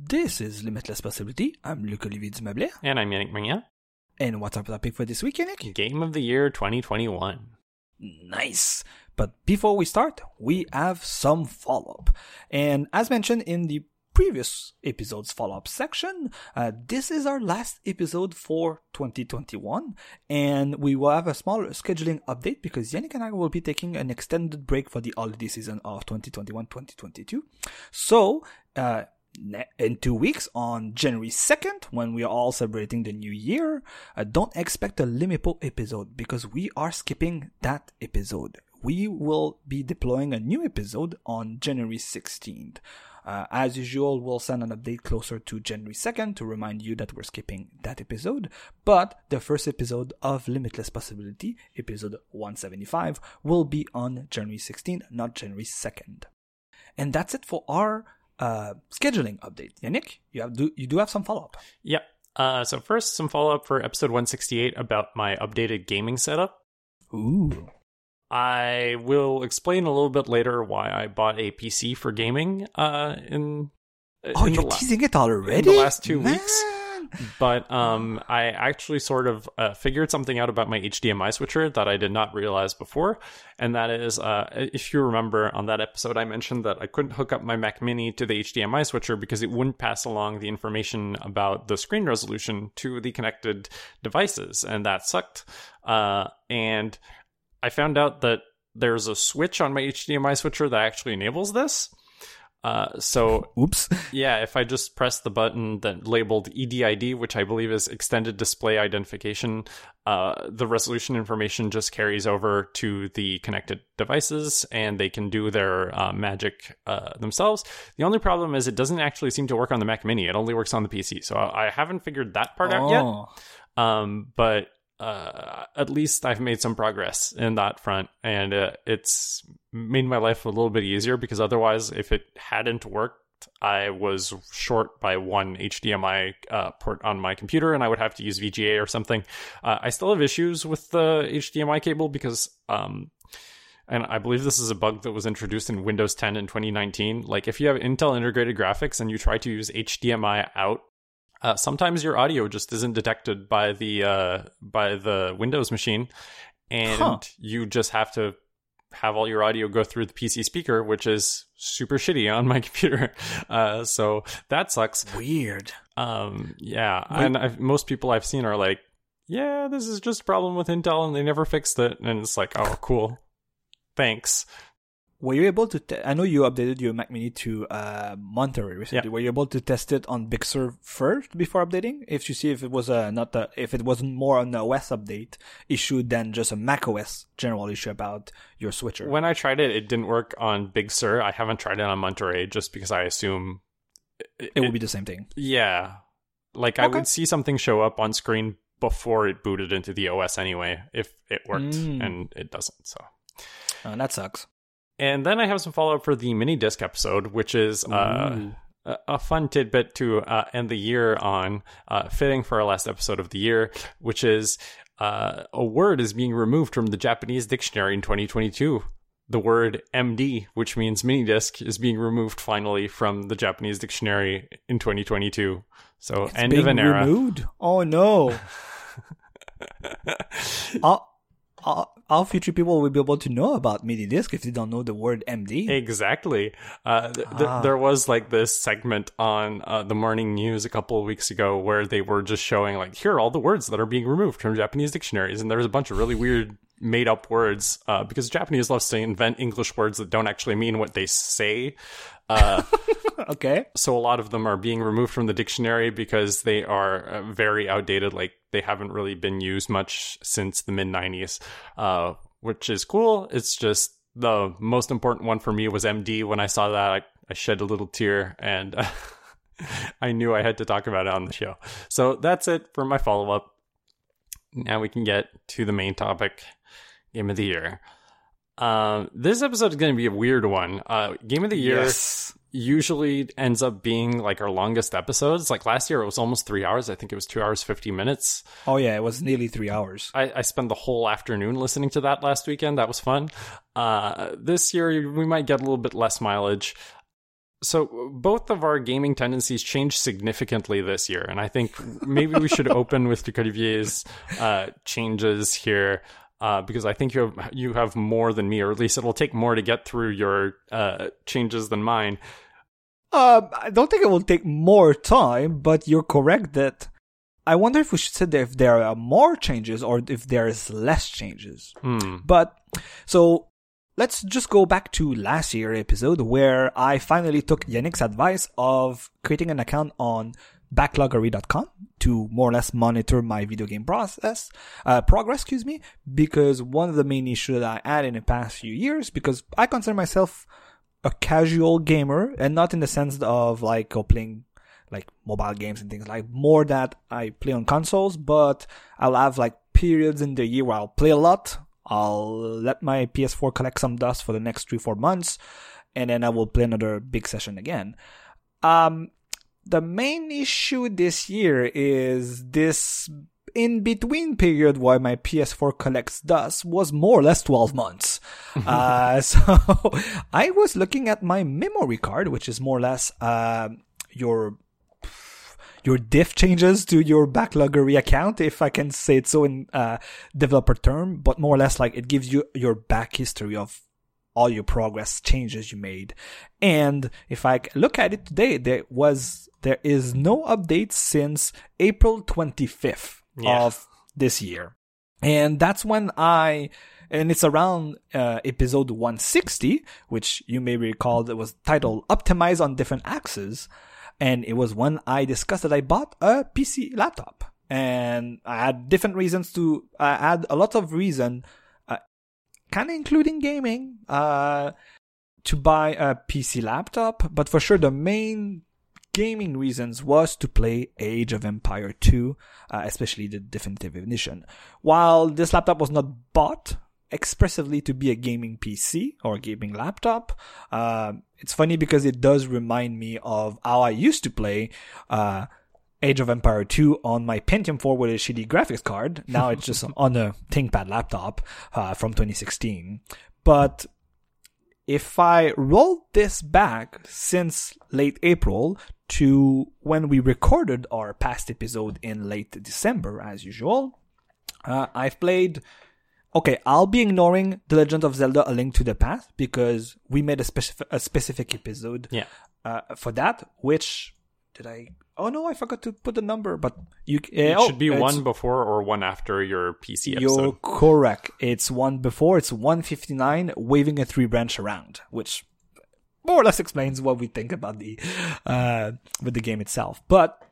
This is Limitless Possibility. I'm Luc Olivier Dumeuble. And I'm Yannick Magnan. And what's our topic for this week, Yannick? Game of the Year 2021. Nice. But before we start, we have some follow up. And as mentioned in the previous episode's follow up section, uh, this is our last episode for 2021. And we will have a small scheduling update because Yannick and I will be taking an extended break for the holiday season of 2021 2022. So, uh, in two weeks on January 2nd, when we are all celebrating the new year, uh, don't expect a Limipo episode because we are skipping that episode. We will be deploying a new episode on January 16th. Uh, as usual, we'll send an update closer to January 2nd to remind you that we're skipping that episode. But the first episode of Limitless Possibility, episode 175, will be on January 16th, not January 2nd. And that's it for our uh, scheduling update. Yannick, you have do you do have some follow up? Yep. Uh, so first, some follow up for episode 168 about my updated gaming setup. Ooh. I will explain a little bit later why I bought a PC for gaming. Uh, in oh, in you're la- teasing it already. in the last two Man. weeks. But um, I actually sort of uh, figured something out about my HDMI switcher that I did not realize before, and that is, uh, if you remember on that episode, I mentioned that I couldn't hook up my Mac Mini to the HDMI switcher because it wouldn't pass along the information about the screen resolution to the connected devices, and that sucked. Uh, and I found out that there's a switch on my HDMI switcher that actually enables this. Uh, so Oops. yeah, if I just press the button that labeled EDID, which I believe is Extended Display Identification, uh, the resolution information just carries over to the connected devices and they can do their uh, magic uh, themselves. The only problem is it doesn't actually seem to work on the Mac Mini. It only works on the PC. So I I haven't figured that part out yet. Oh. Um, but uh, at least I've made some progress in that front, and uh, it's made my life a little bit easier because otherwise, if it hadn't worked, I was short by one HDMI uh, port on my computer, and I would have to use VGA or something. Uh, I still have issues with the HDMI cable because. Um, and I believe this is a bug that was introduced in Windows 10 in 2019. Like, if you have Intel integrated graphics and you try to use HDMI out uh, sometimes your audio just isn't detected by the uh, by the Windows machine, and Huh. you just have to have all your audio go through the PC speaker, which is super shitty on my computer. Uh, so that sucks. Weird. Um, yeah, Wait. and I've, most people I've seen are like, "Yeah, this is just a problem with Intel, and they never fixed it." And it's like, "Oh, cool, thanks." Were you able to? Te- I know you updated your Mac Mini to uh, Monterey recently. Yeah. Were you able to test it on Big Sur first before updating? If you see if it was a not a, if it wasn't more an OS update issue than just a Mac OS general issue about your switcher. When I tried it, it didn't work on Big Sur. I haven't tried it on Monterey just because I assume it will be the same thing. Yeah. Like I would see something show up on screen before it booted into the OS anyway, if it worked, Mm. and it doesn't. So, Uh, that sucks. And then I have some follow up for the mini disc episode, which is uh, a, a fun tidbit to uh, end the year on, uh, fitting for our last episode of the year, which is uh, a word is being removed from the Japanese dictionary in 2022. The word MD, which means mini disc, is being removed finally from the Japanese dictionary in 2022. So It's end of an era. removed? Oh no! all, all, all future people will be able to know about mini disc if they don't know the word MD. Exactly. Uh, th- th- Ah. there was like this segment on uh, the morning news a couple of weeks ago where they were just showing like here are all the words that are being removed from Japanese dictionaries, and there's a bunch of really weird made up words uh, because Japanese loves to invent English words that don't actually mean what they say. Uh, Okay. so a lot of them are being removed from the dictionary because they are uh, very outdated like they haven't really been used much since the mid 90s uh, which is cool. It's just the most important one for me was md when i saw that i, I shed a little tear and uh, i knew i had to talk about it on the show. So that's it for my follow-up. Now we can get to the main topic game of the year um, this episode is going to be a weird one. Uh, game of the year Yes. usually ends up being like our longest episodes. Like last year, it was almost three hours. I think it was two hours, 50 minutes. Oh yeah, it was nearly three hours. I, I spent the whole afternoon listening to that last weekend. That was fun. Uh, this year, we might get a little bit less mileage. So both of our gaming tendencies changed significantly this year, and I think maybe we should open with Olivier's uh, changes here. Uh, because I think you have you have more than me, or at least it'll take more to get through your uh, changes than mine. Um, I don't think it will take more time, but you're correct that I wonder if we should say that if there are more changes or if there is less changes. Hmm. But so let's just go back to last year episode where I finally took Yannick's advice of creating an account on backloggery.com to more or less monitor my video game process, uh, progress, excuse me, because one of the main issues that I had in the past few years, because I consider myself a casual gamer and not in the sense of like oh, playing like mobile games and things like more that I play on consoles, but I'll have like periods in the year where I'll play a lot. I'll let my PS4 collect some dust for the next three, four months, and then I will play another big session again. Um, the main issue this year is this in between period where my PS4 collects dust was more or less 12 months. uh, so I was looking at my memory card, which is more or less, uh, your your diff changes to your backloggery account, if I can say it so in uh, developer term, but more or less like it gives you your back history of all your progress changes you made. And if I look at it today, there was there is no update since April 25th Yeah. of this year. And that's when I and it's around uh, episode 160, which you may recall that was titled Optimize on Different Axes. And it was when I discussed that I bought a PC laptop. And I had different reasons to, I had a lot of reason, uh, kind of including gaming, uh, to buy a PC laptop. But for sure, the main gaming reasons was to play Age of Empire 2, uh, especially the definitive edition. While this laptop was not bought expressively to be a gaming PC or a gaming laptop, uh, it's funny because it does remind me of how I used to play, uh, Age of Empire 2 on my Pentium 4 with a shitty graphics card. Now it's just on a ThinkPad laptop, uh, from 2016. But if I roll this back since late April to when we recorded our past episode in late December, as usual, uh, I've played. Okay, I'll be ignoring The Legend of Zelda: A Link to the Past because we made a specific a specific episode Yeah. uh, for that. Which did I? Oh no, I forgot to put the number. But you uh, It oh, should be one before or one after your PC episode. you're correct. It's one before. It's 159, waving a three branch around, which more or less explains what we think about the uh, with the game itself. But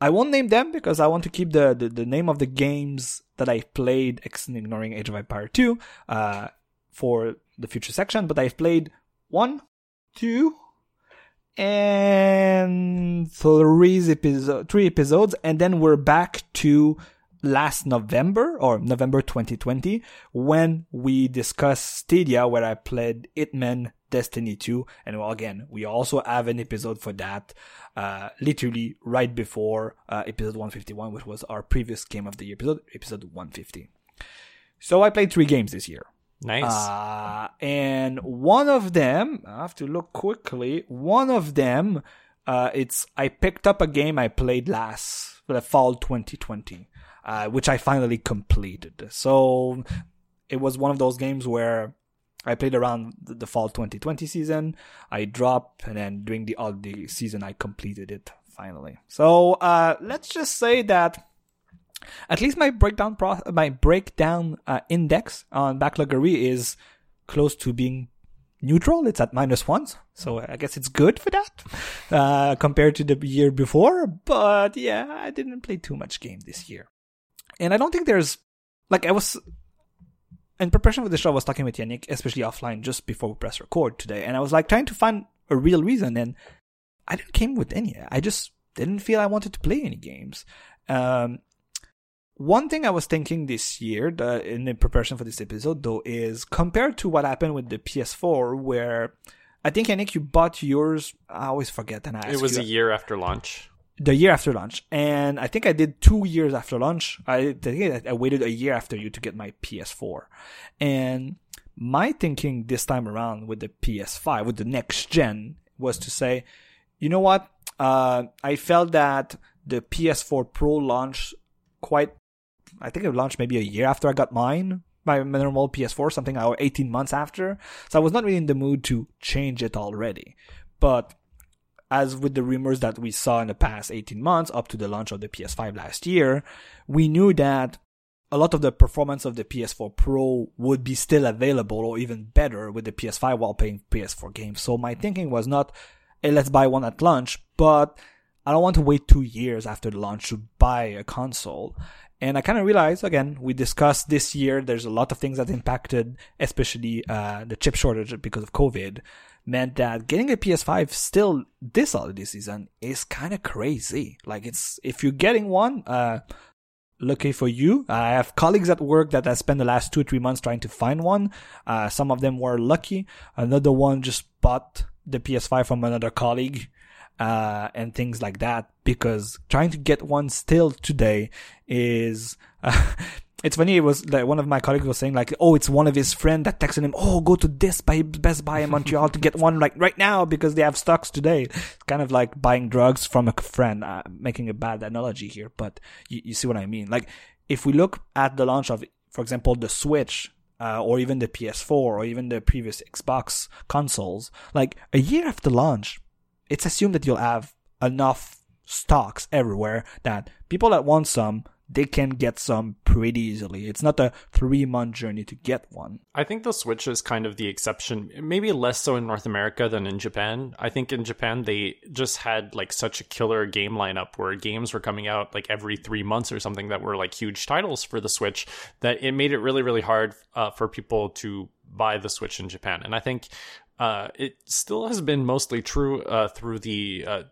I won't name them because I want to keep the, the, the name of the games that I've played, ignoring Age of Empire 2, uh, for the future section. But I've played one, two, and three episode, three episodes, and then we're back to last November or November 2020 when we discussed Stadia, where I played Hitman Destiny 2, and well, again, we also have an episode for that, uh, literally right before uh, episode 151, which was our previous game of the year episode, episode 150. So I played three games this year. Nice. Uh, and one of them, I have to look quickly. One of them, uh, it's I picked up a game I played last for the fall 2020, uh, which I finally completed. So it was one of those games where I played around the, fall 2020 season. I dropped, and then during the all the season, I completed it finally. So uh, let's just say that at least my breakdown pro- my breakdown uh, index on backloggery is close to being neutral. It's at minus ones, so I guess it's good for that uh, compared to the year before. But yeah, I didn't play too much game this year, and I don't think there's like I was in preparation for the show. I was talking with Yannick, especially offline, just before we press record today, and I was like trying to find a real reason, and I didn't came with any. I just didn't feel I wanted to play any games. Um, one thing I was thinking this year, the, in the preparation for this episode, though, is compared to what happened with the PS4, where I think Yannick, you bought yours. I always forget, and I it was you, a year after launch. The year after launch, and I think I did two years after launch. I think I waited a year after you to get my PS4, and my thinking this time around with the PS5, with the next gen, was to say, you know what? Uh, I felt that the PS4 Pro launched quite, I think it launched maybe a year after I got mine, my normal PS4, something or 18 months after. So I was not really in the mood to change it already. But as with the rumors that we saw in the past 18 months up to the launch of the PS5 last year, we knew that a lot of the performance of the PS4 Pro would be still available or even better with the PS5 while playing PS4 games. So my thinking was not, hey, let's buy one at launch, but I don't want to wait two years after the launch to buy a console. And I kind of realized, again, we discussed this year, there's a lot of things that impacted, especially uh, the chip shortage because of COVID, meant that getting a PS5 still this holiday season is kind of crazy. Like it's, if you're getting one, uh, lucky for you. I have colleagues at work that I spent the last two or three months trying to find one. Uh, some of them were lucky. Another one just bought the PS5 from another colleague uh, and things like that because trying to get one still today is uh, it's funny it was like one of my colleagues was saying like oh it's one of his friend that texted him oh go to this by best buy in montreal to get one like right now because they have stocks today it's kind of like buying drugs from a friend. Uh, making a bad analogy here but you, you see what i mean. Like if we look at the launch of for example the switch uh, or even the PS4 or even the previous Xbox consoles, like a year after launch, it's assumed that you'll have enough stocks everywhere that people that want some they can get some pretty easily. It's not a three month journey to get one. I think the Switch is kind of the exception, maybe less so in North America than in Japan. I think in Japan, they just had like such a killer game lineup where games were coming out like every three months or something that were like huge titles for the Switch that it made it really, really hard uh, for people to buy the Switch in Japan. And I think uh, it still has been mostly true uh, through the uh,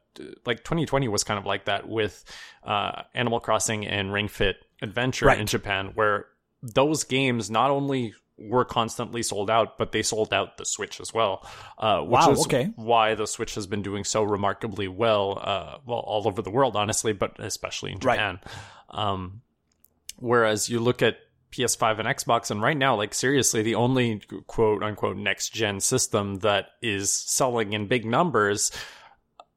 like 2020 was kind of like that with uh, Animal Crossing and Ring Fit Adventure right. in Japan, where those games not only were constantly sold out, but they sold out the Switch as well. Uh, which wow, is okay. why the Switch has been doing so remarkably well, uh, well, all over the world, honestly, but especially in Japan. Right. Um, whereas you look at PS5 and Xbox. And right now, like seriously, the only quote unquote next gen system that is selling in big numbers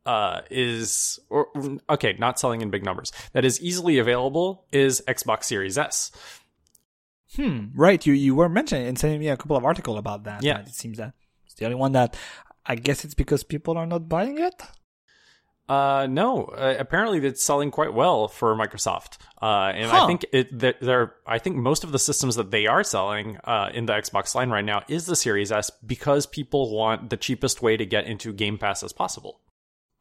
uh, is or okay, not selling in big numbers that is easily available is Xbox Series S. Hmm. Right. You you were mentioning and sending me a couple of articles about that. Yeah. It seems that it's the only one that I guess it's because people are not buying it. Uh, no, uh, apparently it's selling quite well for Microsoft. Uh, and huh. I think it they're I think most of the systems that they are selling uh, in the Xbox line right now is the Series S because people want the cheapest way to get into Game Pass as possible.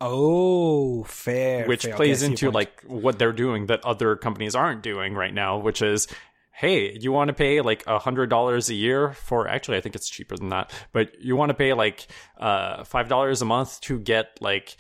Oh, fair. Which fair. plays into like what they're doing that other companies aren't doing right now, which is hey, you want to pay like a hundred dollars a year for actually I think it's cheaper than that, but you want to pay like uh five dollars a month to get like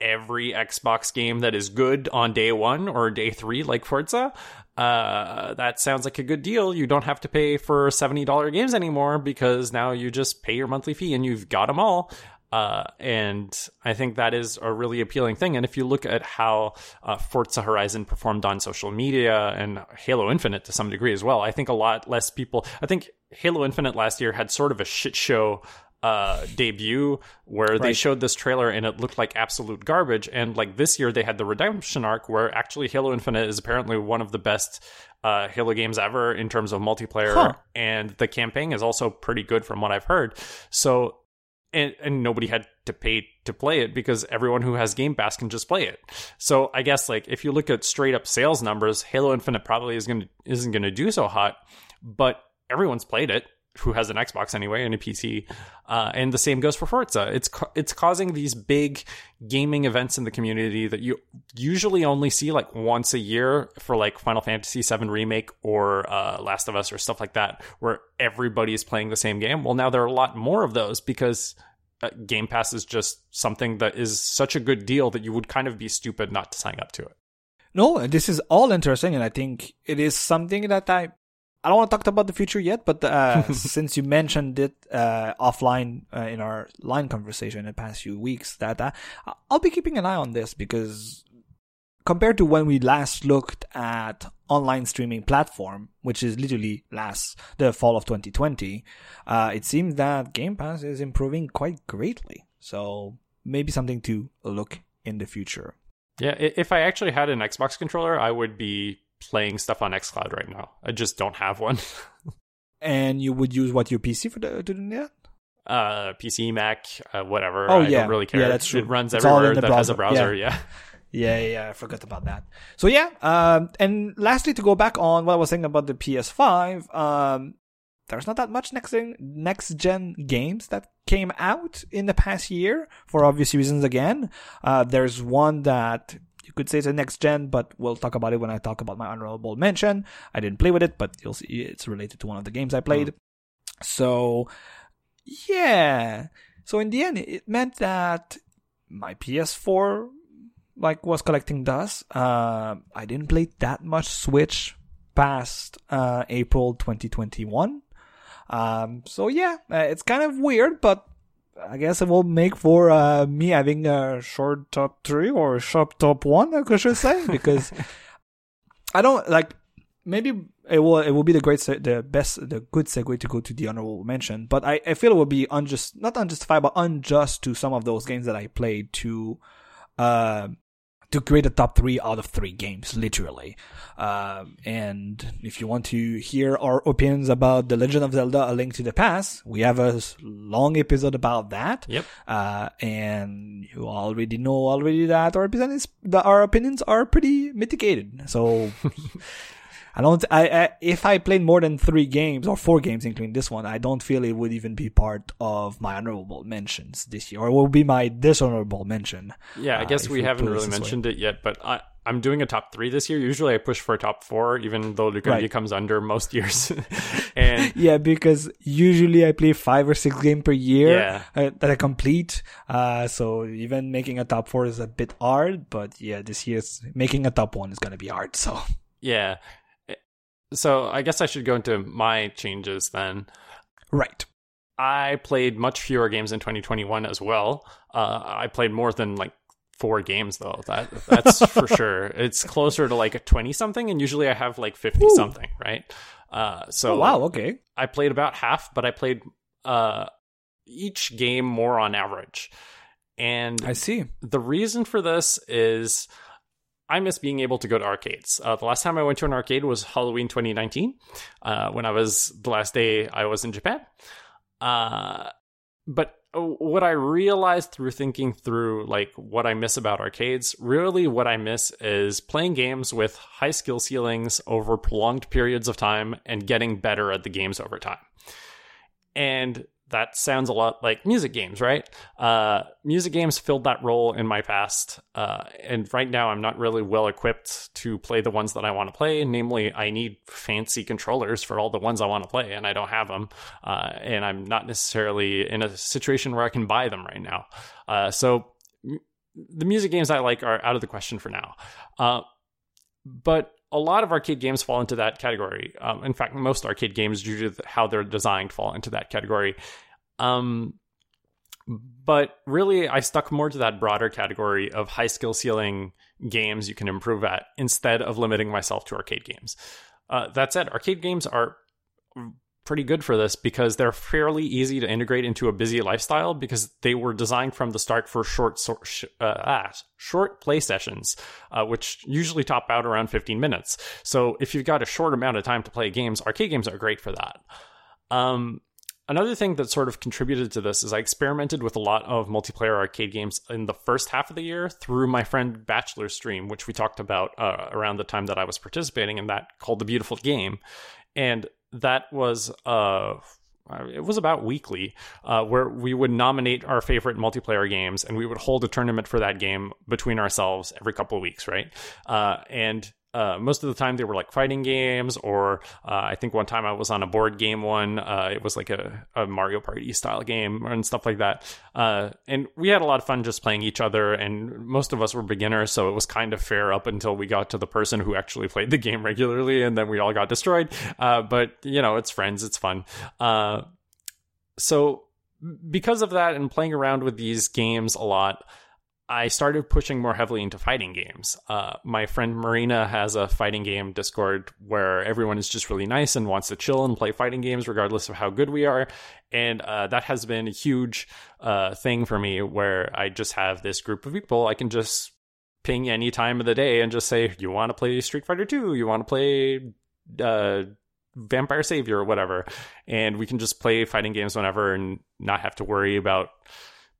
every Xbox game that is good on day one or day three, like Forza, uh, that sounds like a good deal. You don't have to pay for $70 games anymore because now you just pay your monthly fee and you've got them all. Uh, and I think that is a really appealing thing. And if you look at how uh, Forza Horizon performed on social media and Halo Infinite to some degree as well, I think a lot less people. I think Halo Infinite last year had sort of a shit show uh, debut where right. they showed this trailer and it looked like absolute garbage. And like this year, they had the redemption arc where actually Halo Infinite is apparently one of the best uh, Halo games ever in terms of multiplayer, huh. and the campaign is also pretty good from what I've heard. So. And, and nobody had to pay to play it because everyone who has Game Pass can just play it. So I guess like if you look at straight up sales numbers, Halo Infinite probably is gonna isn't gonna do so hot, but everyone's played it who has an Xbox anyway and a PC. Uh, and the same goes for Forza. It's it's causing these big gaming events in the community that you usually only see like once a year for like Final Fantasy VII remake or uh, Last of Us or stuff like that, where everybody is playing the same game. Well, now there are a lot more of those because. Uh, game Pass is just something that is such a good deal that you would kind of be stupid not to sign up to it. No, this is all interesting, and I think it is something that I I don't want to talk about the future yet, but uh, since you mentioned it uh, offline uh, in our line conversation in the past few weeks, that uh, I'll be keeping an eye on this because compared to when we last looked at online streaming platform, which is literally last the fall of 2020, uh, it seems that Game Pass is improving quite greatly. So maybe something to look in the future. Yeah, if I actually had an Xbox controller, I would be playing stuff on XCloud right now. I just don't have one. and you would use what your PC for the, to do that? Uh, PC, Mac, uh, whatever. Oh I yeah, don't really care. Yeah, that's true. It runs it's everywhere that browser. has a browser. Yeah. yeah. Yeah, yeah, I forgot about that. So yeah, um, and lastly, to go back on what I was saying about the PS5, um, there's not that much next gen, next gen games that came out in the past year for obvious reasons. Again, uh, there's one that you could say it's a next gen, but we'll talk about it when I talk about my honorable mention. I didn't play with it, but you'll see it's related to one of the games I played. Mm. So yeah, so in the end, it meant that my PS4 like was collecting dust. Uh, I didn't play that much Switch past uh, April 2021. Um, so yeah, uh, it's kind of weird, but I guess it will make for uh, me having a short top three or short top one, I should say, because I don't like. Maybe it will it will be the great the best the good segue to go to the honorable mention, but I, I feel it would be unjust not unjustified but unjust to some of those games that I played to uh to create a top three out of three games, literally. Um, and if you want to hear our opinions about The Legend of Zelda: A Link to the Past, we have a long episode about that. Yep. Uh, and you already know already that our opinions, that our opinions are pretty mitigated. So. I don't. I, I, if I played more than three games or four games, including this one, I don't feel it would even be part of my honorable mentions this year, or it will be my dishonorable mention. Yeah, I guess uh, we haven't really mentioned way. it yet, but I, I'm doing a top three this year. Usually, I push for a top four, even though Lucadia right. comes under most years. and yeah, because usually I play five or six games per year yeah. uh, that I complete. Uh, so even making a top four is a bit hard. But yeah, this year's making a top one is gonna be hard. So yeah, so I guess I should go into my changes then. Right. I played much fewer games in 2021 as well. Uh, I played more than like four games though. That that's for sure. It's closer to like a 20 something, and usually I have like 50 Ooh. something, right? Uh, so oh, wow, okay. I played about half, but I played uh, each game more on average. And I see. The reason for this is I miss being able to go to arcades. Uh, the last time I went to an arcade was Halloween 2019, uh, when I was the last day I was in Japan. Uh, but what I realized through thinking through like what I miss about arcades, really what I miss is playing games with high skill ceilings over prolonged periods of time and getting better at the games over time. And that sounds a lot like music games, right? Uh, music games filled that role in my past, uh, and right now I'm not really well equipped to play the ones that I want to play. Namely, I need fancy controllers for all the ones I want to play, and I don't have them, uh, and I'm not necessarily in a situation where I can buy them right now. Uh, so m- the music games I like are out of the question for now. Uh, but a lot of arcade games fall into that category. Um, in fact, most arcade games, due to how they're designed, fall into that category. Um, but really, I stuck more to that broader category of high skill ceiling games you can improve at instead of limiting myself to arcade games. Uh, that said, arcade games are pretty good for this because they're fairly easy to integrate into a busy lifestyle because they were designed from the start for short uh, ah, short play sessions, uh, which usually top out around 15 minutes. So if you've got a short amount of time to play games, arcade games are great for that. Um, another thing that sort of contributed to this is I experimented with a lot of multiplayer arcade games in the first half of the year through my friend Bachelor stream, which we talked about uh, around the time that I was participating in that called The Beautiful Game. And that was uh it was about weekly, uh, where we would nominate our favorite multiplayer games, and we would hold a tournament for that game between ourselves every couple of weeks, right? Uh, and uh, most of the time they were like fighting games, or uh, I think one time I was on a board game one. Uh, it was like a, a, Mario Party style game and stuff like that. Uh, and we had a lot of fun just playing each other. And most of us were beginners, so it was kind of fair up until we got to the person who actually played the game regularly, and then we all got destroyed. Uh, but you know, it's friends, it's fun. So because of that, and playing around with these games a lot. I started pushing more heavily into fighting games. Uh, my friend Marina has a fighting game Discord where everyone is just really nice and wants to chill and play fighting games regardless of how good we are. And uh, that has been a huge uh, thing for me where I just have this group of people I can just ping any time of the day and just say, You want to play Street Fighter 2? You want to play uh, Vampire Savior or whatever? And we can just play fighting games whenever and not have to worry about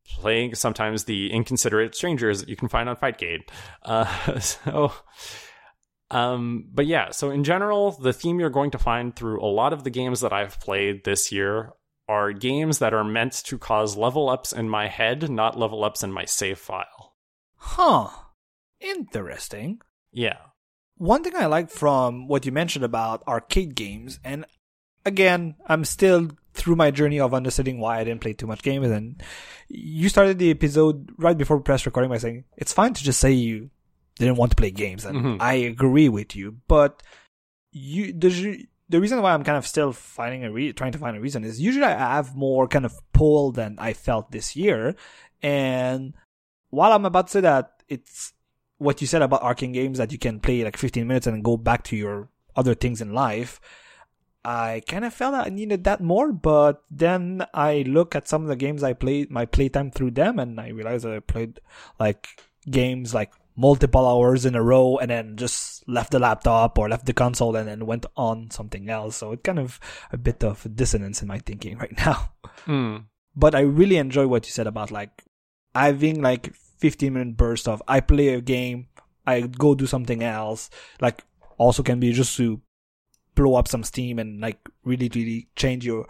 playing sometimes the inconsiderate strangers that you can find on Fightcade. Uh, so, um, but yeah, so in general, the theme you're going to find through a lot of the games that I've played this year are games that are meant to cause level ups in my head, not level ups in my save file. Huh. Interesting. Yeah. One thing I like from what you mentioned about arcade games, and again, I'm still through my journey of understanding why I didn't play too much games. And you started the episode right before press recording by saying it's fine to just say you didn't want to play games, and Mhm. I agree with you. But you the the reason why I'm kind of still finding a re- trying to find a reason is usually I have more kind of pull than I felt this year, and while I'm about to say that it's what you said about arcade games that you can play like 15 minutes and then go back to your other things in life. I kind of felt I needed that more, but then I look at some of the games I played, my playtime through them, and I realized that I played like games like multiple hours in a row and then just left the laptop or left the console and then went on something else. So it kind of a bit of dissonance in my thinking right now. Hmm. But I really enjoy what you said about like having like 15 minute burst of I play a game, I go do something else. Like also can be just to blow up some steam and like really really change your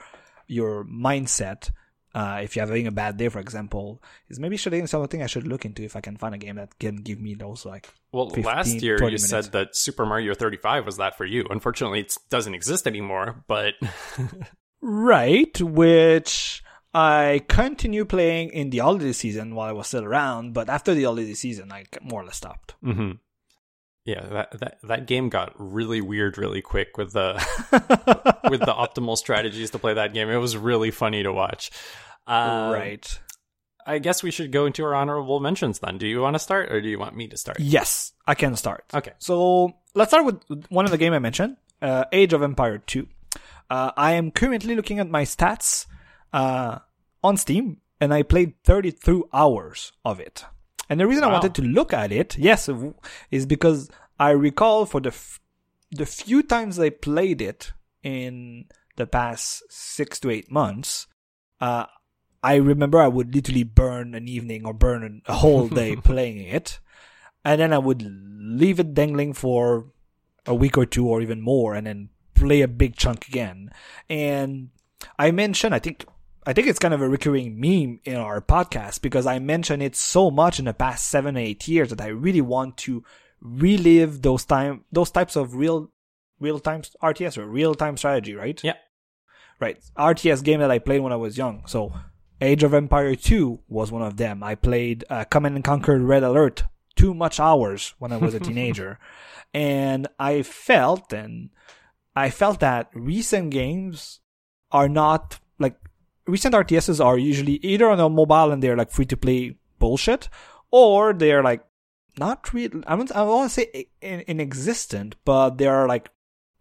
your mindset. Uh, if you're having a bad day, for example, is maybe should something I should look into if I can find a game that can give me those like Well, 15, last year 20 you minutes. said that Super Mario 35 was that for you. Unfortunately, it doesn't exist anymore, but Right, which I continue playing in the holiday season while I was still around, but after the holiday season, I more or less stopped. hmm yeah, that, that that game got really weird really quick with the with the optimal strategies to play that game. It was really funny to watch. Uh, right. I guess we should go into our honorable mentions then. Do you want to start or do you want me to start? Yes, I can start. Okay. So let's start with one of the game I mentioned, uh, Age of Empire 2. Uh, I am currently looking at my stats uh, on Steam, and I played 32 hours of it. And the reason I wanted to look at it, yes, is because I recall for the f- the few times I played it in the past six to eight months, uh, I remember I would literally burn an evening or burn a whole day playing it, and then I would leave it dangling for a week or two or even more, and then play a big chunk again. And I mentioned, I think, I think it's kind of a recurring meme in our podcast because I mentioned it so much in the past seven, eight years that I really want to relive those time, those types of real, real time RTS or real time strategy, right? Yeah. Right. RTS game that I played when I was young. So Age of Empire 2 was one of them. I played uh, Command and Conquer Red Alert too much hours when I was a teenager. and I felt and I felt that recent games are not recent RTSs are usually either on a mobile and they're like free to play bullshit or they're like not real. I don't, I want to say in, inexistent, but they are like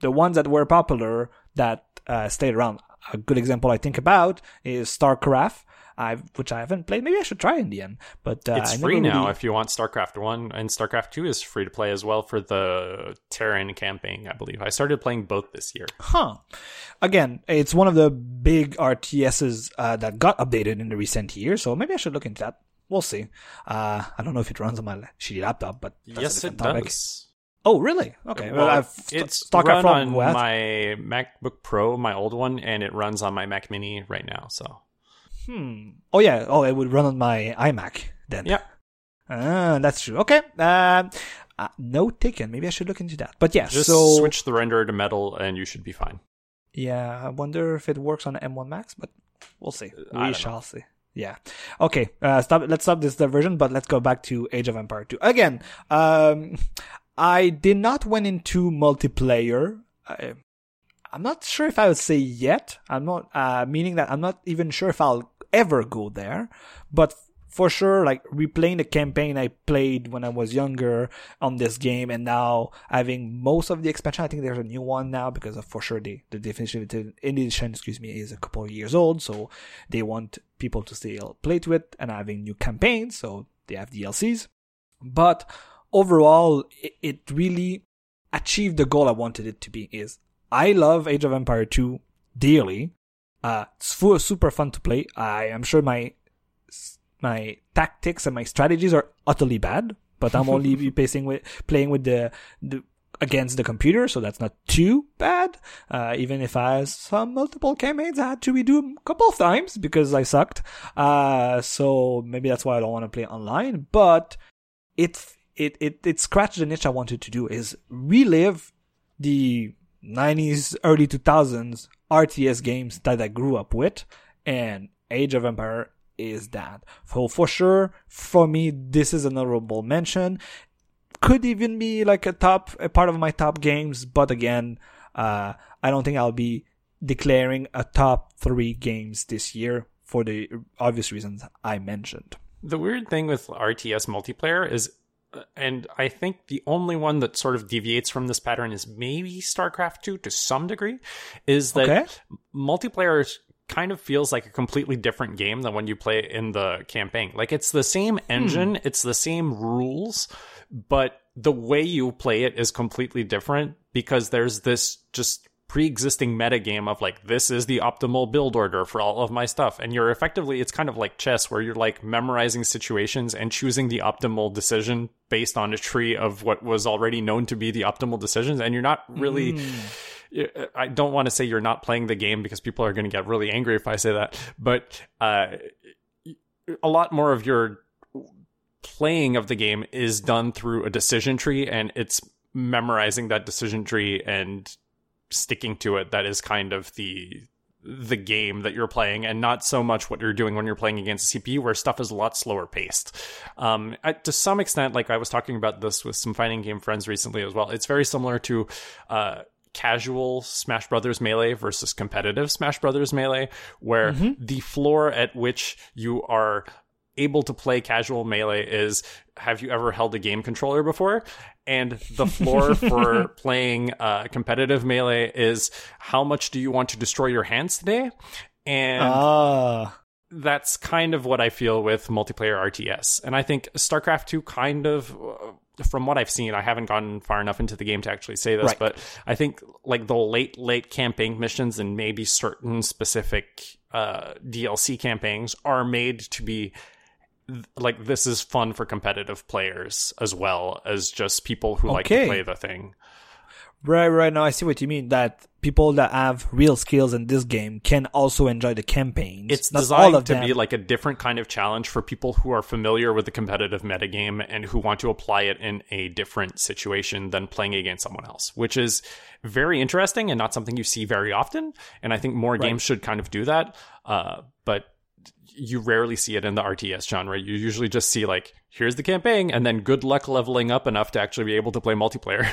the ones that were popular that uh, stayed around. A good example I think about is StarCraft, I've, which I haven't played. Maybe I should try in the end. But uh, it's I free now if you want StarCraft 1 and StarCraft 2 is free to play as well for the Terran campaign, I believe. I started playing both this year. Huh. Again, it's one of the big RTSs uh, that got updated in the recent years, so maybe I should look into that. We'll see. Uh, I don't know if it runs on my shitty laptop, but yes, it topic. does. Oh, really? Okay. Well, Well, I've it's StarCraft run on my MacBook Pro, my old one, and it runs on my Mac Mini right now. So Hmm. Oh yeah. Oh, it would run on my iMac then. yeah, Ah, that's true. Okay. Uh, uh, no taken. Maybe I should look into that. But yeah. just so switch the render to metal, and you should be fine. Yeah, I wonder if it works on M1 Max, but we'll see. I We shall see. Yeah. Okay. Uh, stop. Let's stop this diversion, but let's go back to Age of Empire 2 again. Um, I did not went into multiplayer. I, I'm not sure if I would say yet. I'm not, uh, meaning that I'm not even sure if I'll ever go there. But for sure, like replaying the campaign I played when I was younger on this game, and now having most of the expansion. I think there's a new one now because of, for sure the the definitive edition, excuse me, is a couple of years old, so they want people to still play to it and having new campaigns, so they have DLCs. But overall, it, it really achieved the goal I wanted it to be. Is I love Age of Empire 2 dearly. Uh, it's full, super fun to play. I am sure my my tactics and my strategies are utterly bad, but I'm only pacing with playing with the, the against the computer, so that's not too bad. Uh, even if I have some multiple campaigns I had to redo a couple of times because I sucked. Uh, so maybe that's why I don't want to play online. But it it it it scratched the niche I wanted to do is relive the 90s, early 2000s RTS games that I grew up with, and Age of Empire is that. So for sure, for me, this is an honorable mention. Could even be like a top, a part of my top games, but again, uh, I don't think I'll be declaring a top three games this year for the obvious reasons I mentioned. The weird thing with RTS multiplayer is and I think the only one that sort of deviates from this pattern is maybe StarCraft 2 to some degree, is that okay. multiplayer kind of feels like a completely different game than when you play in the campaign. Like it's the same engine, hmm. it's the same rules, but the way you play it is completely different because there's this just pre-existing metagame of like this is the optimal build order for all of my stuff and you're effectively it's kind of like chess where you're like memorizing situations and choosing the optimal decision based on a tree of what was already known to be the optimal decisions and you're not really mm. I don't want to say you're not playing the game because people are going to get really angry if I say that but uh, a lot more of your playing of the game is done through a decision tree and it's memorizing that decision tree and sticking to it that is kind of the the game that you're playing and not so much what you're doing when you're playing against a CPU where stuff is a lot slower paced. Um, I, to some extent, like I was talking about this with some fighting game friends recently as well, it's very similar to, uh, casual Smash Brothers Melee versus competitive Smash Brothers Melee, where mm-hmm. the floor at which you are able to play casual melee is have you ever held a game controller before? And the floor for playing uh, competitive melee is how much do you want to destroy your hands today? And uh. that's kind of what I feel with multiplayer RTS. And I think StarCraft 2 kind of uh, from what I've seen, I haven't gone far enough into the game to actually say this, right. but I think like the late, late campaign missions and maybe certain specific uh, DLC campaigns are made to be like this is fun for competitive players as well as just people who okay. like to play the thing. Right, right. Now I see what you mean. That people that have real skills in this game can also enjoy the campaigns. It's Not designed to them. be like a different kind of challenge for people who are familiar with the competitive metagame and who want to apply it in a different situation than playing against someone else, which is very interesting and not something you see very often. And I think more right. games should kind of do that. Uh, but you rarely see it in the RTS genre. You usually just see like, here's the campaign, and then good luck leveling up enough to actually be able to play multiplayer.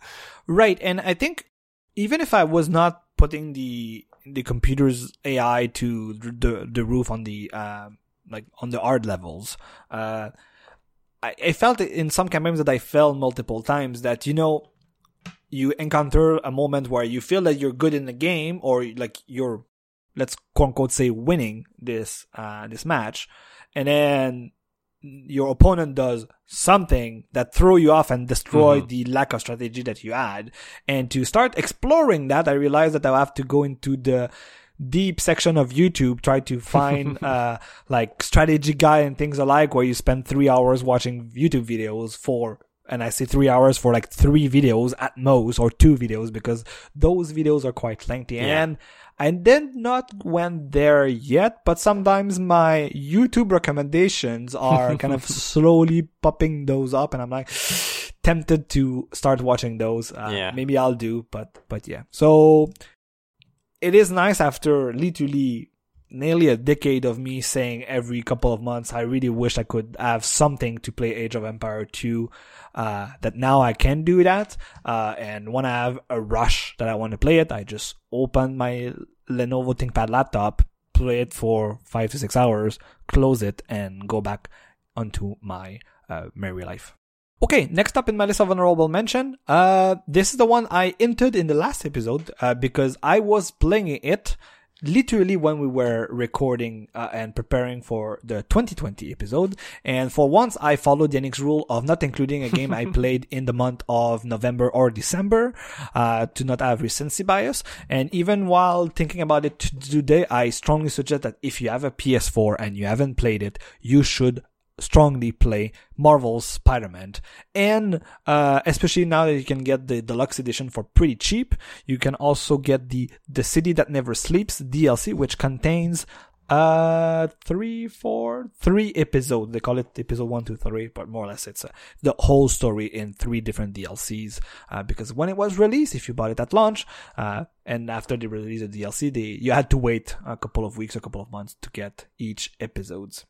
right, and I think even if I was not putting the the computer's AI to the the roof on the uh, like on the art levels, uh, I, I felt in some campaigns that I fell multiple times that you know you encounter a moment where you feel that you're good in the game or like you're let's quote unquote say winning this uh, this match, and then your opponent does something that throw you off and destroy mm-hmm. the lack of strategy that you had. And to start exploring that, I realized that I'll have to go into the deep section of YouTube, try to find uh, like strategy guide and things alike, where you spend three hours watching YouTube videos for and I say three hours for like three videos at most or two videos because those videos are quite lengthy. Yeah. And I did not went there yet, but sometimes my YouTube recommendations are kind of slowly popping those up and I'm like tempted to start watching those. Uh, yeah. Maybe I'll do, but, but yeah. So it is nice after literally nearly a decade of me saying every couple of months, I really wish I could have something to play Age of Empire 2. Uh, that now I can do that. Uh, and when I have a rush that I want to play it, I just open my Lenovo ThinkPad laptop, play it for five to six hours, close it, and go back onto my uh, merry life. Okay, next up in my list of honorable mention, uh, this is the one I entered in the last episode, uh, because I was playing it literally when we were recording uh, and preparing for the 2020 episode. And for once, I followed Yannick's rule of not including a game I played in the month of November or December uh, to not have recency bias. And even while thinking about it today, I strongly suggest that if you have a PS4 and you haven't played it, you should strongly play Marvel's Spider-Man. And uh, especially now that you can get the deluxe edition for pretty cheap, you can also get the The City That Never Sleeps DLC, which contains uh three four three episodes they call it episode one two three but more or less it's uh, the whole story in three different dlcs uh, because when it was released if you bought it at launch uh, and after they released the dlc they you had to wait a couple of weeks a couple of months to get each episodes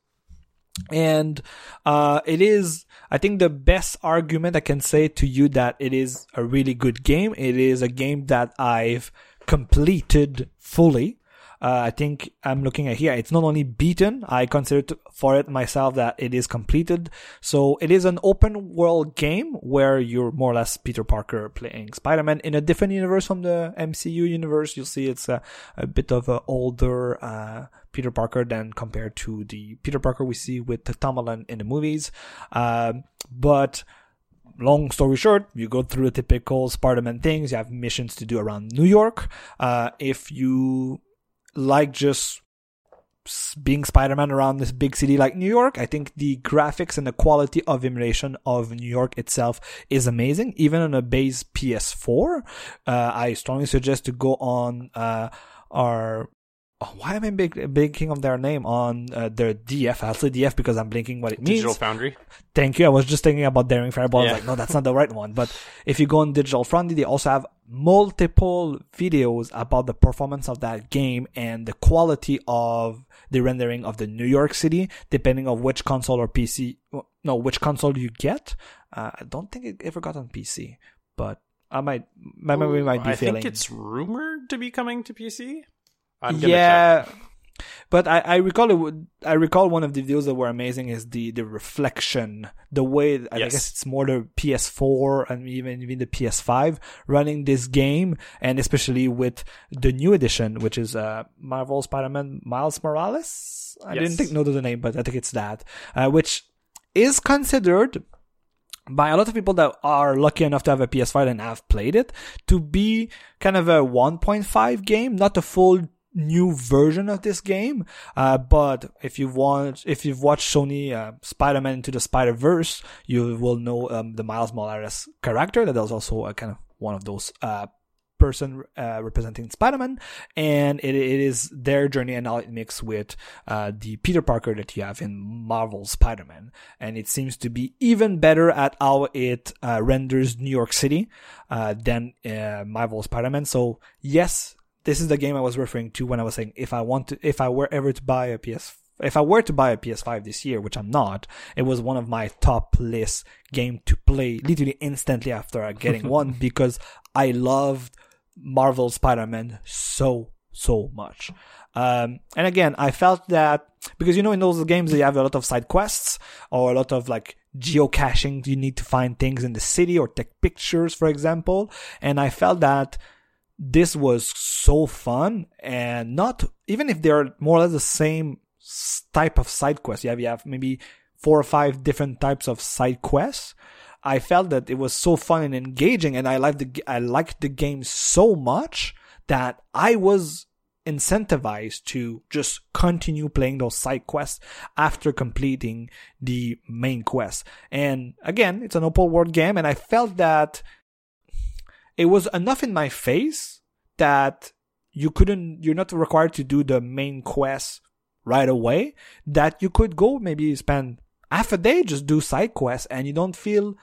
and uh, it is, I think, the best argument I can say to you that it is a really good game. It is a game that I've completed fully. Uh, I think I'm looking at here. It's not only beaten. I consider for it myself that it is completed. So it is an open world game where you're more or less Peter Parker playing Spider-Man in a different universe from the MCU universe. You'll see it's a, a bit of an older, uh, Peter Parker than compared to the Peter Parker we see with Tom Holland in the movies. Um, but long story short, you go through the typical Spider-Man things. You have missions to do around New York. Uh, if you like just being Spider-Man around this big city like New York, I think the graphics and the quality of emulation of New York itself is amazing. Even on a base PS4, uh, I strongly suggest to go on uh, our why am I big, blinking of their name on uh, their DF? I'll say DF because I'm blinking what it means. Digital Foundry. Thank you. I was just thinking about Daring Fireball. Yeah. I was like, no, that's not the right one. But if you go on Digital Foundry, they also have multiple videos about the performance of that game and the quality of the rendering of the New York City, depending on which console or PC, no, which console you get. Uh, I don't think it ever got on PC, but I might, my memory might be I failing. I think it's rumored to be coming to PC yeah. Check. But I, I recall it. I recall one of the videos that were amazing is the the reflection, the way yes. I guess it's more the PS4 and even even the PS5 running this game, and especially with the new edition, which is uh Marvel Spider-Man Miles Morales. I yes. didn't take note of the name, but I think it's that, uh, which is considered by a lot of people that are lucky enough to have a PS5 and have played it to be kind of a 1.5 game, not a full new version of this game. Uh, but if you've watched, if you've watched Sony uh, Spider-Man into the Spider-Verse, you will know um, the Miles Morales character. That is also a kind of one of those uh, person uh, representing Spider-Man, and it, it is their journey and how it mixes with uh, the Peter Parker that you have in Marvel Spider-Man, and it seems to be even better at how it uh, renders New York City uh, than uh, Marvel Spider-Man. So yes, this is the game I was referring to when I was saying if I want to, if I were ever to buy a PS, if I were to buy a PS5 this year, which I'm not, it was one of my top list game to play literally instantly after getting one because I loved Marvel Spider-Man so, so much. Um, and again, I felt that because you know, in those games, you have a lot of side quests or a lot of like geocaching. You need to find things in the city or take pictures, for example. And I felt that this was so fun and not even if they're more or less the same type of side quests. You have, you have maybe four or five different types of side quests. I felt that it was so fun and engaging and I liked the, I liked the game so much that I was incentivized to just continue playing those side quests after completing the main quest. And again, it's an open world game and I felt that it was enough in my face that you couldn't, you're not required to do the main quest right away, that you could go maybe spend half a day just do side quests and you don't feel,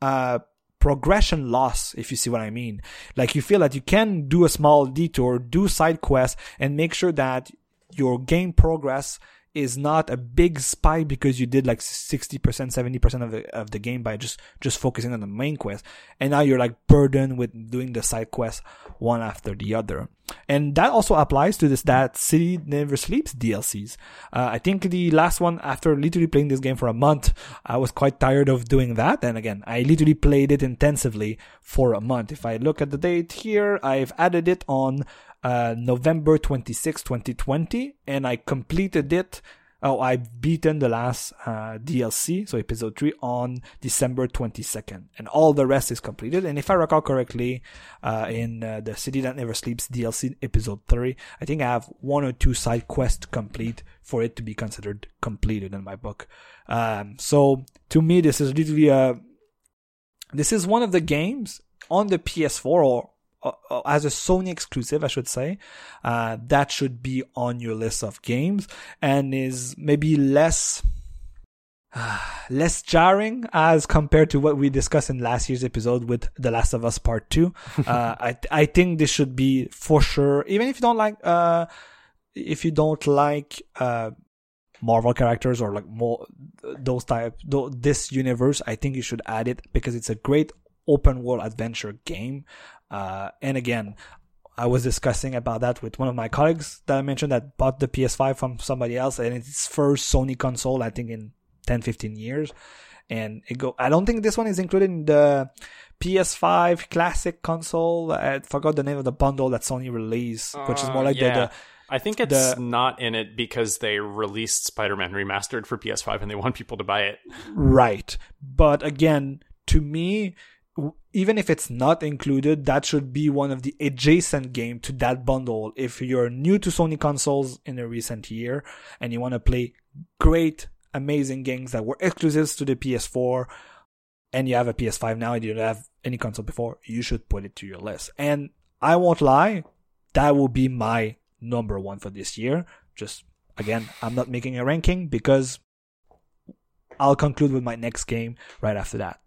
uh, progression loss, if you see what I mean. Like you feel that you can do a small detour, do side quests and make sure that your game progress is not a big spike because you did like 60%, 70% of the, of the game by just, just focusing on the main quest. And now you're like burdened with doing the side quests one after the other. And that also applies to this, that City Never Sleeps DLCs. Uh, I think the last one, after literally playing this game for a month, I was quite tired of doing that. And again, I literally played it intensively for a month. If I look at the date here, I've added it on uh, November 26, 2020, and I completed it. Oh, I've beaten the last uh, DLC, so episode 3, on December 22nd. And all the rest is completed. And if I recall correctly, uh, in uh, the City That Never Sleeps DLC, episode 3, I think I have one or two side quests complete for it to be considered completed in my book. Um, so to me, this is literally a, this is one of the games on the PS4 or as a Sony exclusive, I should say, uh, that should be on your list of games and is maybe less less jarring as compared to what we discussed in last year's episode with The Last of Us Part Two. uh, I I think this should be for sure, even if you don't like uh, if you don't like uh, Marvel characters or like more those type this universe, I think you should add it because it's a great open world adventure game. Uh, and again, I was discussing about that with one of my colleagues that I mentioned that bought the PS5 from somebody else and it's first Sony console, I think in 10, 15 years. And it go, I don't think this one is included in the PS5 classic console. I forgot the name of the bundle that Sony released, uh, which is more like yeah. the, the I think it's the, not in it because they released Spider-Man remastered for PS5 and they want people to buy it. Right. But again, to me, even if it's not included, that should be one of the adjacent game to that bundle. If you're new to Sony consoles in a recent year and you want to play great, amazing games that were exclusives to the PS4 and you have a PS5 now and you don't have any console before, you should put it to your list. And I won't lie, that will be my number one for this year. Just again, I'm not making a ranking because I'll conclude with my next game right after that.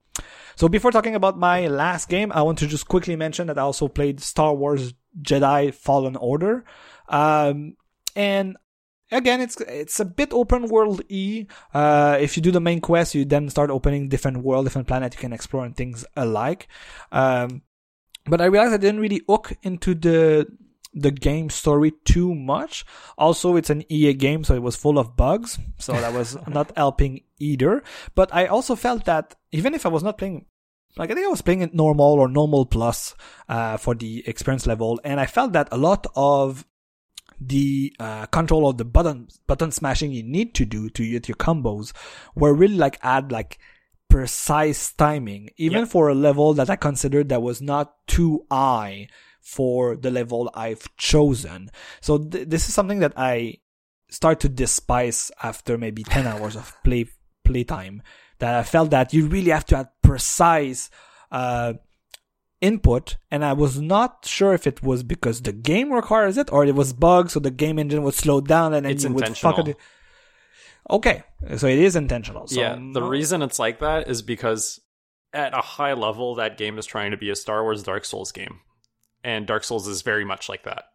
So before talking about my last game, I want to just quickly mention that I also played Star Wars Jedi Fallen Order. Um, and again, it's it's a bit open world e. Uh, if you do the main quest, you then start opening different world, different planet you can explore and things alike. Um, but I realized I didn't really hook into the the game story too much. Also, it's an EA game, so it was full of bugs. So that was not helping either. But I also felt that even if I was not playing, like I think I was playing it normal or normal plus, uh, for the experience level. And I felt that a lot of the uh, control of the button button smashing you need to do to get your combos were really like add like precise timing even yep. for a level that i considered that was not too high for the level I've chosen. So th- this is something that I start to despise after maybe 10 hours of play playtime that I felt that you really have to have precise uh, input and I was not sure if it was because the game requires it or it was bugs so the game engine would slow down and then it's you would fuck it. Okay, so it is intentional. So yeah, the reason it's like that is because at a high level that game is trying to be a Star Wars Dark Souls game and Dark Souls is very much like that.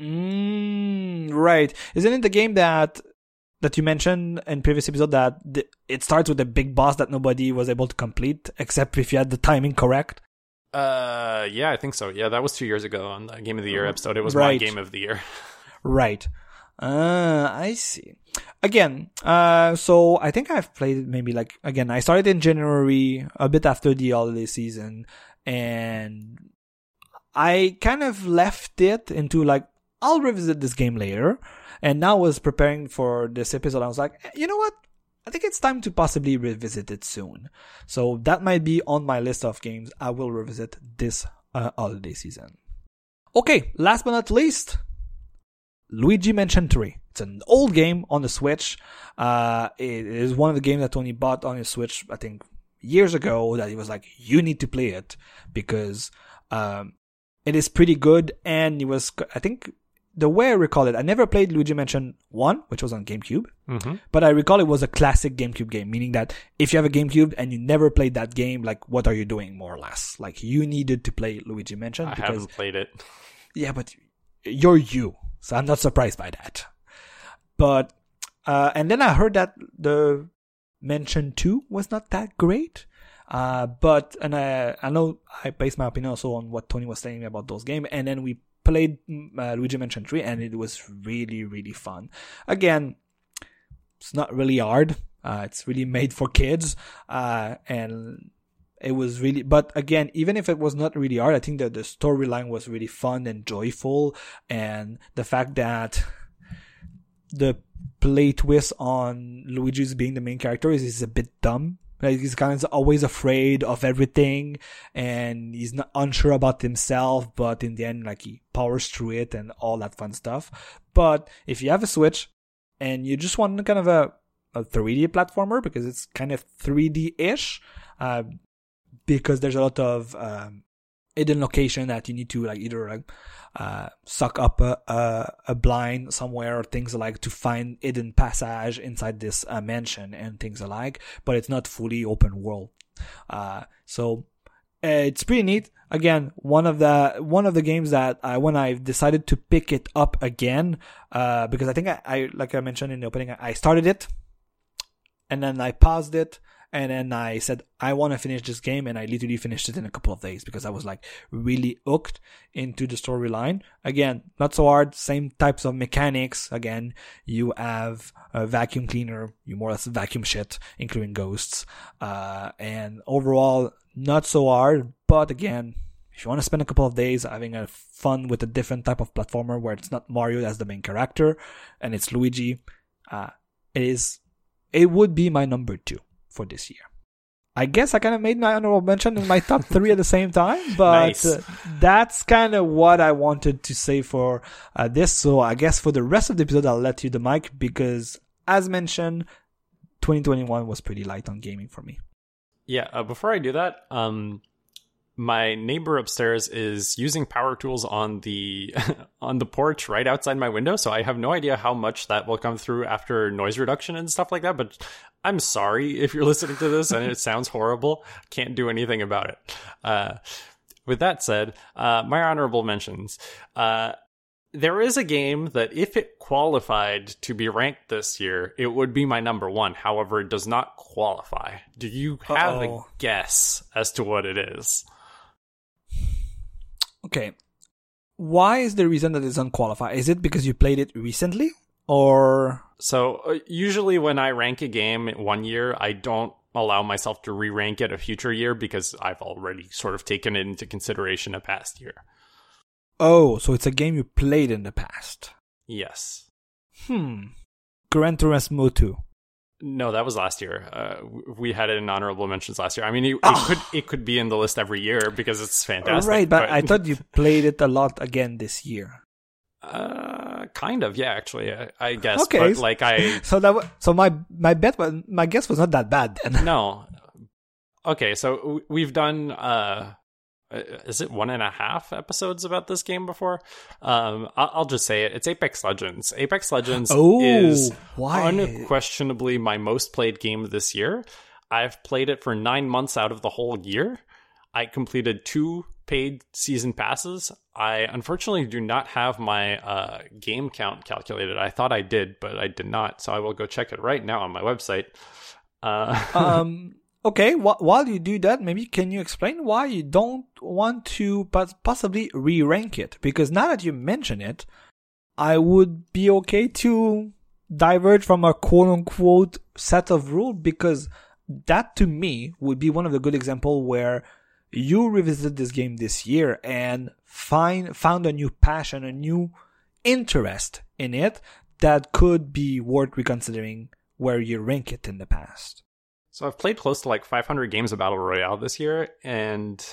Mm, right. Isn't it the game that that you mentioned in previous episode that the, it starts with a big boss that nobody was able to complete except if you had the timing correct? Uh, yeah, I think so. Yeah, that was two years ago on the Game of the Year episode. It was right. my Game of the Year. right. Uh, I see. Again, uh, so I think I've played maybe like, again, I started in January, a bit after the holiday season, and I kind of left it into like, I'll revisit this game later. And now was preparing for this episode. I was like, eh, you know what? I think it's time to possibly revisit it soon. So that might be on my list of games I will revisit this uh, holiday season. Okay, last but not least, Luigi Mansion 3. It's an old game on the Switch. Uh, it is one of the games that Tony bought on his Switch, I think, years ago that he was like, you need to play it because, um, it is pretty good, and it was, I think, the way I recall it, I never played Luigi Mansion 1, which was on GameCube, mm-hmm. but I recall it was a classic GameCube game, meaning that if you have a GameCube and you never played that game, like, what are you doing, more or less? Like, you needed to play Luigi Mansion. I because, haven't played it. Yeah, but you're you, so I'm not surprised by that. But Uh, and then I heard that the Mansion 2 was not that great. Uh, but, and I, I know I based my opinion also on what Tony was saying about those games. And then we played mm, uh, Luigi Mansion 3 and it was really, really fun. Again, it's not really hard. Uh, it's really made for kids. Uh, and it was really, but again, even if it was not really hard, I think that the storyline was really fun and joyful. And the fact that the play twist on Luigi's being the main character is, is a bit dumb. Like he's kind of always afraid of everything and he's not unsure about himself, but in the end, like he powers through it and all that fun stuff. But if you have a Switch and you just want kind of a, a 3D platformer because it's kind of 3D-ish, uh, because there's a lot of um, hidden location that you need to like either like uh, suck up a, a, a blind somewhere or things like to find hidden passage inside this uh, mansion and things alike. But it's not fully open world. Uh, so it's pretty neat. Again, one of the one of the games that I, when I decided to pick it up again, uh, because I think I, I like I mentioned in the opening, I started it and then I paused it and then I said, I want to finish this game. And I literally finished it in a couple of days because I was like really hooked into the storyline. Again, not so hard. Same types of mechanics. Again, you have a vacuum cleaner. You more or less vacuum shit, including ghosts. Uh, and overall, not so hard. But again, if you want to spend a couple of days having a fun with a different type of platformer where it's not Mario as the main character and it's Luigi, uh, it is, it would be my number two for this year. I guess I kind of made my honorable mention in my top three at the same time, but nice. uh, that's kind of what I wanted to say for uh, this. So I guess for the rest of the episode, I'll let you the mic because, as mentioned, 2021 was pretty light on gaming for me. Yeah. Uh, before I do that, um, my neighbor upstairs is using power tools on the on the porch right outside my window so i have no idea how much that will come through after noise reduction and stuff like that but i'm sorry if you're listening to this and it sounds horrible can't do anything about it uh, with that said uh, my honorable mentions uh, there is a game that if it qualified to be ranked this year, it would be my number one. However, it does not qualify. Do you have Uh-oh. a guess as to what it is? Okay. Why is the reason that it's unqualified? Is it because you played it recently or so uh, usually when I rank a game one year, I don't allow myself to re-rank it a future year because I've already sort of taken it into consideration a past year. Oh, so it's a game you played in the past. Yes. Hmm. Gran Turismo 2. No, that was last year. Uh, we had it in honorable mentions last year. I mean, it, it oh. could it could be in the list every year because it's fantastic. Right, but, but, I thought you played it a lot again this year. Uh, kind of, yeah. Actually, I, I guess. Okay, but like I. So that so my my bet was my guess was not that bad then. No. Okay, so we've done uh, is it one and a half episodes about this game before? Um, I'll, just say it. It's Apex Legends. Apex Legends oh, is why? unquestionably my most played game this year. I've played it for nine months out of the whole year. I completed two paid season passes. I unfortunately do not have my uh, game count calculated. I thought I did, but I did not. So I will go check it right now on my website. Uh, um, Okay, wh- while you do that, maybe can you explain why you don't want to possibly re-rank it? Because now that you mention it, I would be okay to diverge from a quote unquote set of rules because that to me would be one of the good example where you revisited this game this year and find found a new passion, a new interest in it that could be worth reconsidering where you rank it in the past. So I've played close to like 500 games of Battle Royale this year, and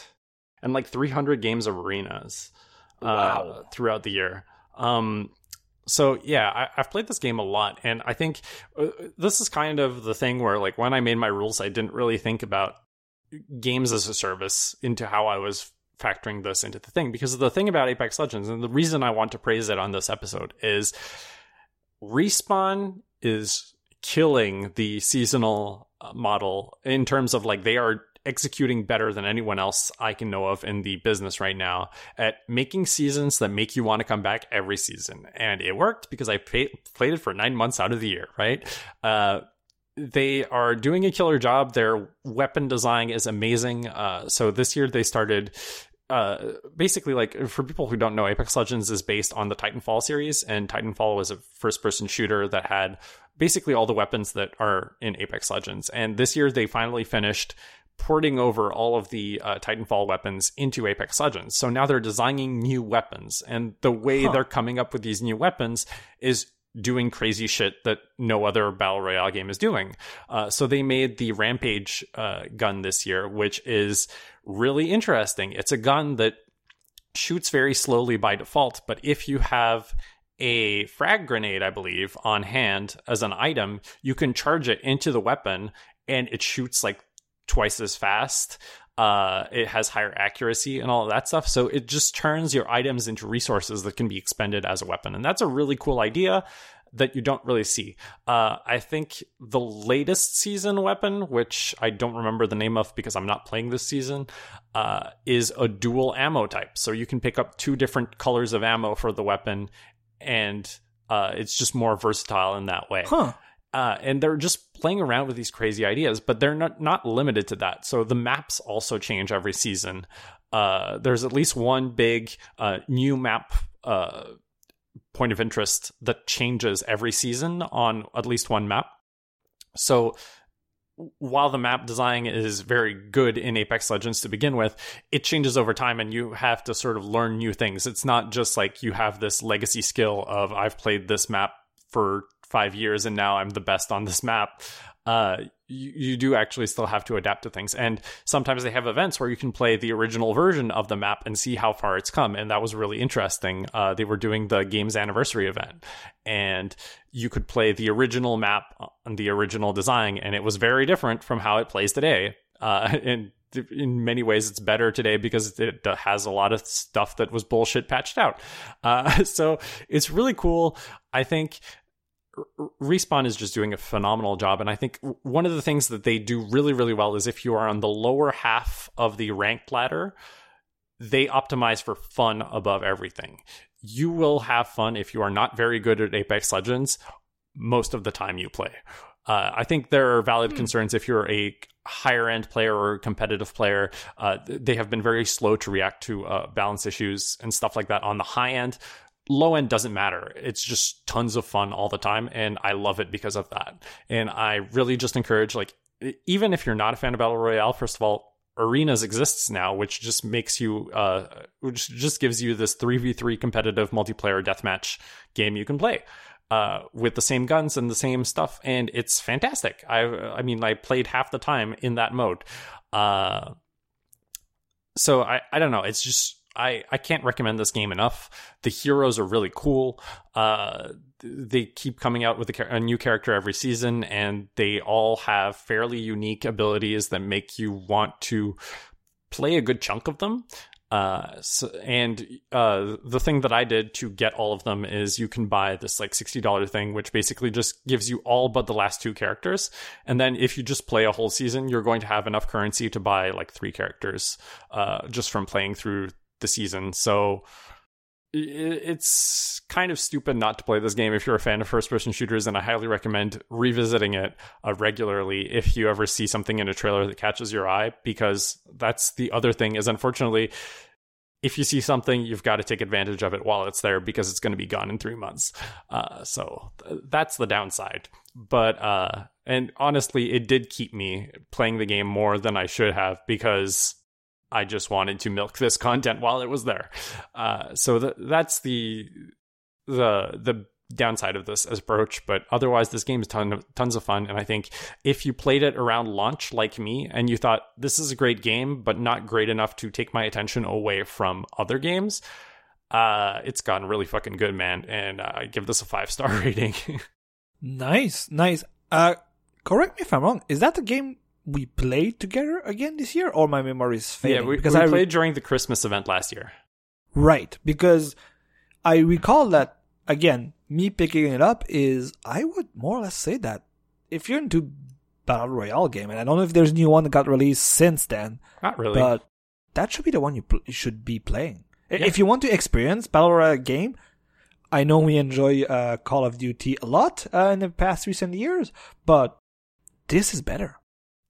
and like 300 games of arenas uh, wow. throughout the year. Um, so yeah, I, have played this game a lot, and I think uh, this is kind of the thing where like when I made my rules, I didn't really think about games as a service into how I was factoring this into the thing because the thing about Apex Legends and the reason I want to praise it on this episode is respawn is killing the seasonal model in terms of like they are executing better than anyone else I can know of in the business right now at making seasons that make you want to come back every season. And it worked because I pay, played it for nine months out of the year, right? Uh, they are doing a killer job. Their weapon design is amazing. Uh, so this year they started uh, basically like for people who don't know apex legends is based on the titanfall series and titanfall was a first person shooter that had basically all the weapons that are in apex legends and this year they finally finished porting over all of the uh, Titanfall weapons into Apex Legends. So now they're designing new weapons, and the way huh. they're coming up with these new weapons is doing crazy shit that no other battle royale game is doing. Uh, so they made the Rampage uh, gun this year, which is really interesting. It's a gun that shoots very slowly by default, but if you have a frag grenade, I believe, on hand as an item, you can charge it into the weapon and it shoots like twice as fast. Uh, it has higher accuracy and all of that stuff. So it just turns your items into resources that can be expended as a weapon. And that's a really cool idea that you don't really see. Uh, I think the latest season weapon, which I don't remember the name of because I'm not playing this season, uh, is a dual ammo type. So you can pick up two different colors of ammo for the weapon, and uh, it's just more versatile in that way. Huh. Uh, and they're just playing around with these crazy ideas, but they're not not limited to that. So the maps also change every season. Uh, there's at least one big uh, new map uh, point of interest that changes every season on at least one map. So while the map design is very good in Apex Legends to begin with, it changes over time and you have to sort of learn new things. It's not just like you have this legacy skill of I've played this map for five years and now I'm the best on this map. Uh, you, you do actually still have to adapt to things. And sometimes they have events where you can play the original version of the map and see how far it's come. And that was really interesting. Uh, they were doing the game's anniversary event and you could play the original map on the original design. And it was very different from how it plays today. Uh, and in many ways it's better today because it has a lot of stuff that was bullshit patched out. Uh, so it's really cool. I think Respawn is just doing a phenomenal job. And I think one of the things that they do really, really well is if you are on the lower half of the ranked ladder, they optimize for fun above everything. You will have fun if you are not very good at Apex Legends most of the time you play. Uh, I think there are valid hmm. concerns if you're a higher end player or competitive player. Uh, they have been very slow to react to uh, balance issues and stuff like that on the high end low end doesn't matter. It's just tons of fun all the time. And I love it because of that. And I really just encourage, like, even if you're not a fan of Battle Royale, first of all, arenas exists now which just makes you uh which just gives you this 3v3 competitive multiplayer deathmatch game you can play uh with the same guns and the same stuff and it's fantastic i i mean i played half the time in that mode uh so i i don't know it's just I, I can't recommend this game enough. The heroes are really cool. Uh, they keep coming out with a, a, new character every season, and they all have fairly unique abilities that make you want to play a good chunk of them. Uh, so, and uh, the thing that I did to get all of them is you can buy this like sixty dollar thing, which basically just gives you all but the last two characters. And then if you just play a whole season, you're going to have enough currency to buy like three characters, uh, just from playing through the season. So it's kind of stupid not to play this game if you're a fan of first person shooters and i highly recommend revisiting it uh, regularly if you ever see something in a trailer that catches your eye because that's the other thing is unfortunately if you see something you've got to take advantage of it while it's there because it's going to be gone in three months uh, so th- that's the downside but uh, and honestly it did keep me playing the game more than i should have because I just wanted to milk this content while it was there. Uh, so th- that's the the the downside of this approach. But otherwise, this game is ton of, tons of fun. And I think if you played it around launch like me, and you thought this is a great game, but not great enough to take my attention away from other games, uh, it's gotten really fucking good, man. And uh, I give this a five star rating. nice, nice. Uh, correct me if I'm wrong. Is that the game we played together again this year, or my memory is failing? Yeah, we, because we I played during the Christmas event last year. Right, because I recall that again. Me picking it up is I would more or less say that if you're into battle royale game, and I don't know if there's a new one that got released since then. Not really. But that should be the one you, pl- should be playing. Yeah. If you want to experience battle royale game, I know we enjoy uh, Call of Duty a lot uh, in the past recent years, but this is better.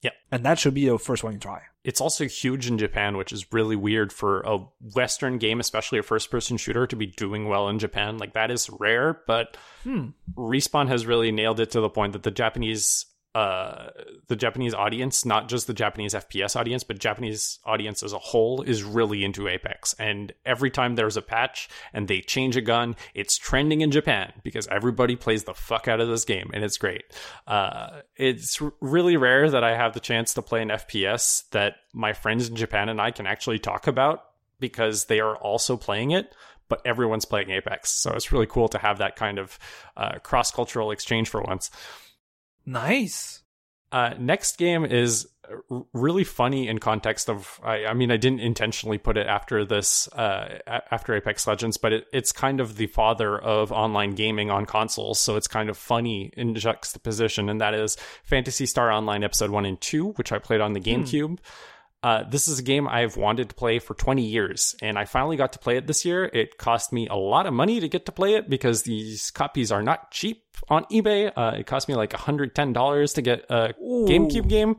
Yeah. And that should be the first one you try. It's also huge in Japan, which is really weird for a Western game, especially a first person shooter, to be doing well in Japan. Like, that is rare, but hmm. Respawn has really nailed it to the point that the Japanese uh, the Japanese audience, not just the Japanese FPS audience, but Japanese audience as a whole is really into Apex. And every time there's a patch and they change a gun, it's trending in Japan because everybody plays the fuck out of this game and it's great. Uh, it's really rare that I have the chance to play an FPS that my friends in Japan and I can actually talk about because they are also playing it but everyone's playing Apex. So it's really cool to have that kind of uh, cross cultural exchange for once. Nice. Uh, next game is really funny in context of I, I, mean I didn't intentionally put it after this uh, after Apex Legends but it, it's kind of the father of online gaming on consoles so it's kind of funny in juxtaposition and that is Phantasy Star Online episode 1 and 2 which I played on the hmm. GameCube. Uh, this is a game I've wanted to play for 20 years, and I finally got to play it this year. It cost me a lot of money to get to play it because these copies are not cheap on eBay. Uh, it cost me like $110 to get a Ooh. GameCube game.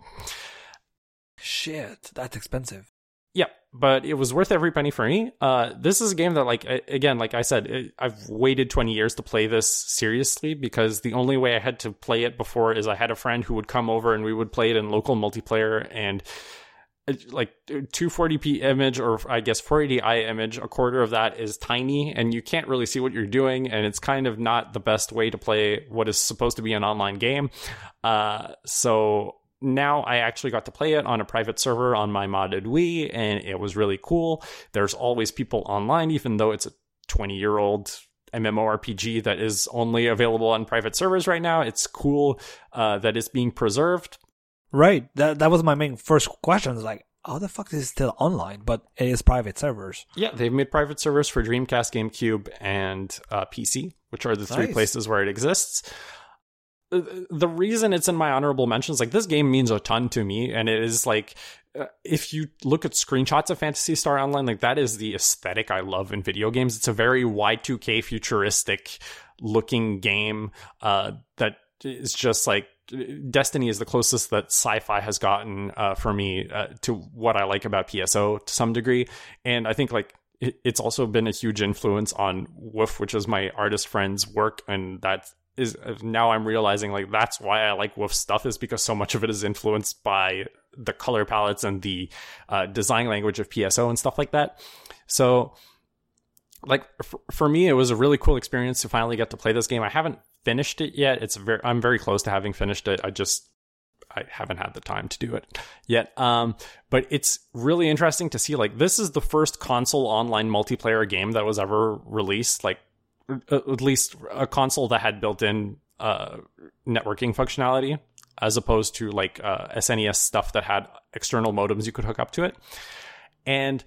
Shit, that's expensive. Yeah, but it was worth every penny for me. Uh, this is a game that, like, again, like I said, I've waited 20 years to play this seriously because the only way I had to play it before is I had a friend who would come over and we would play it in local multiplayer and like 240p image or I guess 480i image, a quarter of that is tiny and you can't really see what you're doing. And it's kind of not the best way to play what is supposed to be an online game. Uh, so now I actually got to play it on a private server on my modded Wii and it was really cool. There's always people online, even though it's a 20 year old MMORPG that is only available on private servers right now. It's cool uh, that it's being preserved. Right. That that was my main first question. Is like, how the fuck is it still online? But it is private servers. Yeah, they've made private servers for Dreamcast, GameCube, and uh, PC, which are the nice. three places where it exists. The reason it's in my honorable mentions, like this game means a ton to me, and it is like uh, if you look at screenshots of Phantasy Star Online, like that is the aesthetic I love in video games. It's a very Y2K futuristic looking game uh, that is just like Destiny is the closest that sci-fi has gotten uh, for me uh, to what I like about PSO to some degree, and I think like it, it's also been a huge influence on Woof, which is my artist friend's work, and that is now I'm realizing like that's why I like Woof stuff is because so much of it is influenced by the color palettes and the uh, design language of PSO and stuff like that. So like for me it was a really cool experience to finally get to play this game. I haven't finished it yet. It's very I'm very close to having finished it. I just I haven't had the time to do it yet. Um, but it's really interesting to see like this is the first console online multiplayer game that was ever released. Like at least a console that had built-in uh, networking functionality, as opposed to like uh, SNES stuff that had external modems you could hook up to it. And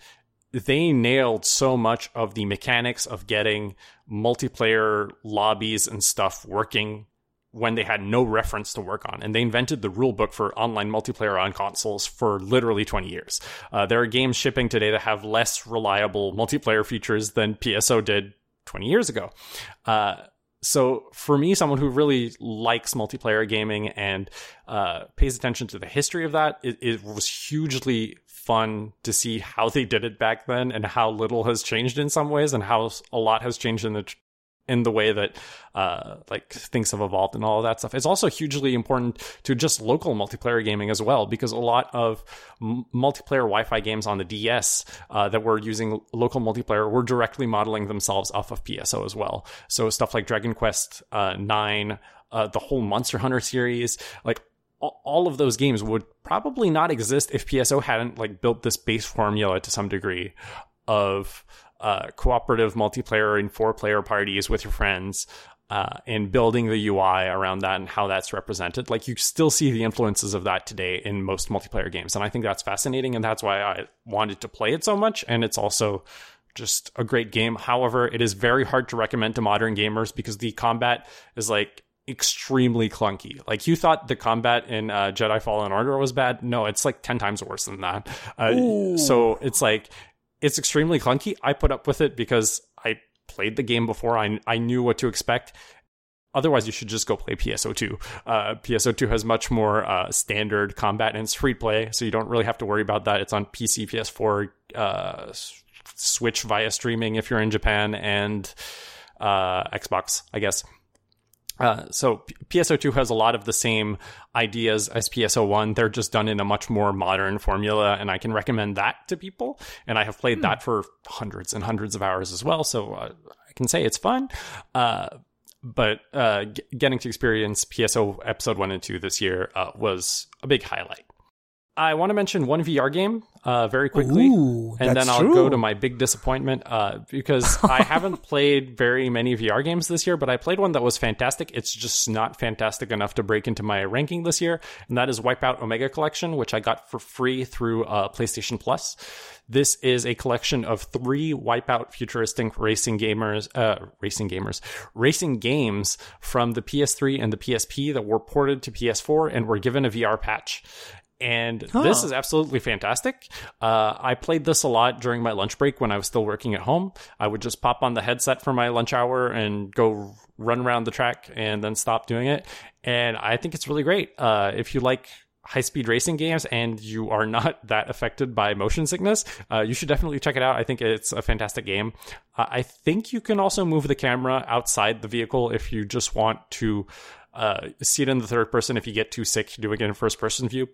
they nailed so much of the mechanics of getting multiplayer lobbies and stuff working when they had no reference to work on. And they invented the rulebook for online multiplayer on consoles for literally 20 years. Uh, there are games shipping today that have less reliable multiplayer features than PSO did 20 years ago. Uh, so for me, someone who really likes multiplayer gaming and uh, pays attention to the history of that, it, it was hugely fun to see how they did it back then and how little has changed in some ways and how a lot has changed in the in the way that uh, like things have evolved and all of that stuff. It's also hugely important to just local multiplayer gaming as well because a lot of m- multiplayer Wi-Fi games on the DS uh, that were using local multiplayer were directly modeling themselves off of PSO as well. So stuff like Dragon Quest uh, Nine, uh, the whole Monster Hunter series, like all of those games would probably not exist if PSO hadn't like built this base formula to some degree of uh, cooperative multiplayer and four player parties with your friends uh, and building the UI around that and how that's represented. Like you still see the influences of that today in most multiplayer games. And I think that's fascinating. And that's why I wanted to play it so much. And it's also just a great game. However, it is very hard to recommend to modern gamers because the combat is like extremely clunky. Like you thought the combat in uh, Jedi Fallen Order was bad. No, it's like 10 times worse than that. Uh, so it's like, it's extremely clunky. I put up with it because I played the game before. I, I knew what to expect. Otherwise, you should just go play PSO2. Uh, PSO2 has much more uh, standard combat and it's free play, so you don't really have to worry about that. It's on PC, PS4, uh, Switch via streaming if you're in Japan, and uh, Xbox, I guess. Uh, so P- PSO2 has a lot of the same ideas as PSO1. They're just done in a much more modern formula, and I can recommend that to people. And I have played that for hundreds and hundreds of hours as well, so uh, I can say it's fun. Uh, but uh, g- getting to experience PSO episode one and two this year uh, was a big highlight. I want to mention one VR game uh, very quickly, Ooh, and then I'll true. go to my big disappointment uh, because I haven't played very many VR games this year, but I played one that was fantastic. It's just not fantastic enough to break into my ranking this year, and that is Wipeout Omega Collection, which I got for free through uh, PlayStation Plus. This is a collection of three Wipeout futuristic racing gamers, uh, racing gamers, racing games from the PS3 and the PSP that were ported to PS4 and were given a VR patch. And this is absolutely fantastic. Uh, I played this a lot during my lunch break when I was still working at home. I would just pop on the headset for my lunch hour and go run around the track and then stop doing it. And I think it's really great. Uh, if you like high speed racing games and you are not that affected by motion sickness, uh, you should definitely check it out. I think it's a fantastic game. Uh, I think you can also move the camera outside the vehicle if you just want to uh, see it in the third person if you get too sick doing it in first person view.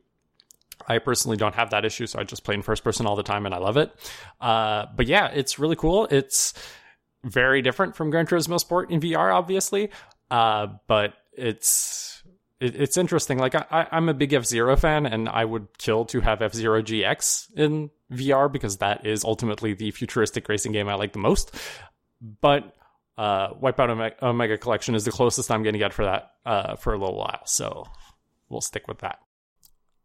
I personally don't have that issue, so I just play in first person all the time and I love it. Uh, but yeah, it's really cool. It's very different from Gran Turismo Sport in VR, obviously, uh, but it's it, it's interesting. Like I, I'm a big F Zero fan, and I would kill to have F Zero GX in VR because that is ultimately the futuristic racing game I like the most. But uh, Wipeout Omega, Omega Collection is the closest I'm going to get for that uh, for a little while, so we'll stick with that.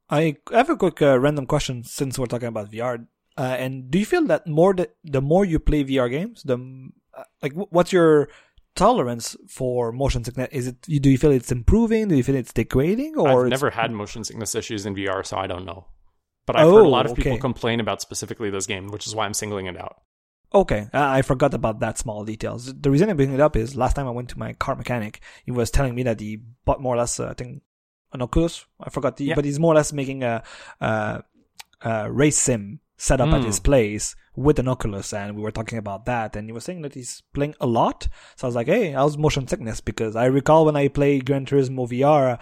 I have a quick uh, random question since we're talking about VR. Uh, and do you feel that more the, the more you play VR games, the uh, like wh- what's your tolerance for motion sickness? Is it do you feel it's improving? Do you feel it's degrading? Or I've never had motion sickness issues in VR, so I don't know. But I've heard a Oh, lot of people complain about specifically this game, which is why I'm singling it out. Okay, I forgot about that small details. The reason I bring it up is last time I went to my car mechanic, he was telling me that he bought more or less, uh, I think, an Oculus. I forgot the, Yeah. but he's more or less making a, a, a race sim set up at Mm. his place with an Oculus, and we were talking about that, and he was saying that he's playing a lot. So I was like, hey, I was motion sickness? Because I recall when I played Gran Turismo VR,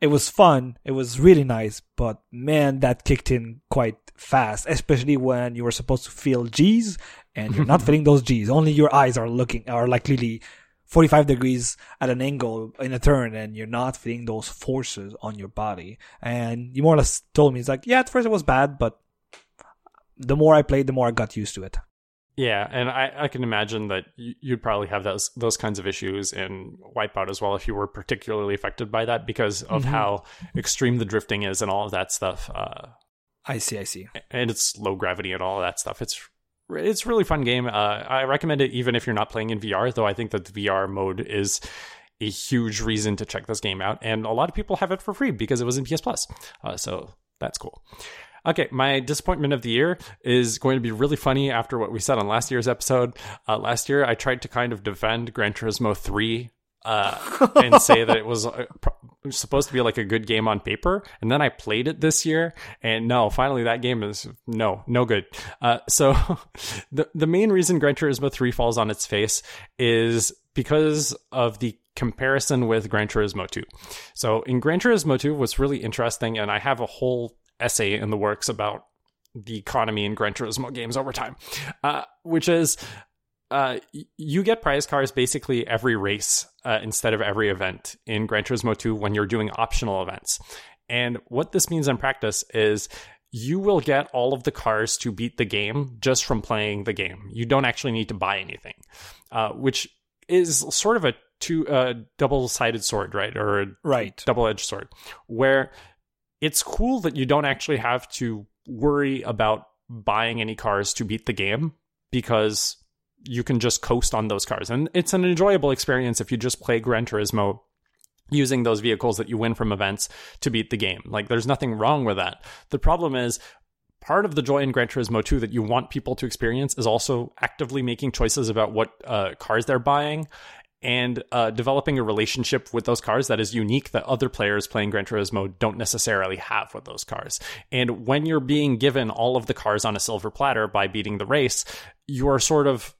it was fun, it was really nice, but man, that kicked in quite fast, especially when you were supposed to feel G's and you're not feeling those G's. Only your eyes are looking, are like really 45 degrees at an angle in a turn and you're not feeling those forces on your body. And you more or less told me, it's like, yeah, at first it was bad, but the more I played, the more I got used to it. Yeah, and I, I can imagine that you'd probably have those those kinds of issues in Wipeout as well if you were particularly affected by that because of Mhm. how extreme the drifting is and all of that stuff. Uh, I see, I see. and it's low gravity and all of that stuff. It's it's a really fun game. Uh, I recommend it even if you're not playing in VR. Though I think that the VR mode is a huge reason to check this game out, and a lot of people have it for free because it was in PS Plus. Uh, so that's cool. Okay, my disappointment of the year is going to be really funny after what we said on last year's episode. Uh, last year, I tried to kind of defend Gran Turismo 3 uh, and say that it was uh, supposed to be like a good game on paper. And then I played it this year, and no, finally that game is no, no good. Uh, so the the main reason Gran Turismo 3 falls on its face is because of the comparison with Gran Turismo 2. So in Gran Turismo 2, what's really interesting, and I have a whole essay in the works about the economy in Gran Turismo games over time, uh, which is uh, you get prize cars basically every race uh, instead of every event in Gran Turismo 2 when you're doing optional events. And what this means in practice is you will get all of the cars to beat the game just from playing the game. You don't actually need to buy anything, uh, which is sort of a two uh, double-sided sword, right? Or a Right. double-edged sword, where it's cool that you don't actually have to worry about buying any cars to beat the game because you can just coast on those cars. And it's an enjoyable experience if you just play Gran Turismo using those vehicles that you win from events to beat the game. Like there's nothing wrong with that. The problem is part of the joy in Gran Turismo 2 that you want people to experience is also actively making choices about what uh, cars they're buying and uh, developing a relationship with those cars that is unique that other players playing Gran Turismo don't necessarily have with those cars. And when you're being given all of the cars on a silver platter by beating the race, you are sort of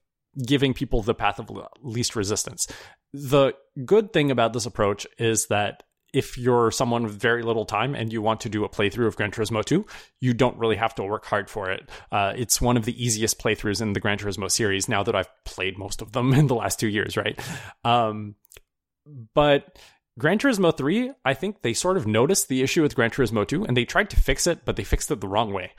giving people the path of least resistance. The good thing about this approach is that if you're someone with very little time and you want to do a playthrough of Gran Turismo 2, you don't really have to work hard for it. Uh, it's one of the easiest playthroughs in the Gran Turismo series now that I've played most of them in the last two years, right? Um, but Gran Turismo 3, I think they sort of noticed the issue with Gran Turismo 2 and they tried to fix it, but they fixed it the wrong way.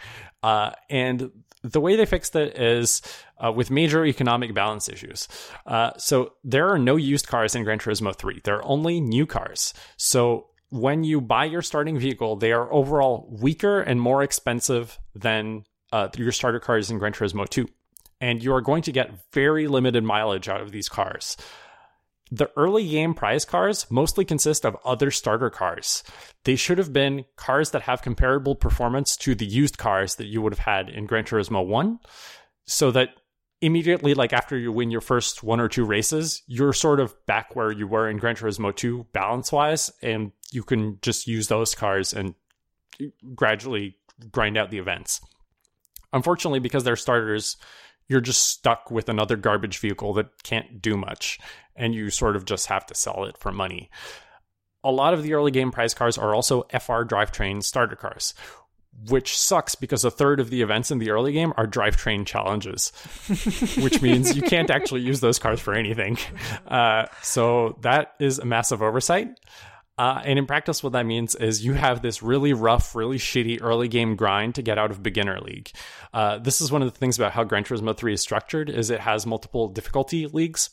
Uh, and the way they fixed it is uh, with major economic balance issues. Uh, so there are no used cars in Gran Turismo 3. There are only new cars. So when you buy your starting vehicle, they are overall weaker and more expensive than uh, your starter cars in Gran Turismo 2. And you are going to get very limited mileage out of these cars. The early game prize cars mostly consist of other starter cars. They should have been cars that have comparable performance to the used cars that you would have had in Gran Turismo 1, so that immediately, like after you win your first one or two races, you're sort of back where you were in Gran Turismo 2 balance wise, and you can just use those cars and gradually grind out the events. Unfortunately, because they're starters, you're just stuck with another garbage vehicle that can't do much, and you sort of just have to sell it for money. A lot of the early game prize cars are also FR drivetrain starter cars, which sucks because a third of the events in the early game are drivetrain challenges, which means you can't actually use those cars for anything. Uh, so that is a massive oversight. Uh, and in practice, what that means is you have this really rough, really shitty early game grind to get out of beginner league. Uh, this is one of the things about how Gran Turismo 3 is structured is it has multiple difficulty leagues.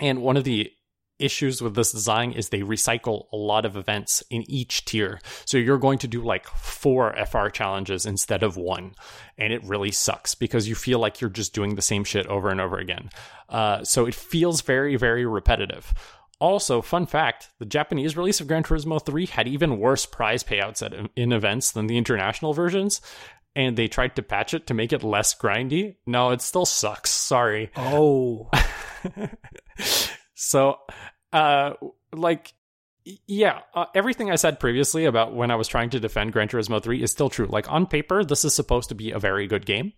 And one of the issues with this design is they recycle a lot of events in each tier. So you're going to do like four FR challenges instead of one. And it really sucks because you feel like you're just doing the same shit over and over again. Uh, so it feels very, very repetitive. Also, fun fact the Japanese release of Gran Turismo 3 had even worse prize payouts at, in events than the international versions, and they tried to patch it to make it less grindy. No, it still sucks. Sorry. Oh. so, uh, like, yeah, uh, everything I said previously about when I was trying to defend Gran Turismo 3 is still true. Like, on paper, this is supposed to be a very good game.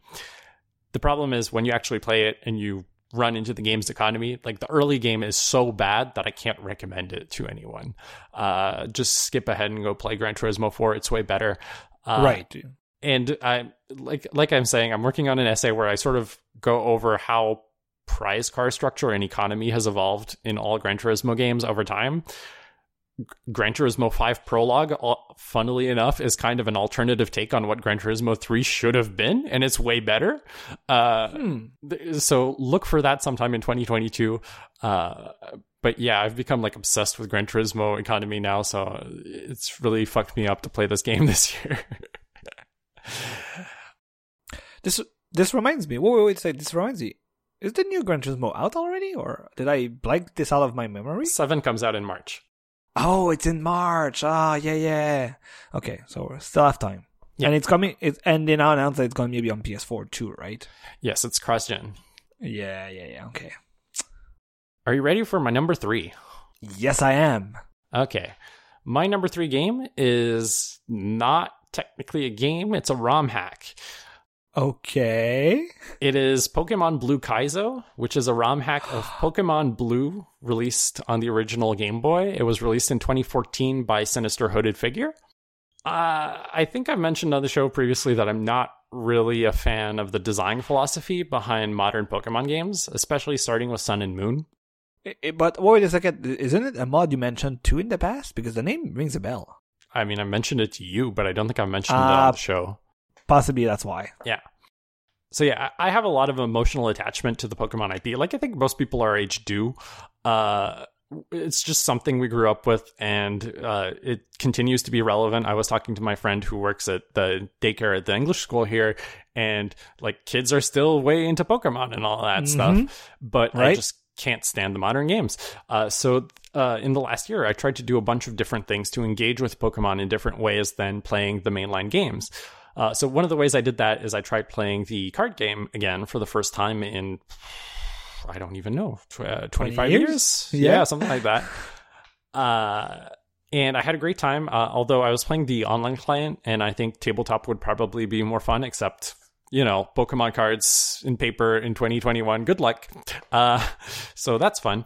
The problem is when you actually play it and you run into the game's economy. Like the early game is so bad that I can't recommend it to anyone. Uh, just skip ahead and go play Gran Turismo 4. It's way better. Uh, right. And I like like I'm saying, I'm working on an essay where I sort of go over how prize car structure and economy has evolved in all Gran Turismo games over time. Gran Turismo 5 Prologue, uh, funnily enough, is kind of an alternative take on what Gran Turismo 3 should have been, and it's way better. Uh, hmm. So look for that sometime in 2022. Uh, but yeah, I've become like obsessed with Gran Turismo economy now, so it's really fucked me up to play this game this year. this this reminds me. Wait, wait, wait, say this reminds me. Is the new Gran Turismo out already, or did I blank this out of my memory? Seven comes out in March. Oh, it's in March. Ah, yeah, yeah. Okay, so we still have time. Yeah. And it's coming. It's and they now announced that it's going to be on PS4 too, right? Yes, it's cross gen. Yeah, yeah, yeah. Okay. Are you ready for my number three? Yes, I am. Okay. My number three game is not technically a game, it's a ROM hack. Okay. It is Pokemon Blue Kaizo, which is a ROM hack of Pokemon Blue released on the original Game Boy. It was released in 2014 by Sinister Hooded Figure. Uh, I think I've mentioned on the show previously that I'm not really a fan of the design philosophy behind modern Pokemon games, especially starting with Sun and Moon. It, it, but wait a second, isn't it a mod you mentioned too in the past? Because the name rings a bell. I mean, I mentioned it to you, but I don't think I mentioned uh, it on the show. Possibly that's why. Yeah. So yeah, I have a lot of emotional attachment to the Pokemon IP. Like I think most people our age do. Uh, it's just something we grew up with, and uh, it continues to be relevant. I was talking to my friend who works at the daycare at the English school here, and like kids are still way into Pokemon and all that mm-hmm. stuff. But right? I just can't stand the modern games. Uh, so uh, in the last year, I tried to do a bunch of different things to engage with Pokemon in different ways than playing the mainline games. Uh, so one of the ways I did that is I tried playing the card game again for the first time in I don't even know tw- uh, 25 years? years? Yeah. Yeah. something like that. Uh, and I had a great time. Uh, although I was playing the online client, and I think tabletop would probably be more fun. Except you know, Pokemon cards in paper in 2021. Good luck. Uh, so that's fun.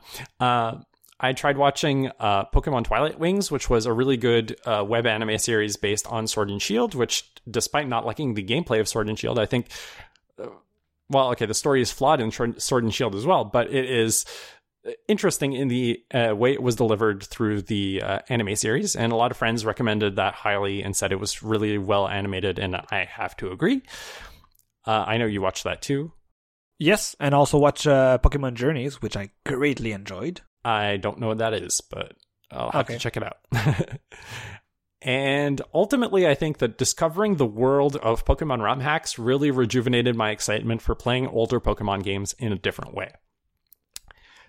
Uh, I tried watching uh, Pokemon Twilight Wings, which was a really good uh, web anime series based on Sword and Shield. Which, despite not liking the gameplay of Sword and Shield, I think, uh, well, okay, the story is flawed in Sword and Shield as well, but it is interesting in the uh, way it was delivered through the uh, anime series. And a lot of friends recommended that highly and said it was really well animated, and I have to agree. Uh, I know you watched that too. Yes, and also watch uh, Pokemon Journeys, which I greatly enjoyed. I don't know what that is, but I'll have Okay. to check it out. and ultimately, I think that discovering the world of Pokemon ROM hacks really rejuvenated my excitement for playing older Pokemon games in a different way.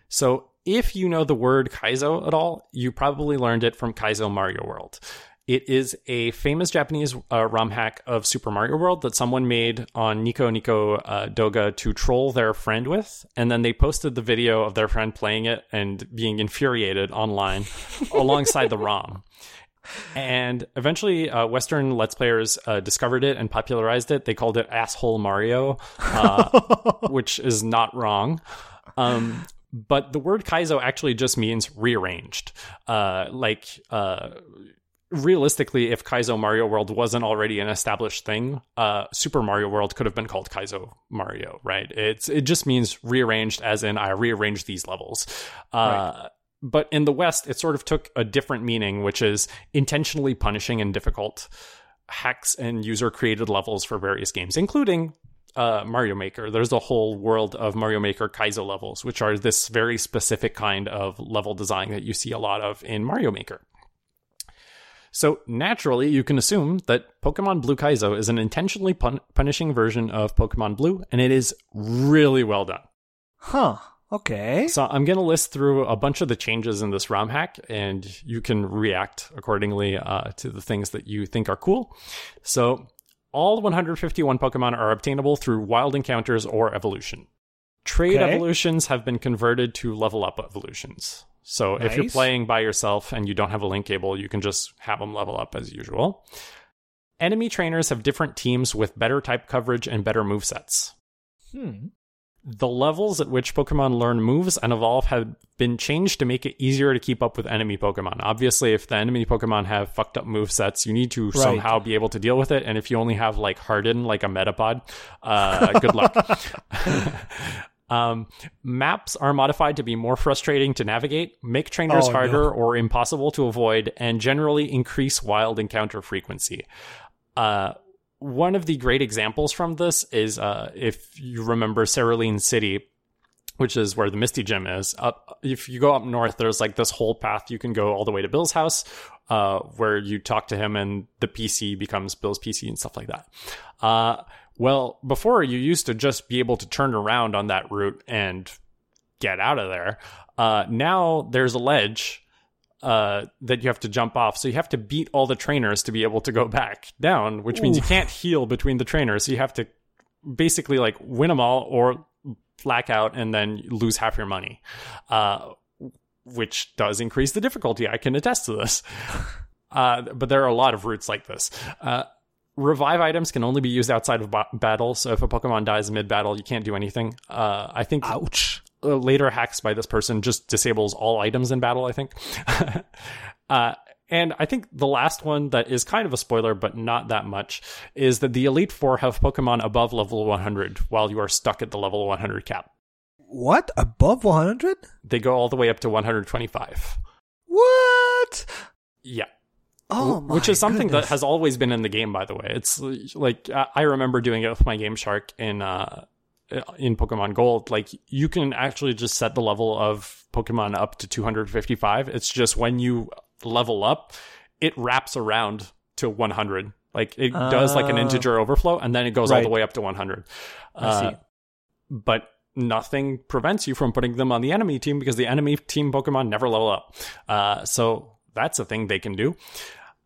So, if you know the word Kaizo at all, you probably learned it from Kaizo Mario World. It is a famous Japanese uh, ROM hack of Super Mario World that someone made on Nico Nico uh, Doga to troll their friend with, and then they posted the video of their friend playing it and being infuriated online alongside the ROM. And eventually, uh, Western Let's Players uh, discovered it and popularized it. They called it Asshole Mario, uh, which is not wrong. Um, but the word Kaizo actually just means rearranged. Uh, like, uh, realistically, if Kaizo Mario World wasn't already an established thing, uh, Super Mario World could have been called Kaizo Mario, right? It's it just means rearranged, as in I rearranged these levels. Uh, But in the West, it sort of took a different meaning, which is intentionally punishing and difficult hacks and user created levels for various games, including uh, Mario Maker. There's a whole world of Mario Maker Kaizo levels, which are this very specific kind of level design that you see a lot of in Mario Maker. So naturally, you can assume that Pokemon Blue Kaizo is an intentionally pun- punishing version of Pokemon Blue, and it is really well done. Huh. Okay. So I'm going to list through a bunch of the changes in this ROM hack, and you can react accordingly uh, to the things that you think are cool. So all 151 Pokemon are obtainable through wild encounters or evolution. Trade Okay. evolutions have been converted to level up evolutions. So if you're playing by yourself and you don't have a link cable, you can just have them level up as usual. Enemy trainers have different teams with better type coverage and better movesets. Hmm. The levels at which Pokemon learn moves and evolve have been changed to make it easier to keep up with enemy Pokemon. Obviously, if the enemy Pokemon have fucked up move sets, you need to somehow be able to deal with it. And if you only have like Harden, like a Metapod, uh, good luck. um, maps are modified to be more frustrating to navigate, make trainers Oh, harder no. or impossible to avoid, and generally increase wild encounter frequency. Uh, one of the great examples from this is uh, if you remember Cerulean City, which is where the Misty Gym is. Up, if you go up north, there's like this whole path you can go all the way to Bill's house, uh, where you talk to him and the PC becomes Bill's PC and stuff like that. Uh, well, before you used to just be able to turn around on that route and get out of there. Uh, now there's a ledge uh, that you have to jump off. So you have to beat all the trainers to be able to go back down, which means you can't heal between the trainers. So you have to basically like win them all or black out and then lose half your money, uh, which does increase the difficulty. I can attest to this. Uh, but there are a lot of routes like this. Uh, revive items can only be used outside of ba- battle. So if a Pokemon dies mid battle, you can't do anything. Uh, I think Ouch. uh, later hacks by this person just disables all items in battle, I think. uh, and I think the last one that is kind of a spoiler, but not that much, is that the Elite Four have Pokemon above level 100 while you are stuck at the level 100 cap. What? Above 100? They go all the way up to 125. What? Yeah. Oh, my which is something goodness. that has always been in the game by the way it's like I remember doing it with my game shark in uh in pokemon gold like you can actually just set the level of pokemon up to 255 it's just when you level up it wraps around to 100 like it does like an Ah. integer overflow and then it goes all the way up to 100 I see. Uh, but nothing prevents you from putting them on the enemy team because the enemy team Pokemon never level up. Uh, so that's a thing they can do.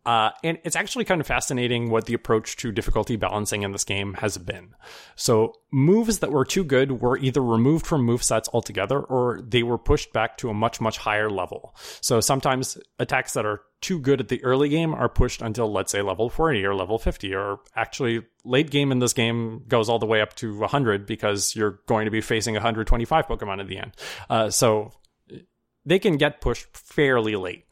Uh, and it's actually kind of fascinating what the approach to difficulty balancing in this game has been. So, moves that were too good were either removed from movesets altogether or they were pushed back to a much, much higher level. So, sometimes attacks that are too good at the early game are pushed until, let's say, level 40 or level 50, or actually, late game in this game goes all the way up to 100 because you're going to be facing 125 Pokemon at the end. Uh, so, they can get pushed fairly late.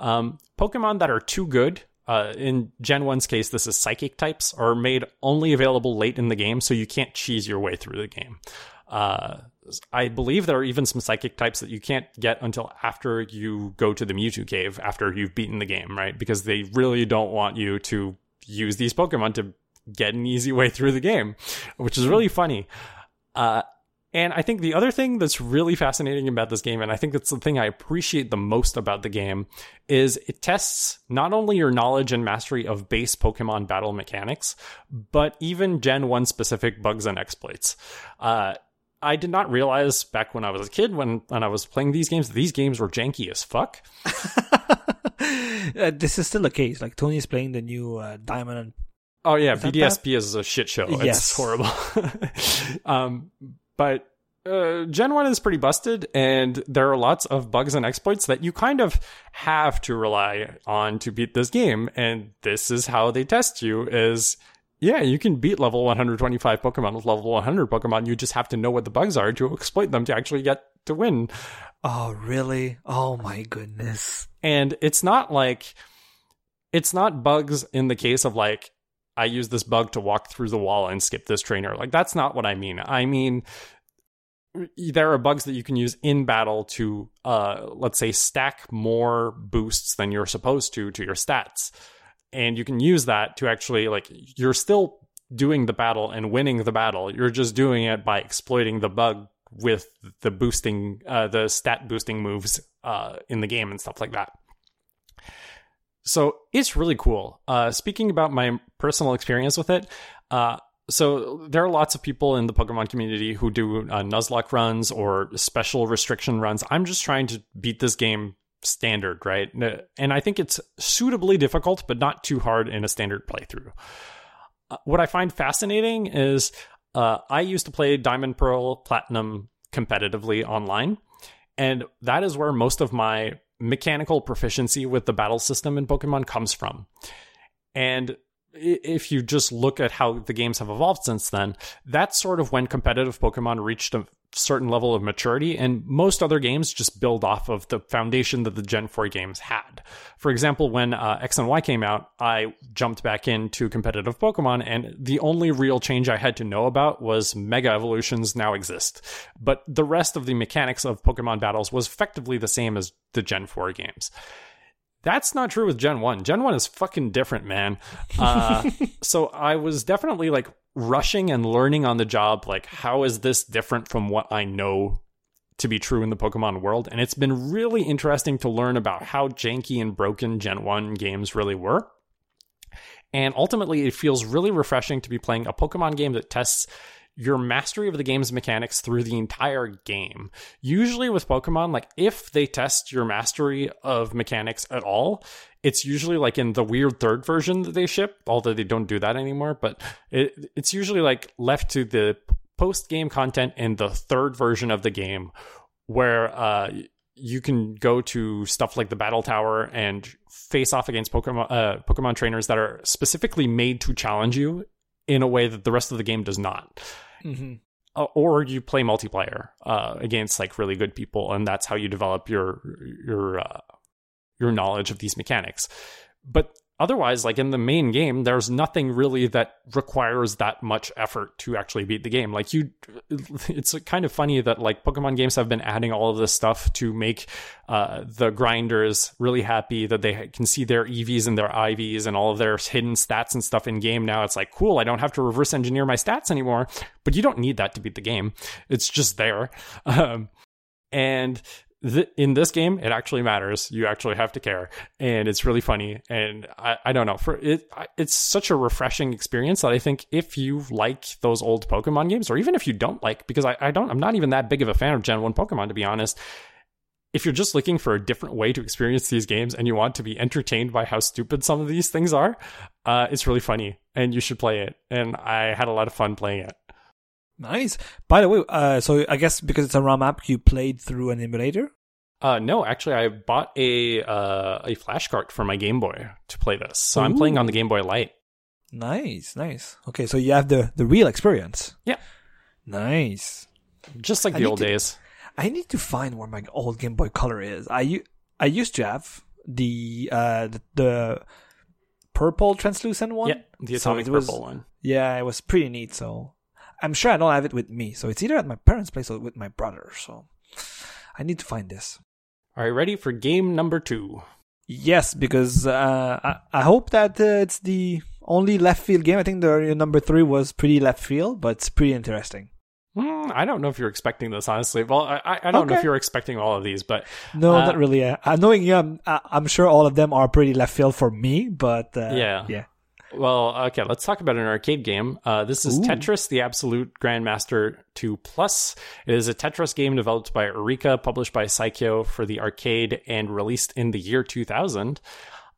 Um, Pokemon that are too good, uh, in Gen 1's case, this is psychic types, are made only available late in the game, so you can't cheese your way through the game. Uh, I believe there are even some psychic types that you can't get until after you go to the Mewtwo cave after you've beaten the game, right? Because they really don't want you to use these Pokemon to get an easy way through the game, which is really funny. Uh, and I think the other thing that's really fascinating about this game, and I think that's the thing I appreciate the most about the game, is it tests not only your knowledge and mastery of base Pokemon battle mechanics, but even Gen 1 specific bugs and exploits. Uh, I did not realize back when I was a kid, when, when I was playing these games, these games were janky as fuck. uh, this is still the case. Like Tony is playing the new uh, Diamond and Oh yeah, is BDSP is a shit show. Yes. It's horrible. um, but uh, Gen 1 is pretty busted, and there are lots of bugs and exploits that you kind of have to rely on to beat this game. And this is how they test you is yeah, you can beat level 125 Pokemon with level 100 Pokemon. You just have to know what the bugs are to exploit them to actually get to win. Oh, really? Oh my goodness. And it's not like it's not bugs in the case of like I use this bug to walk through the wall and skip this trainer. Like that's not what I mean. I mean there are bugs that you can use in battle to uh let's say stack more boosts than you're supposed to to your stats. And you can use that to actually like you're still doing the battle and winning the battle. You're just doing it by exploiting the bug with the boosting uh the stat boosting moves uh in the game and stuff like that. So it's really cool. Uh, speaking about my personal experience with it, uh, so there are lots of people in the Pokemon community who do uh, Nuzlocke runs or special restriction runs. I'm just trying to beat this game standard, right? And I think it's suitably difficult, but not too hard in a standard playthrough. Uh, what I find fascinating is uh, I used to play Diamond, Pearl, Platinum competitively online, and that is where most of my mechanical proficiency with the battle system in Pokemon comes from. And if you just look at how the games have evolved since then, that's sort of when competitive Pokemon reached a certain level of maturity, and most other games just build off of the foundation that the Gen 4 games had. For example, when uh, X and Y came out, I jumped back into competitive Pokemon, and the only real change I had to know about was Mega Evolutions now exist. But the rest of the mechanics of Pokemon battles was effectively the same as the Gen 4 games. That's not true with Gen 1. Gen 1 is fucking different, man. Uh, so I was definitely like rushing and learning on the job, like, how is this different from what I know to be true in the Pokemon world? And it's been really interesting to learn about how janky and broken Gen 1 games really were. And ultimately, it feels really refreshing to be playing a Pokemon game that tests your mastery of the game's mechanics through the entire game. Usually with Pokemon, like if they test your mastery of mechanics at all, it's usually like in the weird third version that they ship, although they don't do that anymore, but it, it's usually like left to the post game content in the third version of the game where uh, you can go to stuff like the battle tower and face off against Pokemon uh, Pokemon trainers that are specifically made to challenge you in a way that the rest of the game does not. Mm-hmm. Uh, or you play multiplayer uh, against like really good people, and that's how you develop your your uh, your knowledge of these mechanics. But otherwise, like in the main game, there's nothing really that requires that much effort to actually beat the game. Like you, it's kind of funny that like Pokemon games have been adding all of this stuff to make uh, the grinders really happy that they can see their EVs and their IVs and all of their hidden stats and stuff in game. Now it's like cool. I don't have to reverse engineer my stats anymore. But you don't need that to beat the game. It's just there. Um, and th- in this game, it actually matters. You actually have to care, and it's really funny. And I, I don't know, for it, it's such a refreshing experience that I think if you like those old Pokemon games, or even if you don't like, because I, I don't, I'm not even that big of a fan of Gen One Pokemon to be honest. If you're just looking for a different way to experience these games and you want to be entertained by how stupid some of these things are, uh, it's really funny and you should play it. And I had a lot of fun playing it. Nice. By the way, uh, so I guess because it's a ROM app, you played through an emulator. Uh, no, actually, I bought a uh, a flash cart for my Game Boy to play this, so Ooh. I'm playing on the Game Boy Light. Nice, nice. Okay, so you have the the real experience. Yeah. Nice. Just like I the old to, days. I need to find where my old Game Boy Color is. I I used to have the uh the, the purple translucent one. Yeah, the atomic so purple one. Yeah, it was pretty neat. So I'm sure I don't have it with me. So it's either at my parents' place or with my brother. So I need to find this. Are you ready for game number two? Yes, because uh, I, I hope that uh, it's the only left field game. I think the number three was pretty left field, but it's pretty interesting. Mm, I don't know if you're expecting this, honestly. Well, I, I don't okay. know if you're expecting all of these, but no, uh, not really. Uh, knowing you, I'm, I'm sure all of them are pretty left field for me. But uh, yeah, yeah. Well, okay, let's talk about an arcade game. Uh, this is Ooh. Tetris, the Absolute Grandmaster 2 Plus. It is a Tetris game developed by Arika, published by Psikyo for the arcade, and released in the year 2000.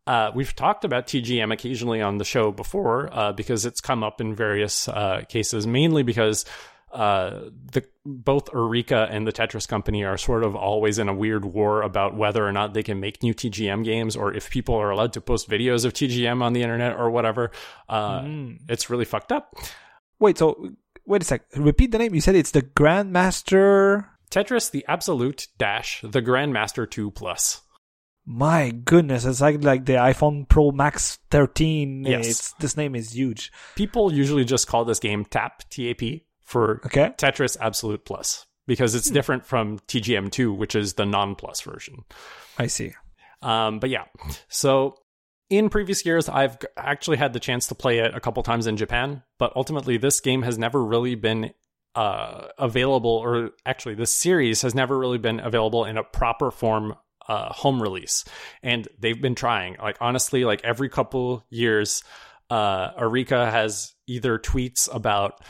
Uh, we've talked about TGM occasionally on the show before uh, because it's come up in various uh, cases, mainly because uh, the both Arika and the Tetris company are sort of always in a weird war about whether or not they can make new TGM games or if people are allowed to post videos of TGM on the internet or whatever. Uh, mm. It's really fucked up. Wait, so wait a sec. Repeat the name. You said it's the Grandmaster Tetris, the Absolute Dash, the Grandmaster Two Plus. My goodness, it's like like the iPhone Pro Max 13. Yes. It's, this name is huge. People usually just call this game TAP, T A P, for okay. Tetris Absolute Plus because it's hmm. different from TGM2, which is the non plus version. I see. Um, but yeah, so in previous years, I've actually had the chance to play it a couple times in Japan, but ultimately, this game has never really been uh, available, or actually, this series has never really been available in a proper form uh, home release. And they've been trying. Like, honestly, like every couple years, uh, Arika has either tweets about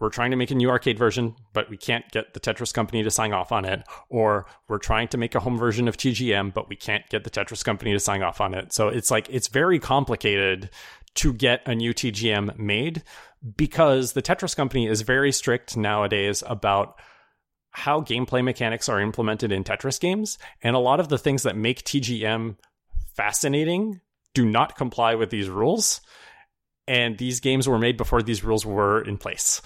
we're trying to make a new arcade version, but we can't get the Tetris company to sign off on it. Or we're trying to make a home version of TGM, but we can't get the Tetris company to sign off on it. So it's like, it's very complicated to get a new TGM made because the Tetris company is very strict nowadays about how gameplay mechanics are implemented in Tetris games. And a lot of the things that make TGM fascinating do not comply with these rules. And these games were made before these rules were in place.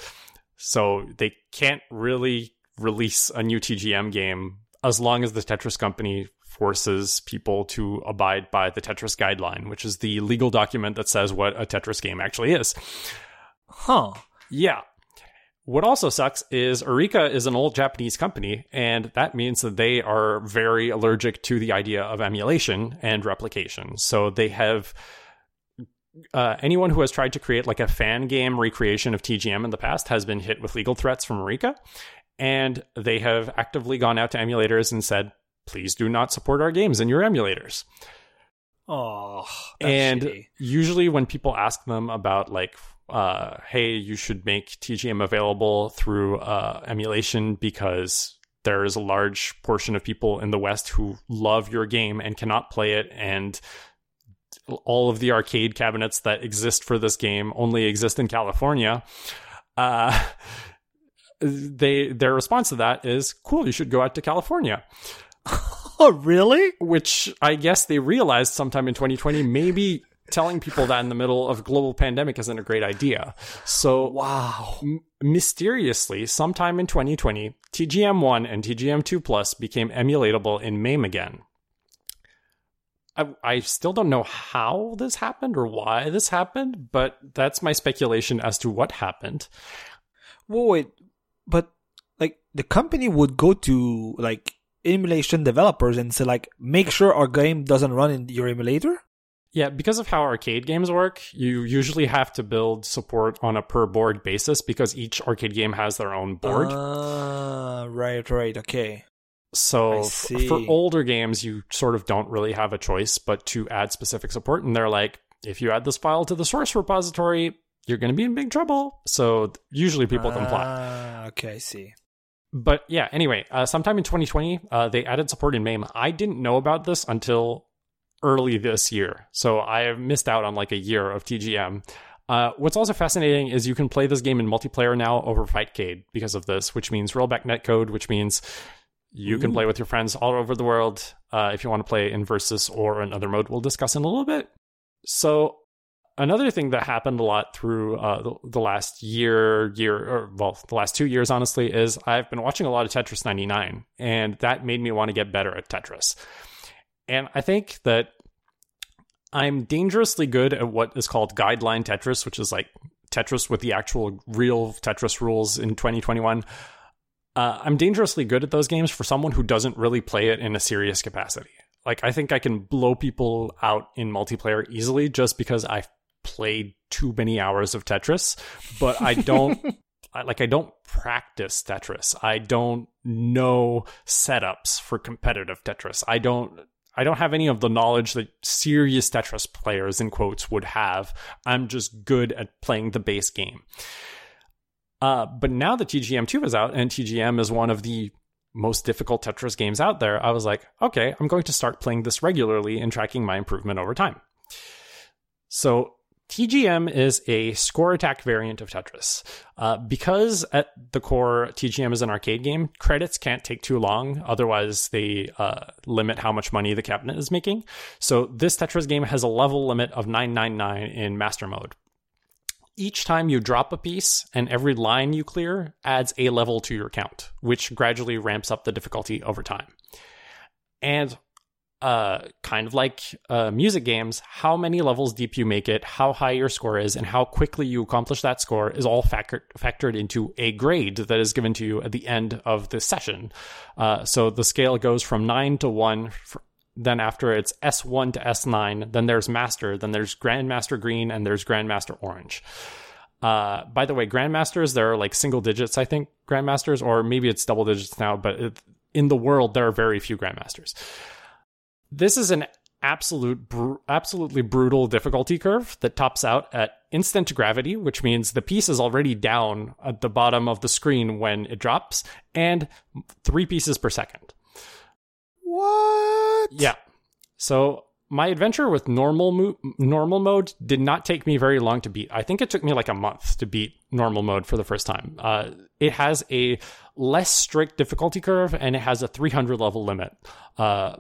So they can't really release a new TGM game as long as the Tetris company forces people to abide by the Tetris guideline, which is the legal document that says what a Tetris game actually is. Huh. Yeah. What also sucks is Arika is an old Japanese company, and that means that they are very allergic to the idea of emulation and replication. So they have uh, anyone who has tried to create like a fan game recreation of TGM in the past has been hit with legal threats from Arika, and they have actively gone out to emulators and said, "Please do not support our games in your emulators." Oh, and shitty. usually when people ask them about like, uh, "Hey, you should make TGM available through uh, emulation because." There is a large portion of people in the West who love your game and cannot play it, and all of the arcade cabinets that exist for this game only exist in California. Uh, they their response to that is cool. You should go out to California. oh, really? Which I guess they realized sometime in 2020 maybe telling people that in the middle of a global pandemic isn't a great idea. So, wow. M- mysteriously, sometime in 2020, TGM1 and TGM2 Plus became emulatable in MAME again. I, I still don't know how this happened or why this happened, but that's my speculation as to what happened. Well, wait, but like the company would go to like emulation developers and say like, make sure our game doesn't run in your emulator. Yeah, because of how arcade games work, you usually have to build support on a per board basis because each arcade game has their own board. Uh, right, right, okay. So for older games, you sort of don't really have a choice but to add specific support. And they're like, if you add this file to the source repository, you're going to be in big trouble. So usually people comply. Ah, okay, I see. But yeah, anyway, uh, sometime in 2020, uh, they added support in MAME. I didn't know about this until early this year. So I have missed out on like a year of TGM. Uh, what's also fascinating is you can play this game in multiplayer now over Fightcade because of this, which means rollback netcode, which means you can play with your friends all over the world uh, if you want to play in Versus or another mode we'll discuss in a little bit. So another thing that happened a lot through uh, the, the last year, year, or well, the last two years, honestly, is I've been watching a lot of Tetris 99, and that made me want to get better at Tetris. And I think that I'm dangerously good at what is called guideline Tetris, which is like Tetris with the actual real Tetris rules in 2021. Uh, I'm dangerously good at those games for someone who doesn't really play it in a serious capacity. Like, I think I can blow people out in multiplayer easily just because I've played too many hours of Tetris, but I don't. I, like I don't practice Tetris. I don't know setups for competitive Tetris. I don't I don't have any of the knowledge that serious Tetris players in quotes would have. I'm just good at playing the base game. Uh, but now that TGM 2 is out and TGM is one of the most difficult Tetris games out there, I was like, okay, I'm going to start playing this regularly and tracking my improvement over time. So TGM is a score attack variant of Tetris. Uh, because at the core, TGM is an arcade game, credits can't take too long. Otherwise, they uh, limit how much money the cabinet is making. So this Tetris game has a level limit of 999 in master mode. Each time you drop a piece and every line you clear adds a level to your count, which gradually ramps up the difficulty over time. And uh, kind of like uh, music games, how many levels deep you make it, how high your score is, and how quickly you accomplish that score is all factor- factored into a grade that is given to you at the end of the session. Uh, so the scale goes from 9 to 1. f then after it's S1 to S9, then there's Master, then there's Grandmaster Green, and there's Grandmaster Orange. Uh, by the way, Grandmasters, there are like single digits, I think, Grandmasters, or maybe it's double digits now, but it, in the world, there are very few Grandmasters this is an absolute br- absolutely brutal difficulty curve that tops out at instant gravity which means the piece is already down at the bottom of the screen when it drops and 3 pieces per second What? Yeah so my adventure with normal mo- normal mode did not take me very long to beat. I think it took me like a month to beat normal mode for the first time. Uh, it has a less strict difficulty curve and it has a 300 level limit. Uh,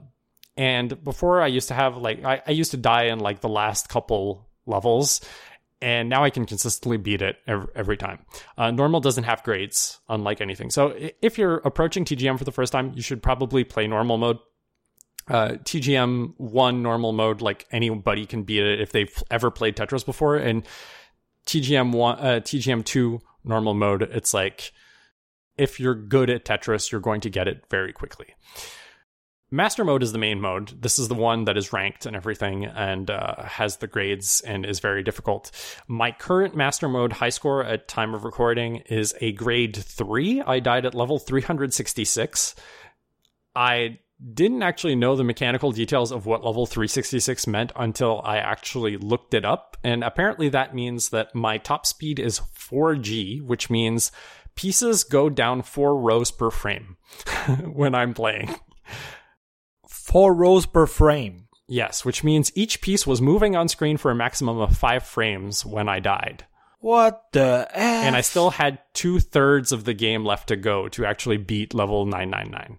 and before I used to have like I, I used to die in like the last couple levels, and now I can consistently beat it every, every time. Uh, normal doesn't have grades, unlike anything. So if you're approaching TGM for the first time, you should probably play normal mode. Uh, TGM one normal mode, like anybody can beat it if they've ever played Tetris before, and TGM one, uh, TGM two normal mode, it's like if you're good at Tetris, you're going to get it very quickly. Master mode is the main mode. This is the one that is ranked and everything and uh, has the grades and is very difficult. My current master mode high score at time of recording is a grade 3. I died at level 366. I didn't actually know the mechanical details of what level 366 meant until I actually looked it up. And apparently that means that my top speed is 4G, which means pieces go down four rows per frame when I'm playing. Four rows per frame. Yes, which means each piece was moving on screen for a maximum of five frames when I died. What the F? And I still had two thirds of the game left to go to actually beat level 999.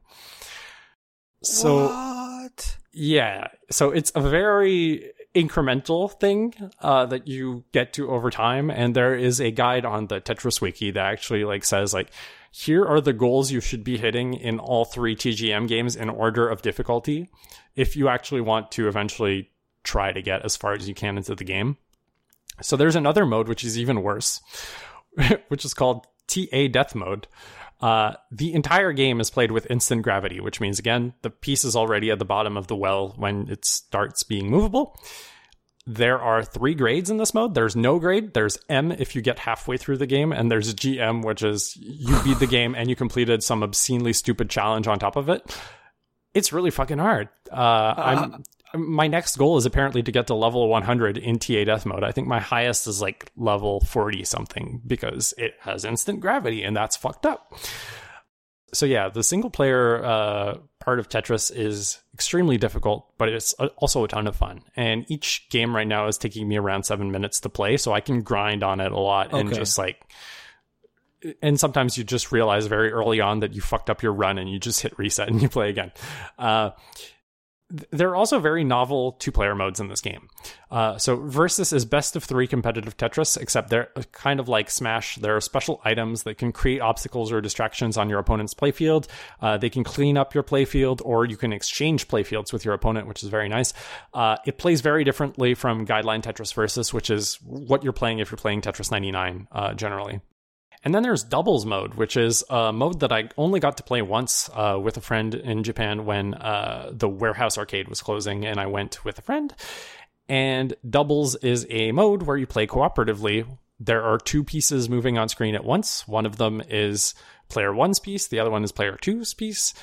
So, What? yeah, so it's a very incremental thing uh, that you get to over time. And there is a guide on the Tetris Wiki that actually like says like, here are the goals you should be hitting in all three TGM games in order of difficulty if you actually want to eventually try to get as far as you can into the game. So there's another mode which is even worse, which is called TA Death Mode. Uh, the entire game is played with instant gravity, which means again the piece is already at the bottom of the well when it starts being movable. there are three grades in this mode. There's no grade. There's M if you get halfway through the game, and there's GM, which is you beat the game and you completed some obscenely stupid challenge on top of it. It's really fucking hard. Uh, I'm my next goal is apparently to get to level 100 in TA death mode. I think my highest is like level 40 something because it has instant gravity and that's fucked up. So yeah, the single player uh, part of Tetris is extremely difficult, but it's also a ton of fun. And each game right now is taking me around seven minutes to play, so I can grind on it a lot okay. and just like. And sometimes you just realize very early on that you fucked up your run and you just hit reset and you play again. Uh, there are also very novel two player modes in this game. Uh, so, Versus is best of three competitive Tetris, except they're kind of like Smash. There are special items that can create obstacles or distractions on your opponent's playfield. Uh, they can clean up your playfield, or you can exchange playfields with your opponent, which is very nice. Uh, it plays very differently from Guideline Tetris Versus, which is what you're playing if you're playing Tetris 99 uh, generally. And then there's doubles mode, which is a mode that I only got to play once uh, with a friend in Japan when uh, the warehouse arcade was closing, and I went with a friend. And doubles is a mode where you play cooperatively. There are two pieces moving on screen at once. One of them is player one's piece, the other one is player two's piece.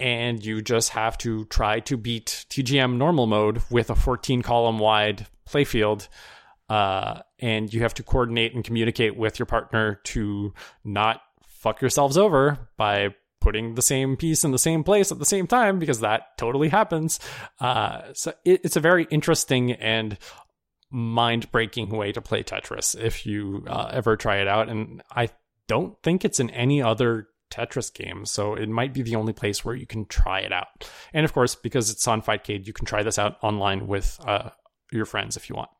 And you just have to try to beat TGM normal mode with a 14 column wide playfield uh, and you have to coordinate and communicate with your partner to not fuck yourselves over by putting the same piece in the same place at the same time because that totally happens. Uh, so it, it's a very interesting and mind breaking way to play Tetris if you uh, ever try it out. And I don't think it's in any other Tetris game, so it might be the only place where you can try it out. And of course, because it's on Fightcade, you can try this out online with uh, your friends if you want.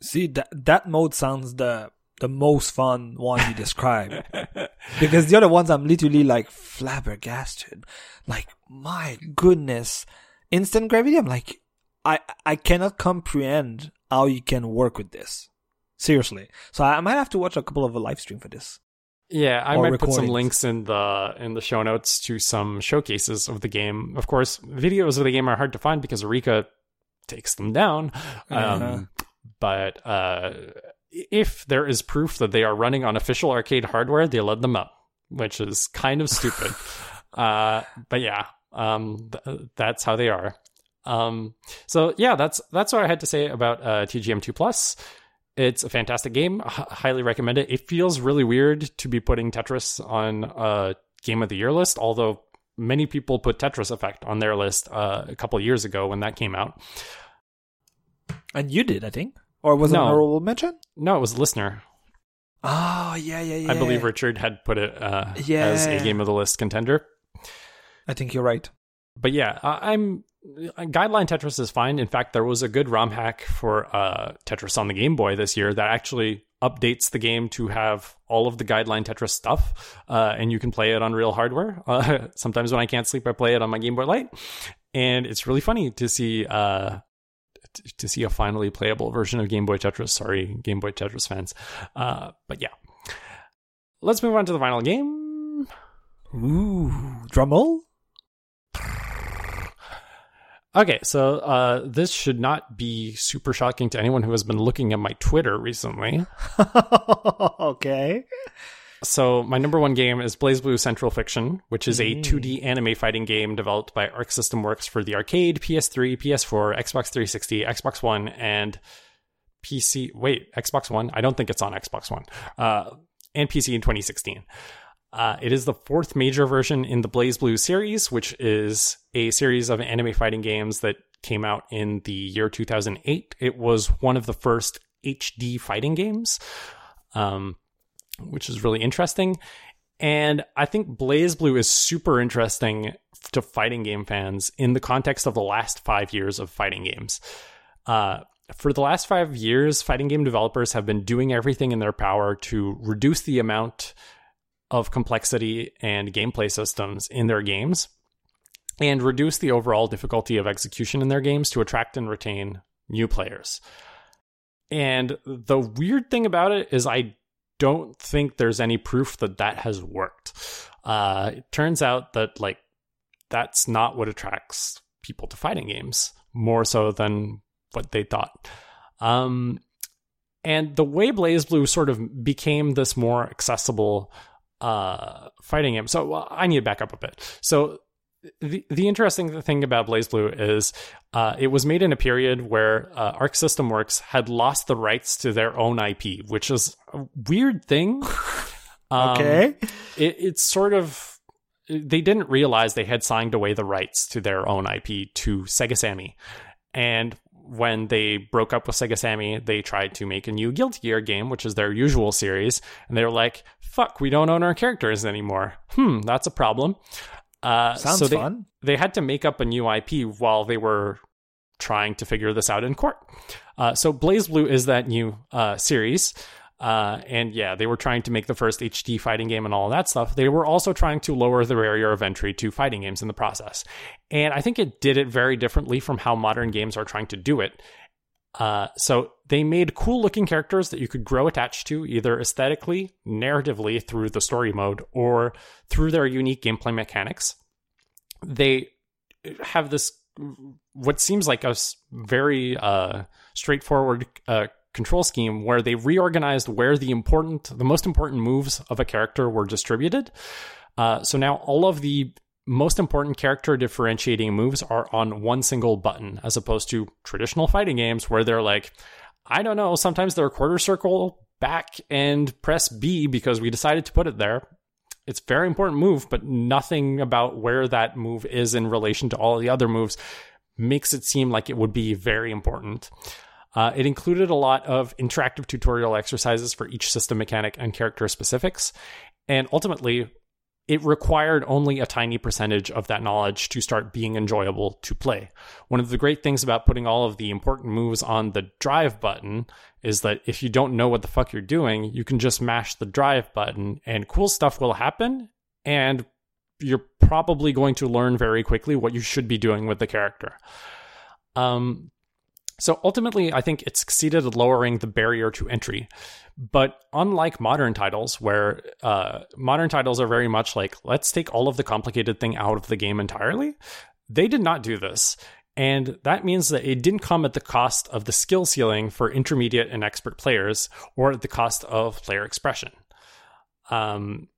See that that mode sounds the the most fun one you described because the other ones I'm literally like flabbergasted. Like my goodness, instant gravity. I'm like, I I cannot comprehend how you can work with this. Seriously, so I might have to watch a couple of a live stream for this. Yeah, I might put some links in the in the show notes to some showcases of the game. Of course, videos of the game are hard to find because Arika takes them down. Uh-huh. But uh, if there is proof that they are running on official arcade hardware, they let them up, which is kind of stupid. uh, but yeah, um, th- that's how they are. Um, so yeah, that's that's what I had to say about uh, TGM2 Plus. It's a fantastic game. H- highly recommend it. It feels really weird to be putting Tetris on a Game of the Year list, although many people put Tetris Effect on their list uh, a couple years ago when that came out. And you did, I think. Or was no. it an honorable mention? No, it was listener. Oh, yeah, yeah, yeah. I believe Richard had put it uh, yeah. as a game of the list contender. I think you're right. But yeah, I'm guideline Tetris is fine. In fact, there was a good ROM hack for uh, Tetris on the Game Boy this year that actually updates the game to have all of the guideline Tetris stuff, uh, and you can play it on real hardware. Uh, sometimes when I can't sleep, I play it on my Game Boy Light, and it's really funny to see uh, to see a finally playable version of Game Boy Tetris. Sorry, Game Boy Tetris fans. Uh, but yeah. Let's move on to the final game. Ooh, drumroll. Okay, so uh, this should not be super shocking to anyone who has been looking at my Twitter recently. okay. So my number one game is BlazBlue Central Fiction, which is a 2D mm. anime fighting game developed by Arc System Works for the arcade, PS3, PS4, Xbox 360, Xbox One, and PC. Wait, Xbox One? I don't think it's on Xbox One. Uh, and PC in 2016. Uh, it is the fourth major version in the BlazBlue series, which is a series of anime fighting games that came out in the year 2008. It was one of the first HD fighting games. Um, which is really interesting. And I think BlazBlue is super interesting to fighting game fans in the context of the last five years of fighting games. Uh, for the last five years, fighting game developers have been doing everything in their power to reduce the amount of complexity and gameplay systems in their games and reduce the overall difficulty of execution in their games to attract and retain new players. And the weird thing about it is, I don't think there's any proof that that has worked. Uh, it turns out that like that's not what attracts people to fighting games more so than what they thought. Um, and the way BlazBlue sort of became this more accessible uh, fighting game. So well, I need to back up a bit. So the the interesting thing about BlazBlue is uh, it was made in a period where uh, Arc System Works had lost the rights to their own IP, which is a weird thing. Um, okay, it, it's sort of they didn't realize they had signed away the rights to their own IP to Sega Sammy, and when they broke up with Sega Sammy, they tried to make a new Guilty Gear game, which is their usual series, and they were like, "Fuck, we don't own our characters anymore." Hmm, that's a problem. Uh, Sounds so they, fun. They had to make up a new IP while they were trying to figure this out in court. Uh, so BlazBlue is that new uh, series. Uh, and yeah, they were trying to make the first HD fighting game and all that stuff. They were also trying to lower the barrier of entry to fighting games in the process. And I think it did it very differently from how modern games are trying to do it. Uh, so they made cool looking characters that you could grow attached to either aesthetically, narratively through the story mode, or through their unique gameplay mechanics. They have this what seems like a very uh, straightforward uh, control scheme where they reorganized where the important, the most important moves of a character were distributed. Uh, so now all of the most important character differentiating moves are on one single button, as opposed to traditional fighting games where they're like, I don't know, sometimes they're quarter circle back and press B because we decided to put it there. It's a very important move, but nothing about where that move is in relation to all the other moves makes it seem like it would be very important. Uh, it included a lot of interactive tutorial exercises for each system mechanic and character specifics. And ultimately, it required only a tiny percentage of that knowledge to start being enjoyable to play. One of the great things about putting all of the important moves on the drive button is that if you don't know what the fuck you're doing, you can just mash the drive button and cool stuff will happen and you're probably going to learn very quickly what you should be doing with the character. Um, so ultimately, I think it succeeded at lowering the barrier to entry. But unlike modern titles, where uh, modern titles are very much like, let's take all of the complicated thing out of the game entirely, they did not do this. And that means that it didn't come at the cost of the skill ceiling for intermediate and expert players or at the cost of player expression. Um,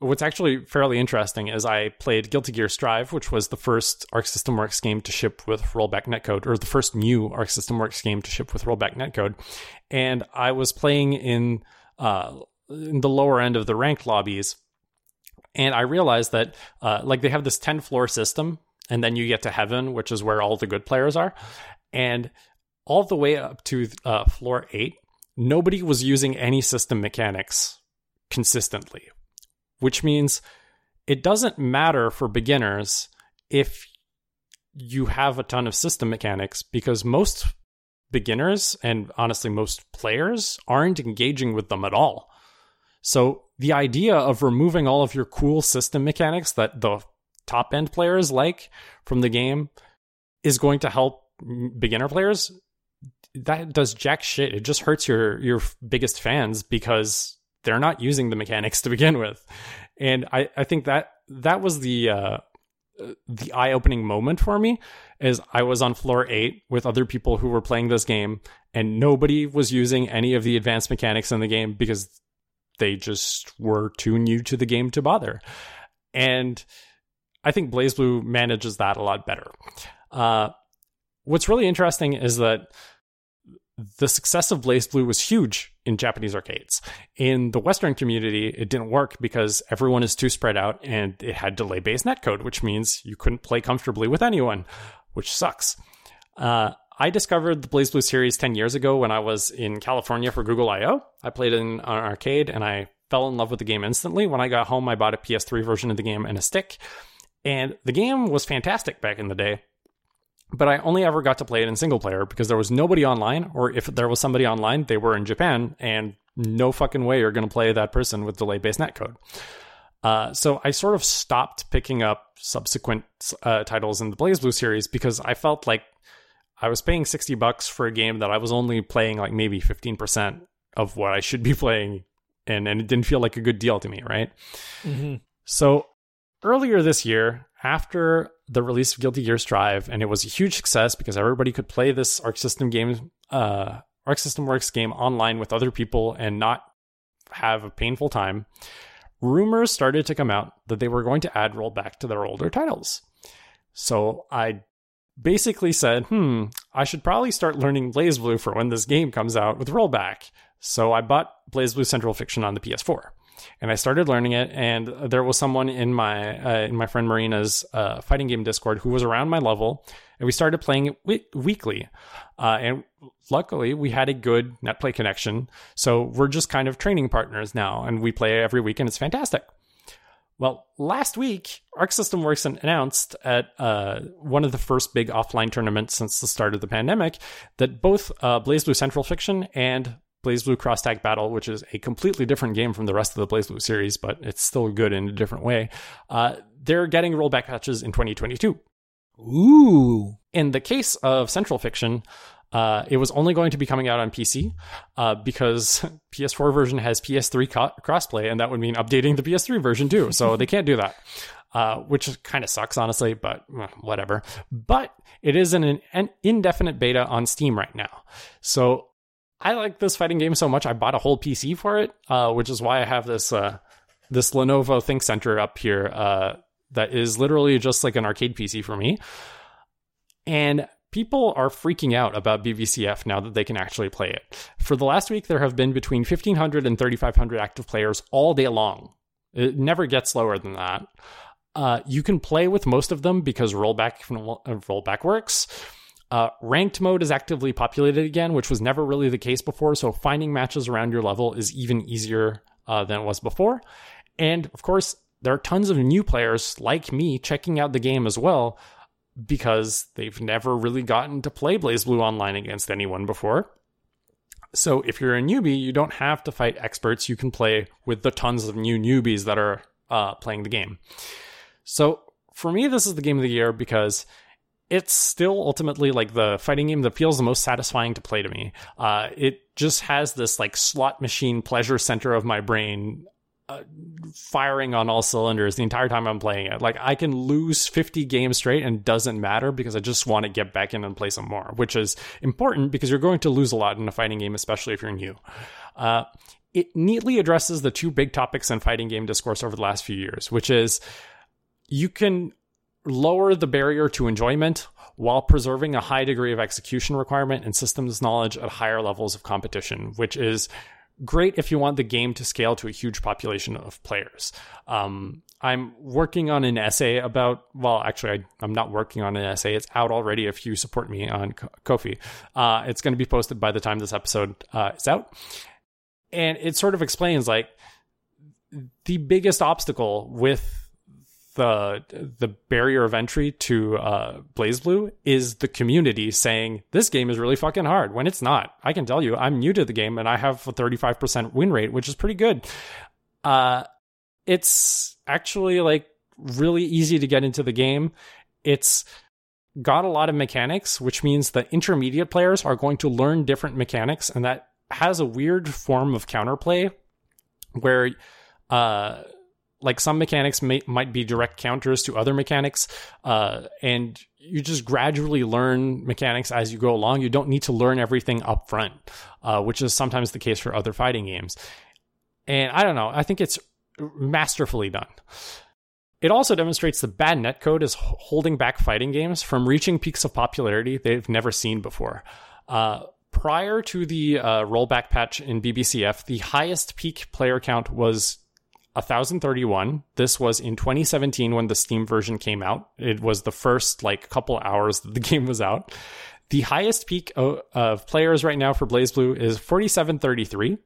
What's actually fairly interesting is I played Guilty Gear Strive, which was the first Arc System Works game to ship with rollback netcode, or the first new Arc System Works game to ship with rollback netcode. And I was playing in, uh, in the lower end of the ranked lobbies, and I realized that uh, like they have this 10 floor system, and then you get to heaven, which is where all the good players are. And all the way up to uh, floor eight, nobody was using any system mechanics consistently which means it doesn't matter for beginners if you have a ton of system mechanics because most beginners and honestly most players aren't engaging with them at all. So the idea of removing all of your cool system mechanics that the top end players like from the game is going to help beginner players that does jack shit it just hurts your your biggest fans because they're not using the mechanics to begin with. And I, I think that that was the uh, the eye opening moment for me is I was on floor eight with other people who were playing this game and nobody was using any of the advanced mechanics in the game because they just were too new to the game to bother. And I think BlazBlue manages that a lot better. Uh, what's really interesting is that the success of BlazBlue was huge in Japanese arcades. In the Western community, it didn't work because everyone is too spread out and it had delay based netcode, which means you couldn't play comfortably with anyone, which sucks. Uh, I discovered the BlazBlue series 10 years ago when I was in California for Google I.O. I played in an arcade and I fell in love with the game instantly. When I got home, I bought a PS3 version of the game and a stick. And the game was fantastic back in the day but I only ever got to play it in single player because there was nobody online, or if there was somebody online, they were in Japan, and no fucking way you're going to play that person with delay based netcode. Uh, so I sort of stopped picking up subsequent uh, titles in the BlazBlue series because I felt like I was paying 60 bucks for a game that I was only playing like maybe 15% of what I should be playing. And, and it didn't feel like a good deal to me, right? Mm-hmm. So earlier this year, after the release of Guilty Gear Strive, and it was a huge success because everybody could play this Arc System game, uh, Arc System Works game online with other people and not have a painful time, rumors started to come out that they were going to add rollback to their older titles. So I basically said, hmm, I should probably start learning BlazBlue for when this game comes out with rollback. So I bought BlazBlue Central Fiction on the PS4 and I started learning it. And there was someone in my uh, in my friend Marina's uh, fighting game Discord who was around my level, and we started playing it w- weekly. Uh, and luckily, we had a good net play connection, so we're just kind of training partners now, and we play every week, and it's fantastic. Well, last week, Arc System Works announced at uh, one of the first big offline tournaments since the start of the pandemic that both uh, BlazBlue Central Fiction and BlazBlue Cross Tag Battle, which is a completely different game from the rest of the BlazBlue series, but it's still good in a different way. Uh, they're getting rollback patches in 2022. Ooh. In the case of Central Fiction, uh, it was only going to be coming out on PC uh, because PS4 version has PS3 co- crossplay, and that would mean updating the PS3 version too. So they can't do that, uh, which kind of sucks, honestly, but whatever. But it is an, an indefinite beta on Steam right now. So I like this fighting game so much, I bought a whole PC for it, uh, which is why I have this uh, this Lenovo ThinkCentre up here uh, that is literally just like an arcade PC for me. And people are freaking out about BBCF now that they can actually play it. For the last week, there have been between 1,500 and 3,500 active players all day long. It never gets lower than that. Uh, you can play with most of them because rollback rollback works. Uh, ranked mode is actively populated again, which was never really the case before. So finding matches around your level is even easier uh, than it was before. And of course, there are tons of new players like me checking out the game as well because they've never really gotten to play BlazBlue online against anyone before. So if you're a newbie, you don't have to fight experts. You can play with the tons of new newbies that are uh, playing the game. So for me, this is the game of the year because it's still ultimately like the fighting game that feels the most satisfying to play to me. Uh, it just has this like slot machine pleasure center of my brain uh, firing on all cylinders the entire time I'm playing it. Like I can lose 50 games straight and doesn't matter because I just want to get back in and play some more, which is important because you're going to lose a lot in a fighting game, especially if you're new. Uh, it neatly addresses the two big topics in fighting game discourse over the last few years, which is you can lower the barrier to enjoyment while preserving a high degree of execution requirement and systems knowledge at higher levels of competition, which is great if you want the game to scale to a huge population of players. Um, I'm working on an essay about, well, actually, I, am not working on an essay. It's out already if you support me on Ko-fi. Uh, it's going to be posted by the time this episode uh, is out. And it sort of explains like the biggest obstacle with the the barrier of entry to uh, BlazBlue is the community saying this game is really fucking hard when it's not. I can tell you, I'm new to the game and I have a 35% win rate, which is pretty good. Uh, it's actually like really easy to get into the game. It's got a lot of mechanics, which means the intermediate players are going to learn different mechanics, and that has a weird form of counterplay where uh like some mechanics may, might be direct counters to other mechanics uh, and you just gradually learn mechanics as you go along. You don't need to learn everything up front uh, which is sometimes the case for other fighting games. And i don't know i think it's masterfully done. It also demonstrates the bad netcode is holding back fighting games from reaching peaks of popularity they've never seen before. Uh, prior to the uh, rollback patch in bbcf the highest peak player count was 1031. This was in 2017 when the Steam version came out. It was the first like couple hours that the game was out. The highest peak of, of players right now for BlazBlue is 4733.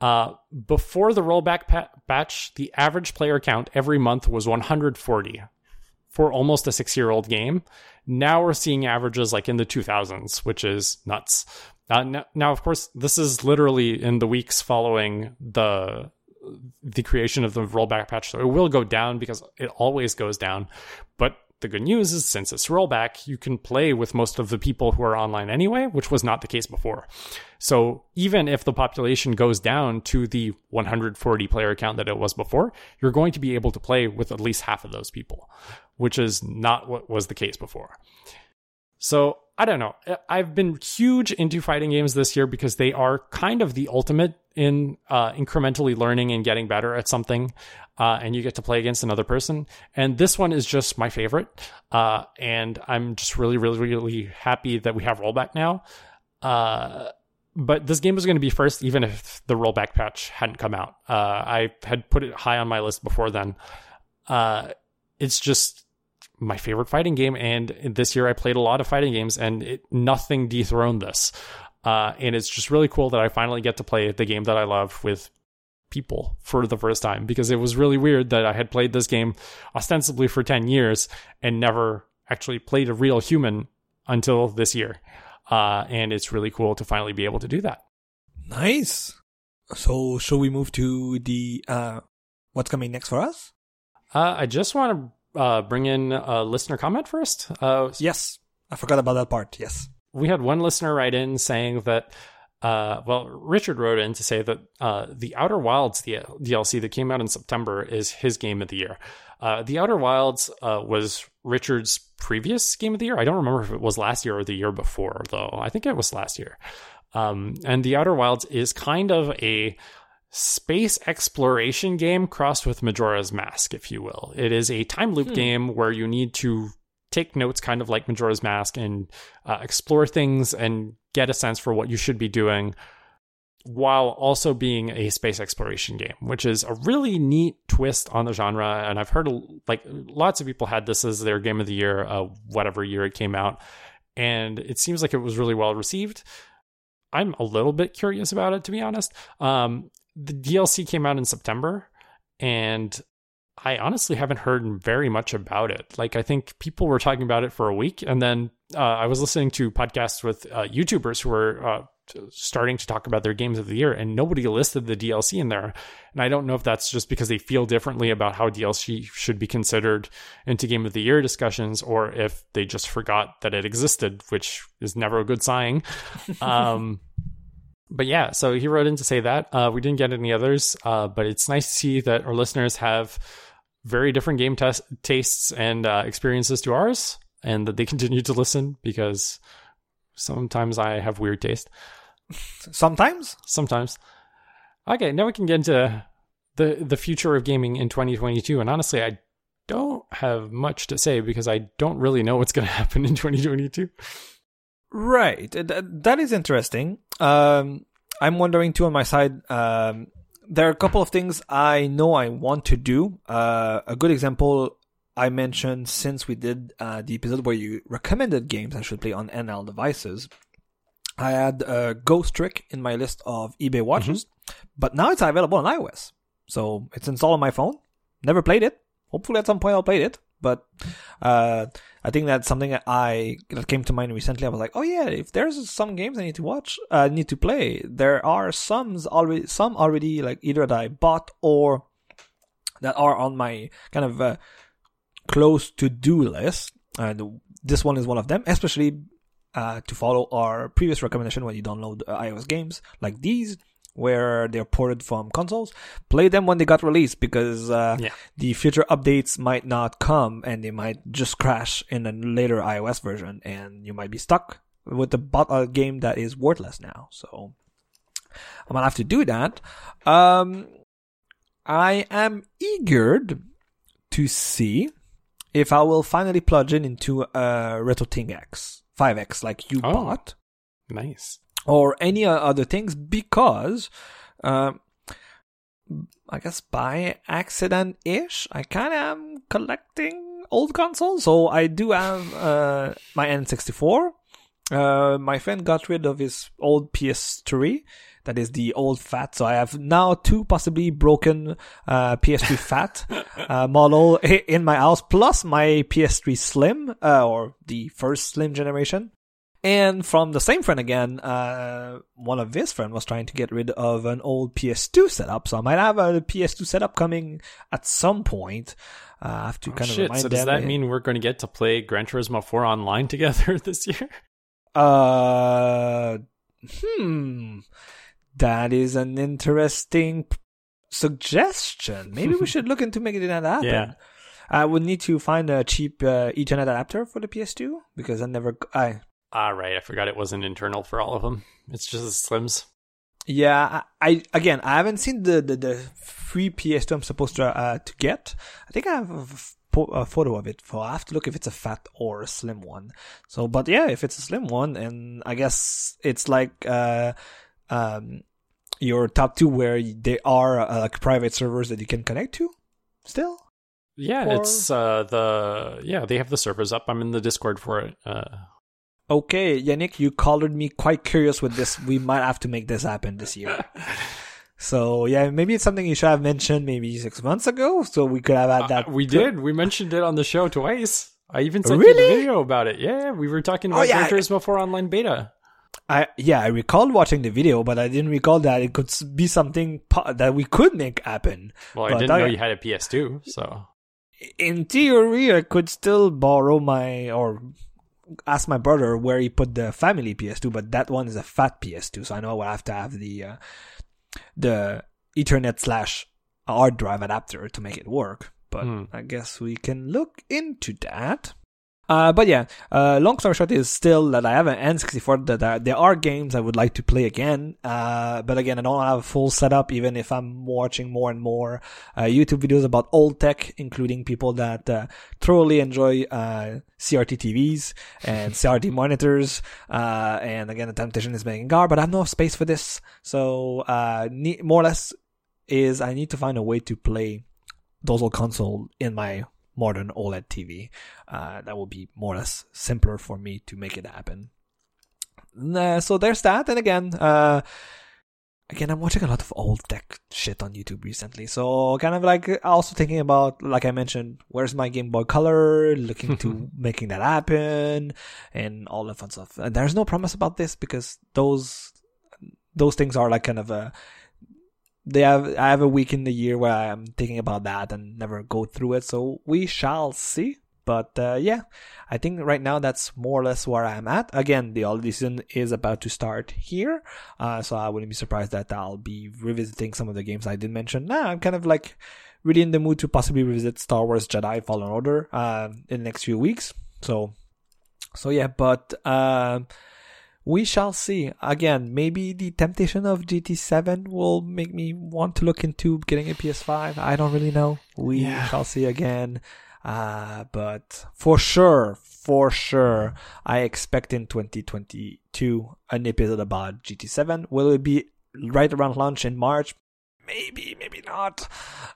Uh, before the rollback pa- patch, the average player count every month was 140 for almost a six year old game. Now we're seeing averages like in the 2000s, which is nuts. Uh, now, now, of course, this is literally in the weeks following the the creation of the rollback patch. So it will go down because it always goes down. But the good news is since it's rollback, you can play with most of the people who are online anyway, which was not the case before. So even if the population goes down to the 140 player count that it was before, you're going to be able to play with at least half of those people, which is not what was the case before. So I don't know. I've been huge into fighting games this year because they are kind of the ultimate in uh, incrementally learning and getting better at something. Uh, and you get to play against another person. And this one is just my favorite. Uh, and I'm just really, really, really happy that we have rollback now. Uh, but this game was going to be first, even if the rollback patch hadn't come out. Uh, I had put it high on my list before then. Uh, it's just my favorite fighting game. And this year I played a lot of fighting games and it, nothing dethroned this. Uh, and it's just really cool that I finally get to play the game that I love with people for the first time because it was really weird that I had played this game ostensibly for 10 years and never actually played a real human until this year. Uh, and it's really cool to finally be able to do that. Nice. So, shall we move to the uh, what's coming next for us? Uh, I just want to uh, bring in a listener comment first? Uh, yes, I forgot about that part. Yes, we had one listener write in saying that. Uh, well, Richard wrote in to say that uh, the Outer Wilds the DLC that came out in September is his game of the year. Uh, the Outer Wilds uh, was Richard's previous game of the year. I don't remember if it was last year or the year before, though. I think it was last year. Um, and the Outer Wilds is kind of a space exploration game crossed with Majora's Mask, if you will. It is a time loop hmm. game where you need to take notes, kind of like Majora's Mask, and uh, explore things and get a sense for what you should be doing while also being a space exploration game, which is a really neat twist on the genre. And I've heard like lots of people had this as their game of the year, uh, whatever year it came out. And it seems like it was really well received. I'm a little bit curious about it, to be honest. Um, the DLC came out in September, and I honestly haven't heard very much about it. Like, I think people were talking about it for a week, and then uh, I was listening to podcasts with uh, YouTubers who were uh, starting to talk about their games of the year, and nobody listed the DLC in there. And I don't know if that's just because they feel differently about how DLC should be considered into game of the year discussions, or if they just forgot that it existed, which is never a good sign. Um, but yeah, so he wrote in to say that. Uh, we didn't get any others, uh, but it's nice to see that our listeners have very different game tes- tastes and uh, experiences to ours, and that they continue to listen because sometimes I have weird taste. Sometimes? Sometimes. Okay, now we can get into the the future of gaming in 2022. And honestly, I don't have much to say because I don't really know what's going to happen in 2022. Right. That is interesting. Um, I'm wondering too on my side. Um, there are a couple of things I know I want to do. Uh, a good example I mentioned since we did uh, the episode where you recommended games I should play on NL devices. I had uh, Ghost Trick in my list of eBay watches, mm-hmm. but now it's available on iOS. So it's installed on my phone. Never played it. Hopefully at some point I'll play it. But uh, I think that's something that I that came to mind recently. I was like, oh yeah, if there's some games I need to watch, uh, need to play, there are some already some already like either that I bought or that are on my kind of uh, close to do list. And this one is one of them, especially uh, to follow our previous recommendation when you download iOS games like these where they're ported from consoles, play them when they got released because uh, yeah. the future updates might not come and they might just crash in a later iOS version, and you might be stuck with a, bot- a game that is worthless now. So I'm gonna have to do that. Um, I am eager to see if I will finally plug in into a RetroTink X 5X like you oh, bought. Nice or any other things because uh, I guess by accident ish, I kind of am collecting old consoles. So I do have uh, my N64. Uh, my friend got rid of his old PS3. That is the old fat. So I have now two possibly broken uh, PS3 fat uh, model in my house, plus my PS3 Slim uh, or the first Slim generation. And from the same friend again, uh, one of his friend was trying to get rid of an old PS2 setup. So I might have a PS2 setup coming at some point. Uh, I have to oh, kind shit. of remind So does that mean we're going to get to play Gran Turismo 4 online together this year? Uh, hmm. That is an interesting suggestion. Maybe we should look into making that happen. Yeah. I would need to find a cheap uh, Ethernet adapter for the PS2 because I never I Ah, right. I forgot it wasn't internal for all of them. It's just the Slims. Yeah, I, I again I haven't seen the the, the free PS2 I'm supposed to uh, to get. I think I have a, f- po- a photo of it. So I have to look if it's a fat or a slim one. So, but yeah, if it's a slim one, and I guess it's like uh um your top two where they are uh, like private servers that you can connect to still. Yeah, Or- it's uh the yeah, they have the servers up. I'm in the Discord for it. Uh Okay, Yannick, you colored me quite curious with this. We might have to make this happen this year. So yeah, maybe it's something you should have mentioned maybe six months ago, so we could have had that. Uh, we did. We mentioned it on the show twice. I even sent you Really? the video about it. Yeah, we were talking about Oh, yeah. Gran Turismo 4 online beta. I yeah, I recall watching the video, but I didn't recall that it could be something po- that we could make happen. Well, I But didn't I- know you had a PS2, so In theory, I could still borrow my or ask my brother where he put the family PS2, but that one is a fat PS2, so I know I will have to have the uh, the Ethernet slash hard drive adapter to make it work. But Hmm. I guess we can look into that. Uh, but yeah, uh, long story short is still that I have an N64 that uh, there are games I would like to play again. Uh, but again, I don't have a full setup, even if I'm watching more and more, uh, YouTube videos about old tech, including people that, uh, thoroughly enjoy, uh, CRT TVs and CRT monitors. Uh, and again, the temptation is making gar, but I have no space for this. So, uh, ne- more or less is I need to find a way to play those old console in my modern OLED TV. Uh, that will be more or less simpler for me to make it happen. Nah, so there's that. And again, uh, again, I'm watching a lot of old tech shit on YouTube recently. So kind of like also thinking about, like I mentioned, where's my Game Boy Color? Looking to making that happen and all that fun stuff. And there's no promise about this because those, those things are like kind of a, they have I have a week in the year where I'm thinking about that and never go through it. So we shall see. But uh, yeah, I think right now that's more or less where I'm at. Again, the holiday season is about to start here, uh, so I wouldn't be surprised that I'll be revisiting some of the games I did mention. Now I'm kind of like really in the mood to possibly revisit Star Wars Jedi Fallen Order uh, in the next few weeks. So, so yeah, but. We shall see. Again, maybe the temptation of GT7 will make me want to look into getting a PS5. I don't really know. We Yeah. shall see again. Uh, but for sure, for sure, I expect in 2022 an episode about GT7. Will it be right around launch in March? Maybe, maybe not.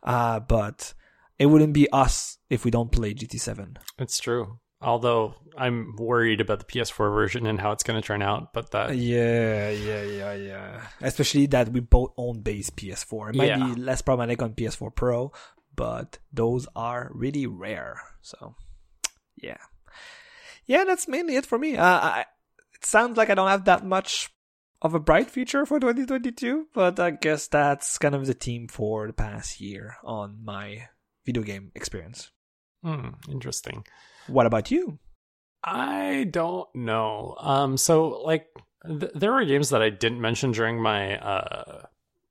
Uh, but it wouldn't be us if we don't play GT7. it's true. Although I'm worried about the PS4 version and how it's going to turn out, but that Yeah, yeah, yeah, yeah. Especially that we both own base PS4. It might Yeah. be less problematic on PS4 Pro, but those are really rare. So, yeah, yeah. That's mainly it for me. Uh, I, it sounds like I don't have that much of a bright future for 2022, but I guess that's kind of the theme for the past year on my video game experience. hmm, interesting. What about you? I don't know. Um, so like th- there were games that I didn't mention during my uh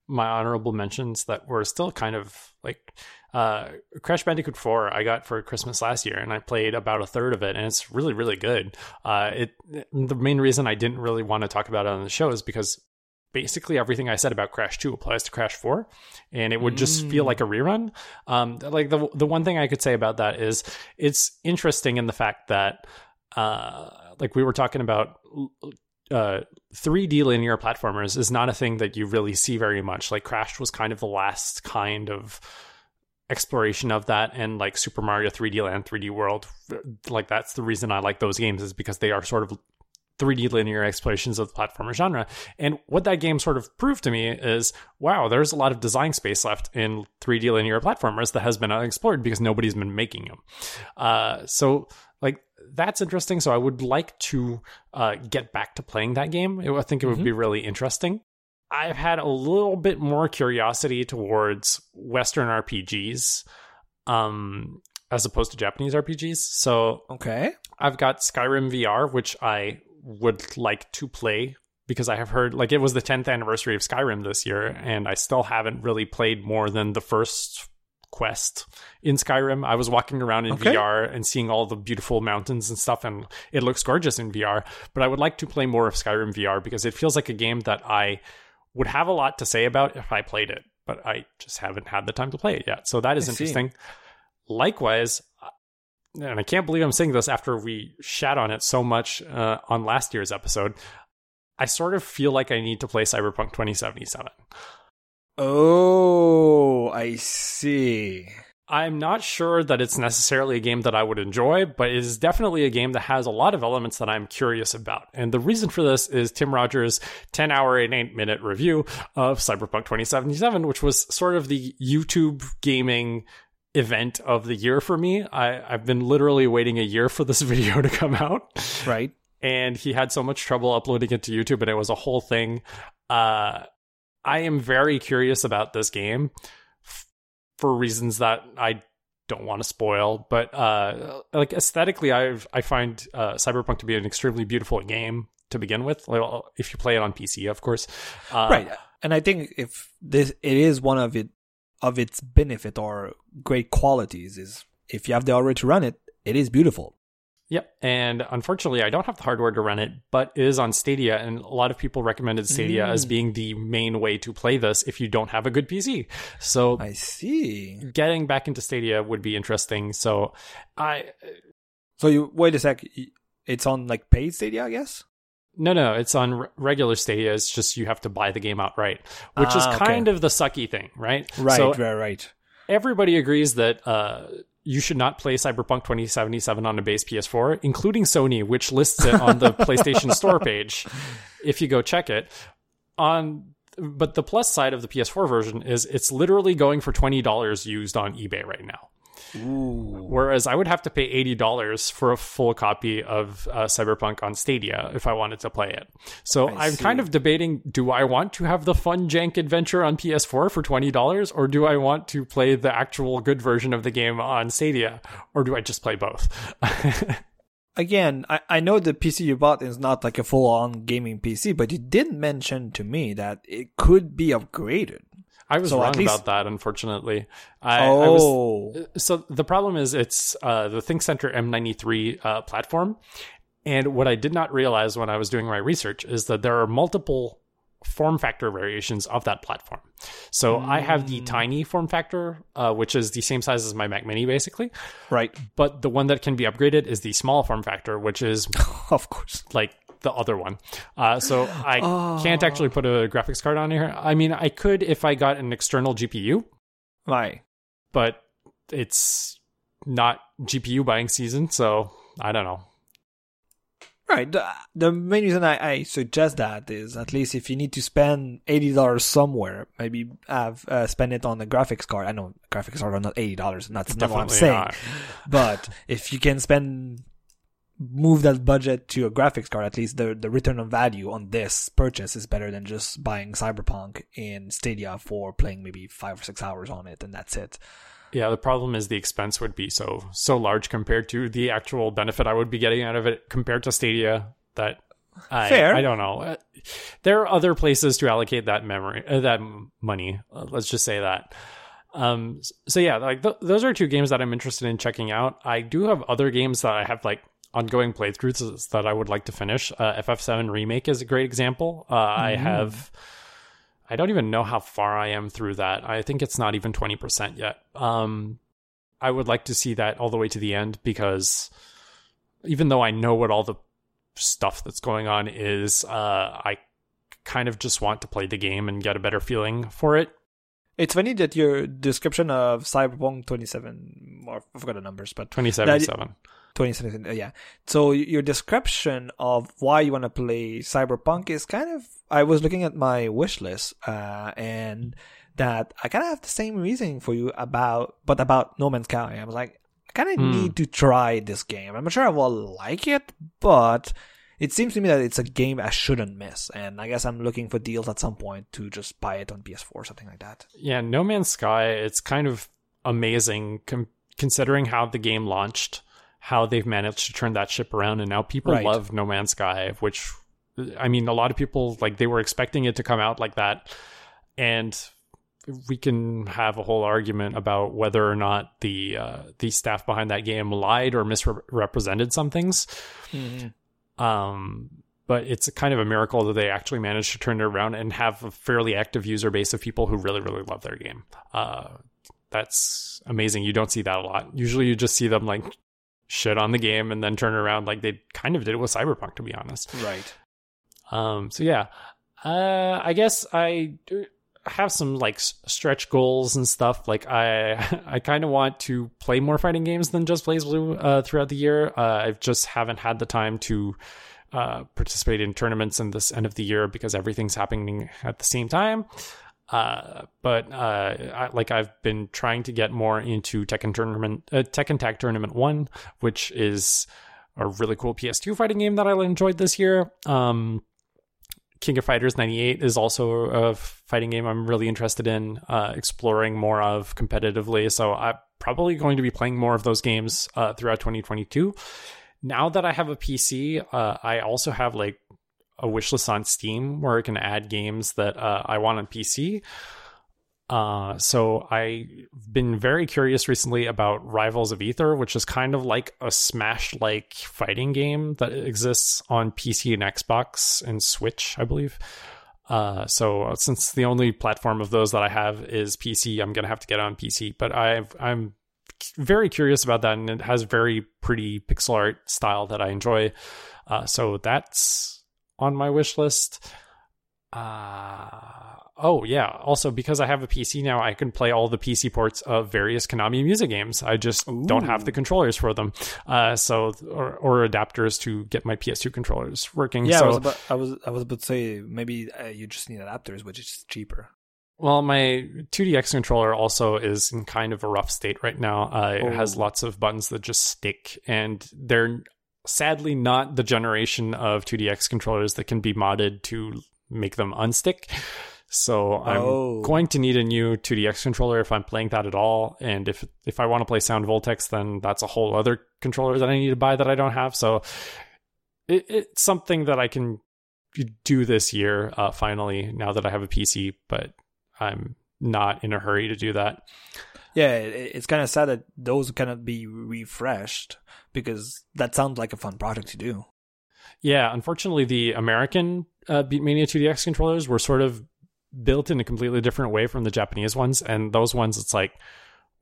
my honorable mentions that were still kind of like uh Crash Bandicoot 4 I got for Christmas last year and I played about a third of it and it's really really good. Uh it the main reason I didn't really want to talk about it on the show is because basically everything I said about Crash 2 applies to Crash 4 and it would just feel Mm. like a rerun. Um like the the one thing I could say about that is it's interesting in the fact that uh like we were talking about uh 3D linear platformers is not a thing that you really see very much. Like Crash was kind of the last kind of exploration of that and like Super Mario 3D Land 3D World like that's the reason I like those games is because they are sort of 3D linear explorations of the platformer genre. And what that game sort of proved to me is wow, there's a lot of design space left in 3D linear platformers that has been unexplored because nobody's been making them. Uh, so, like, that's interesting. So, I would like to uh, get back to playing that game. I think it would be really interesting. I've had a little bit more curiosity towards Western RPGs um, as opposed to Japanese RPGs. So, Okay. I've got Skyrim VR, which I would like to play because I have heard like it was the 10th anniversary of Skyrim this year, and I still haven't really played more than the first quest in Skyrim. I was walking around in Okay. VR and seeing all the beautiful mountains and stuff, and it looks gorgeous in VR. But I would like to play more of Skyrim VR because it feels like a game that I would have a lot to say about if I played it, but I just haven't had the time to play it yet. So that is I see. interesting. Likewise, and I can't believe I'm saying this after we shat on it so much uh, on last year's episode. I sort of feel like I need to play Cyberpunk 2077. Oh, I see. I'm not sure that it's necessarily a game that I would enjoy, but it is definitely a game that has a lot of elements that I'm curious about. And the reason for this is Tim Rogers' 10 hour and 8 minute review of Cyberpunk 2077, which was sort of the YouTube gaming event of the year for me. I, I've been literally waiting a year for this video to come out. Right. and he had so much trouble uploading it to YouTube, and it was a whole thing. Uh, I am very curious about this game f- for reasons that I don't want to spoil, but uh, like aesthetically, I I find uh, Cyberpunk to be an extremely beautiful game to begin with. Well, if you play it on PC, of course. Uh, right. And I think if this it is one of it of its benefit or great qualities is if you have the hardware to run it, it is beautiful. Yep. And unfortunately, I don't have the hardware to run it, but it is on Stadia. And a lot of people recommended Stadia as Mm. being the main way to play this if you don't have a good PC. So I see. getting back into Stadia would be interesting. So I So you wait a sec. It's on like paid Stadia, I guess. No no, it's on re- regular Stadia. It's just you have to buy the game outright, which is Ah, okay. kind of the sucky thing, right? Right. So right. Right. everybody agrees that uh, you should not play Cyberpunk 2077 on a base PS4, including Sony, which lists it on the PlayStation Store page. If you go check it on, but the plus side of the PS4 version is it's literally going for twenty dollars used on eBay right now. Ooh. Whereas I would have to pay eighty dollars for a full copy of uh, Cyberpunk on Stadia if I wanted to play it. So I I'm kind of debating: Do I want to have the fun jank adventure on PS4 for twenty dollars, or do I want to play the actual good version of the game on Stadia, or do I just play both? Again, I, I know the PC you bought is not like a full on gaming PC, but you did mention to me that it could be upgraded. I was So wrong least- about that. Unfortunately, I, I was oh. so the problem is it's uh, the ThinkCentre M93 uh, platform, and what I did not realize when I was doing my research is that there are multiple form factor variations of that platform. So I have the tiny form factor, uh, which is the same size as my Mac Mini, basically. right. But the one that can be upgraded is the small form factor, which is of course. like the other one. Uh, so I can't actually put a graphics card on here. I mean, I could if I got an external GPU, Right. but it's not GPU buying season, so I don't know. Right. The, the main reason I, I suggest that is at least if you need to spend eighty dollars somewhere, maybe have uh, spend it on a graphics card. I know graphics cards are not eighty dollars, and that's not what I'm Definitely saying. not. but if you can spend move that budget to a graphics card, at least the the return on value on this purchase is better than just buying Cyberpunk in Stadia for playing maybe five or six hours on it, and that's it. Yeah, the problem is the expense would be so so large compared to the actual benefit I would be getting out of it compared to Stadia that I, Fair. I don't know. Uh, There are other places to allocate that memory, uh, that money. Uh, let's just say that. Um, so yeah, like th- those are two games that I'm interested in checking out. I do have other games that I have like ongoing playthroughs that I would like to finish. Uh, FF7 Remake is a great example. Uh, mm-hmm. I have. I don't even know how far I am through that. I think it's not even 20% yet. Um, I would like to see that all the way to the end because even though I know what all the stuff that's going on is, uh, I kind of just want to play the game and get a better feeling for it. It's funny that your description of Cyberpunk 27, or I forgot the numbers, but 27. seven. 2017. Uh, yeah. So your description of why you want to play Cyberpunk is kind of. I was looking at my wish list, uh, and that I kind of have the same reasoning for you about, but about No Man's Sky. I was like, I kind of mm. need to try this game. I'm not sure I will like it, but it seems to me that it's a game I shouldn't miss, and I guess I'm looking for deals at some point to just buy it on PS4 or something like that. Yeah, No Man's Sky, it's kind of amazing com- considering how the game launched how they've managed to turn that ship around, and now people Right. love No Man's Sky, which, I mean, a lot of people, like, they were expecting it to come out like that. And we can have a whole argument about whether or not the uh, the staff behind that game lied or misrepresented some things. Mm-hmm. Um, but it's kind of a miracle that they actually managed to turn it around and have a fairly active user base of people who really, really love their game. Uh, that's amazing. You don't see that a lot. Usually, you just see them like shit on the game and then turn around like they kind of did it with Cyberpunk, to be honest. Right. Um. So yeah, uh, I guess I have some like stretch goals and stuff. Like I, I kind of want to play more fighting games than just BlazBlue uh, throughout the year. Uh, I just haven't had the time to uh, participate in tournaments in this end of the year because everything's happening at the same time. Uh, but uh, I, like I've been trying to get more into Tekken tournament, uh, Tekken Tag Tournament One, which is a really cool PS2 fighting game that I enjoyed this year. Um, King of Fighters 98 is also a fighting game I'm really interested in uh, exploring more of competitively. So I'm probably going to be playing more of those games uh, throughout 2022 now that I have a PC, uh, I also have like a wish list on Steam where I can add games that uh, I want on PC. Uh, so I've been very curious recently about Rivals of Aether, which is kind of like a Smash like fighting game that exists on PC and Xbox and Switch, I believe. Uh, so since the only platform of those that I have is PC, I'm gonna have to get on PC. But I've I'm very curious about that, and it has very pretty pixel art style that I enjoy. Uh, so that's on my wish list. Uh, oh yeah. Also, because I have a PC now, I can play all the PC ports of various Konami music games. I just Ooh. don't have the controllers for them, uh, so or, or, adapters to get my PS2 controllers working. Yeah, so, I was about, I was I was about to say maybe uh, you just need adapters, which is cheaper. Well, my 2DX controller also is in kind of a rough state right now. Uh, it has oh. lots of buttons that just stick, and they're sadly not the generation of 2DX controllers that can be modded to make them unstick. So I'm oh. going to need a new 2DX controller if I'm playing that at all. And if if I want to play Sound Voltex, then that's a whole other controller that I need to buy that I don't have. So it, it's something that I can do this year uh, finally now that I have a PC. But I'm not in a hurry to do that. Yeah, it's kind of sad that those cannot be refreshed because that sounds like a fun project to do. Yeah, unfortunately, the American uh, Beatmania 2DX controllers were sort of built in a completely different way from the Japanese ones, and those ones, it's like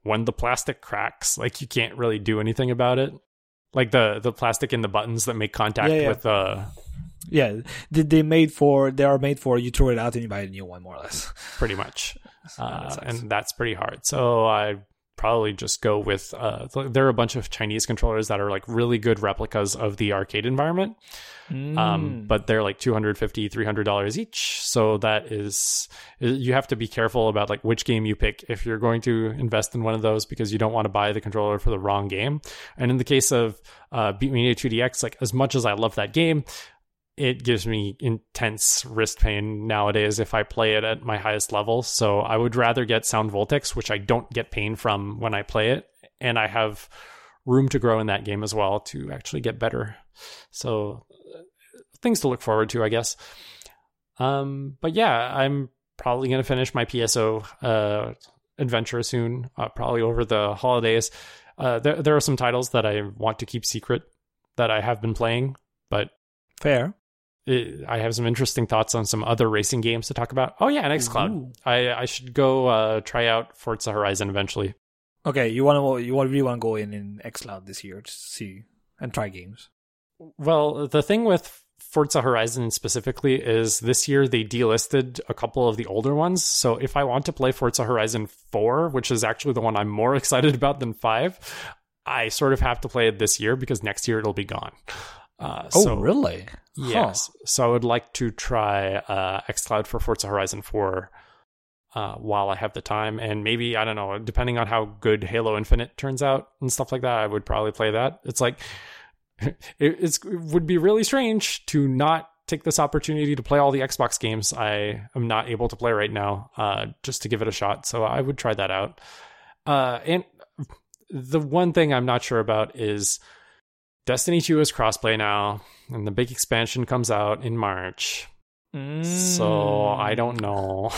when the plastic cracks, like you can't really do anything about it. Like the the plastic in the buttons that make contact yeah, yeah. with the uh, yeah, they, they made for they are made for you throw it out and you buy a new one more or less. Pretty much, uh, and that's pretty hard. So I probably just go with uh, there are a bunch of Chinese controllers that are like really good replicas of the arcade environment. Um, mm. Um, but they're like 250 $300 each. So that is, you have to be careful about like which game you pick if you're going to invest in one of those because you don't want to buy the controller for the wrong game. And in the case of uh, Beatmania 2DX, like as much as I love that game, it gives me intense wrist pain nowadays if I play it at my highest level. So I would rather get Sound Voltex, which I don't get pain from when I play it, and I have room to grow in that game as well to actually get better. So things to look forward to, I guess. Um, but yeah, I'm probably going to finish my PSO uh, adventure soon, uh, probably over the holidays. Uh, there, there are some titles that I want to keep secret that I have been playing, but fair. I have some interesting thoughts on some other racing games to talk about. Oh yeah, and XCloud. I I should go uh, try out Forza Horizon eventually. Okay, you want to you really want to go in in XCloud this year to see and try games. Well, the thing with Forza Horizon specifically is this year they delisted a couple of the older ones. So if I want to play Forza Horizon 4, which is actually the one I'm more excited about than 5, I sort of have to play it this year because next year it'll be gone. Uh, oh, so, really? Yes. Huh. So I would like to try uh, xCloud for Forza Horizon 4 uh, while I have the time. And maybe, I don't know, depending on how good Halo Infinite turns out and stuff like that, I would probably play that. It's like, it, it's, it would be really strange to not take this opportunity to play all the Xbox games I am not able to play right now, uh, just to give it a shot. So I would try that out. Uh, and the one thing I'm not sure about is Destiny 2 is crossplay now, and the big expansion comes out in March. So I don't mm. know.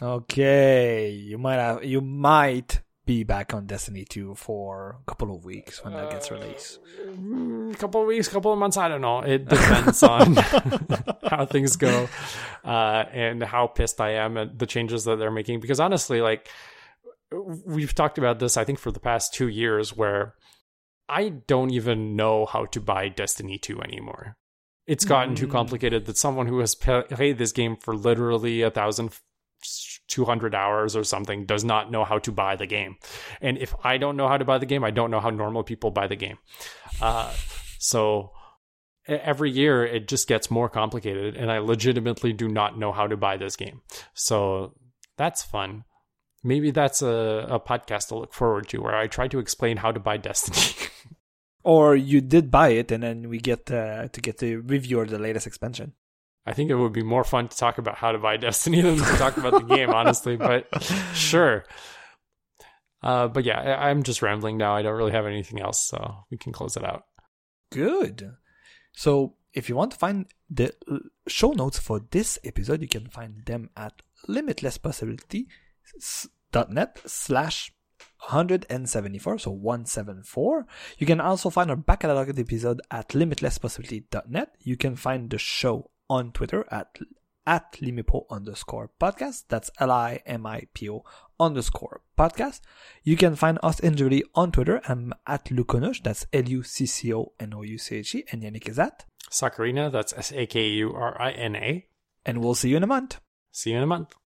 Okay, you might have you might be back on Destiny 2 for a couple of weeks when that gets uh, released. a couple of weeks, couple of months, I don't know. It depends on how things go uh, and how pissed I am at the changes that they're making. Because honestly, like we've talked about this, I think for the past two years, where I don't even know how to buy Destiny 2 anymore. It's gotten too complicated that someone who has played this game for literally a thousand 200 hours or something does not know how to buy the game. And if I don't know how to buy the game, I don't know how normal people buy the game. Uh, so every year it just gets more complicated, and I legitimately do not know how to buy this game. So that's fun. Maybe that's a, a podcast to look forward to where I try to explain how to buy Destiny. Or you did buy it and then we get uh, to get the review of the latest expansion. I think it would be more fun to talk about how to buy Destiny than to talk about the game, honestly. But sure. Uh, but yeah, I, I'm just rambling now. I don't really have anything else, so we can close it out. Good. So if you want to find the show notes for this episode, you can find them at limitlesspossibility.net slash 174, so 174. You can also find our back catalog episode at limitlesspossibility.net. You can find the show on Twitter at at limipo underscore podcast. That's L-I-M-I-P-O underscore podcast. You can find us individually on Twitter. I'm at Luconush. That's L-U-C-C-O-N-O-U-C-H-E. And Yannick is at. Sakurina, that's S A K U R I N A. And we'll see you in a month. See you in a month.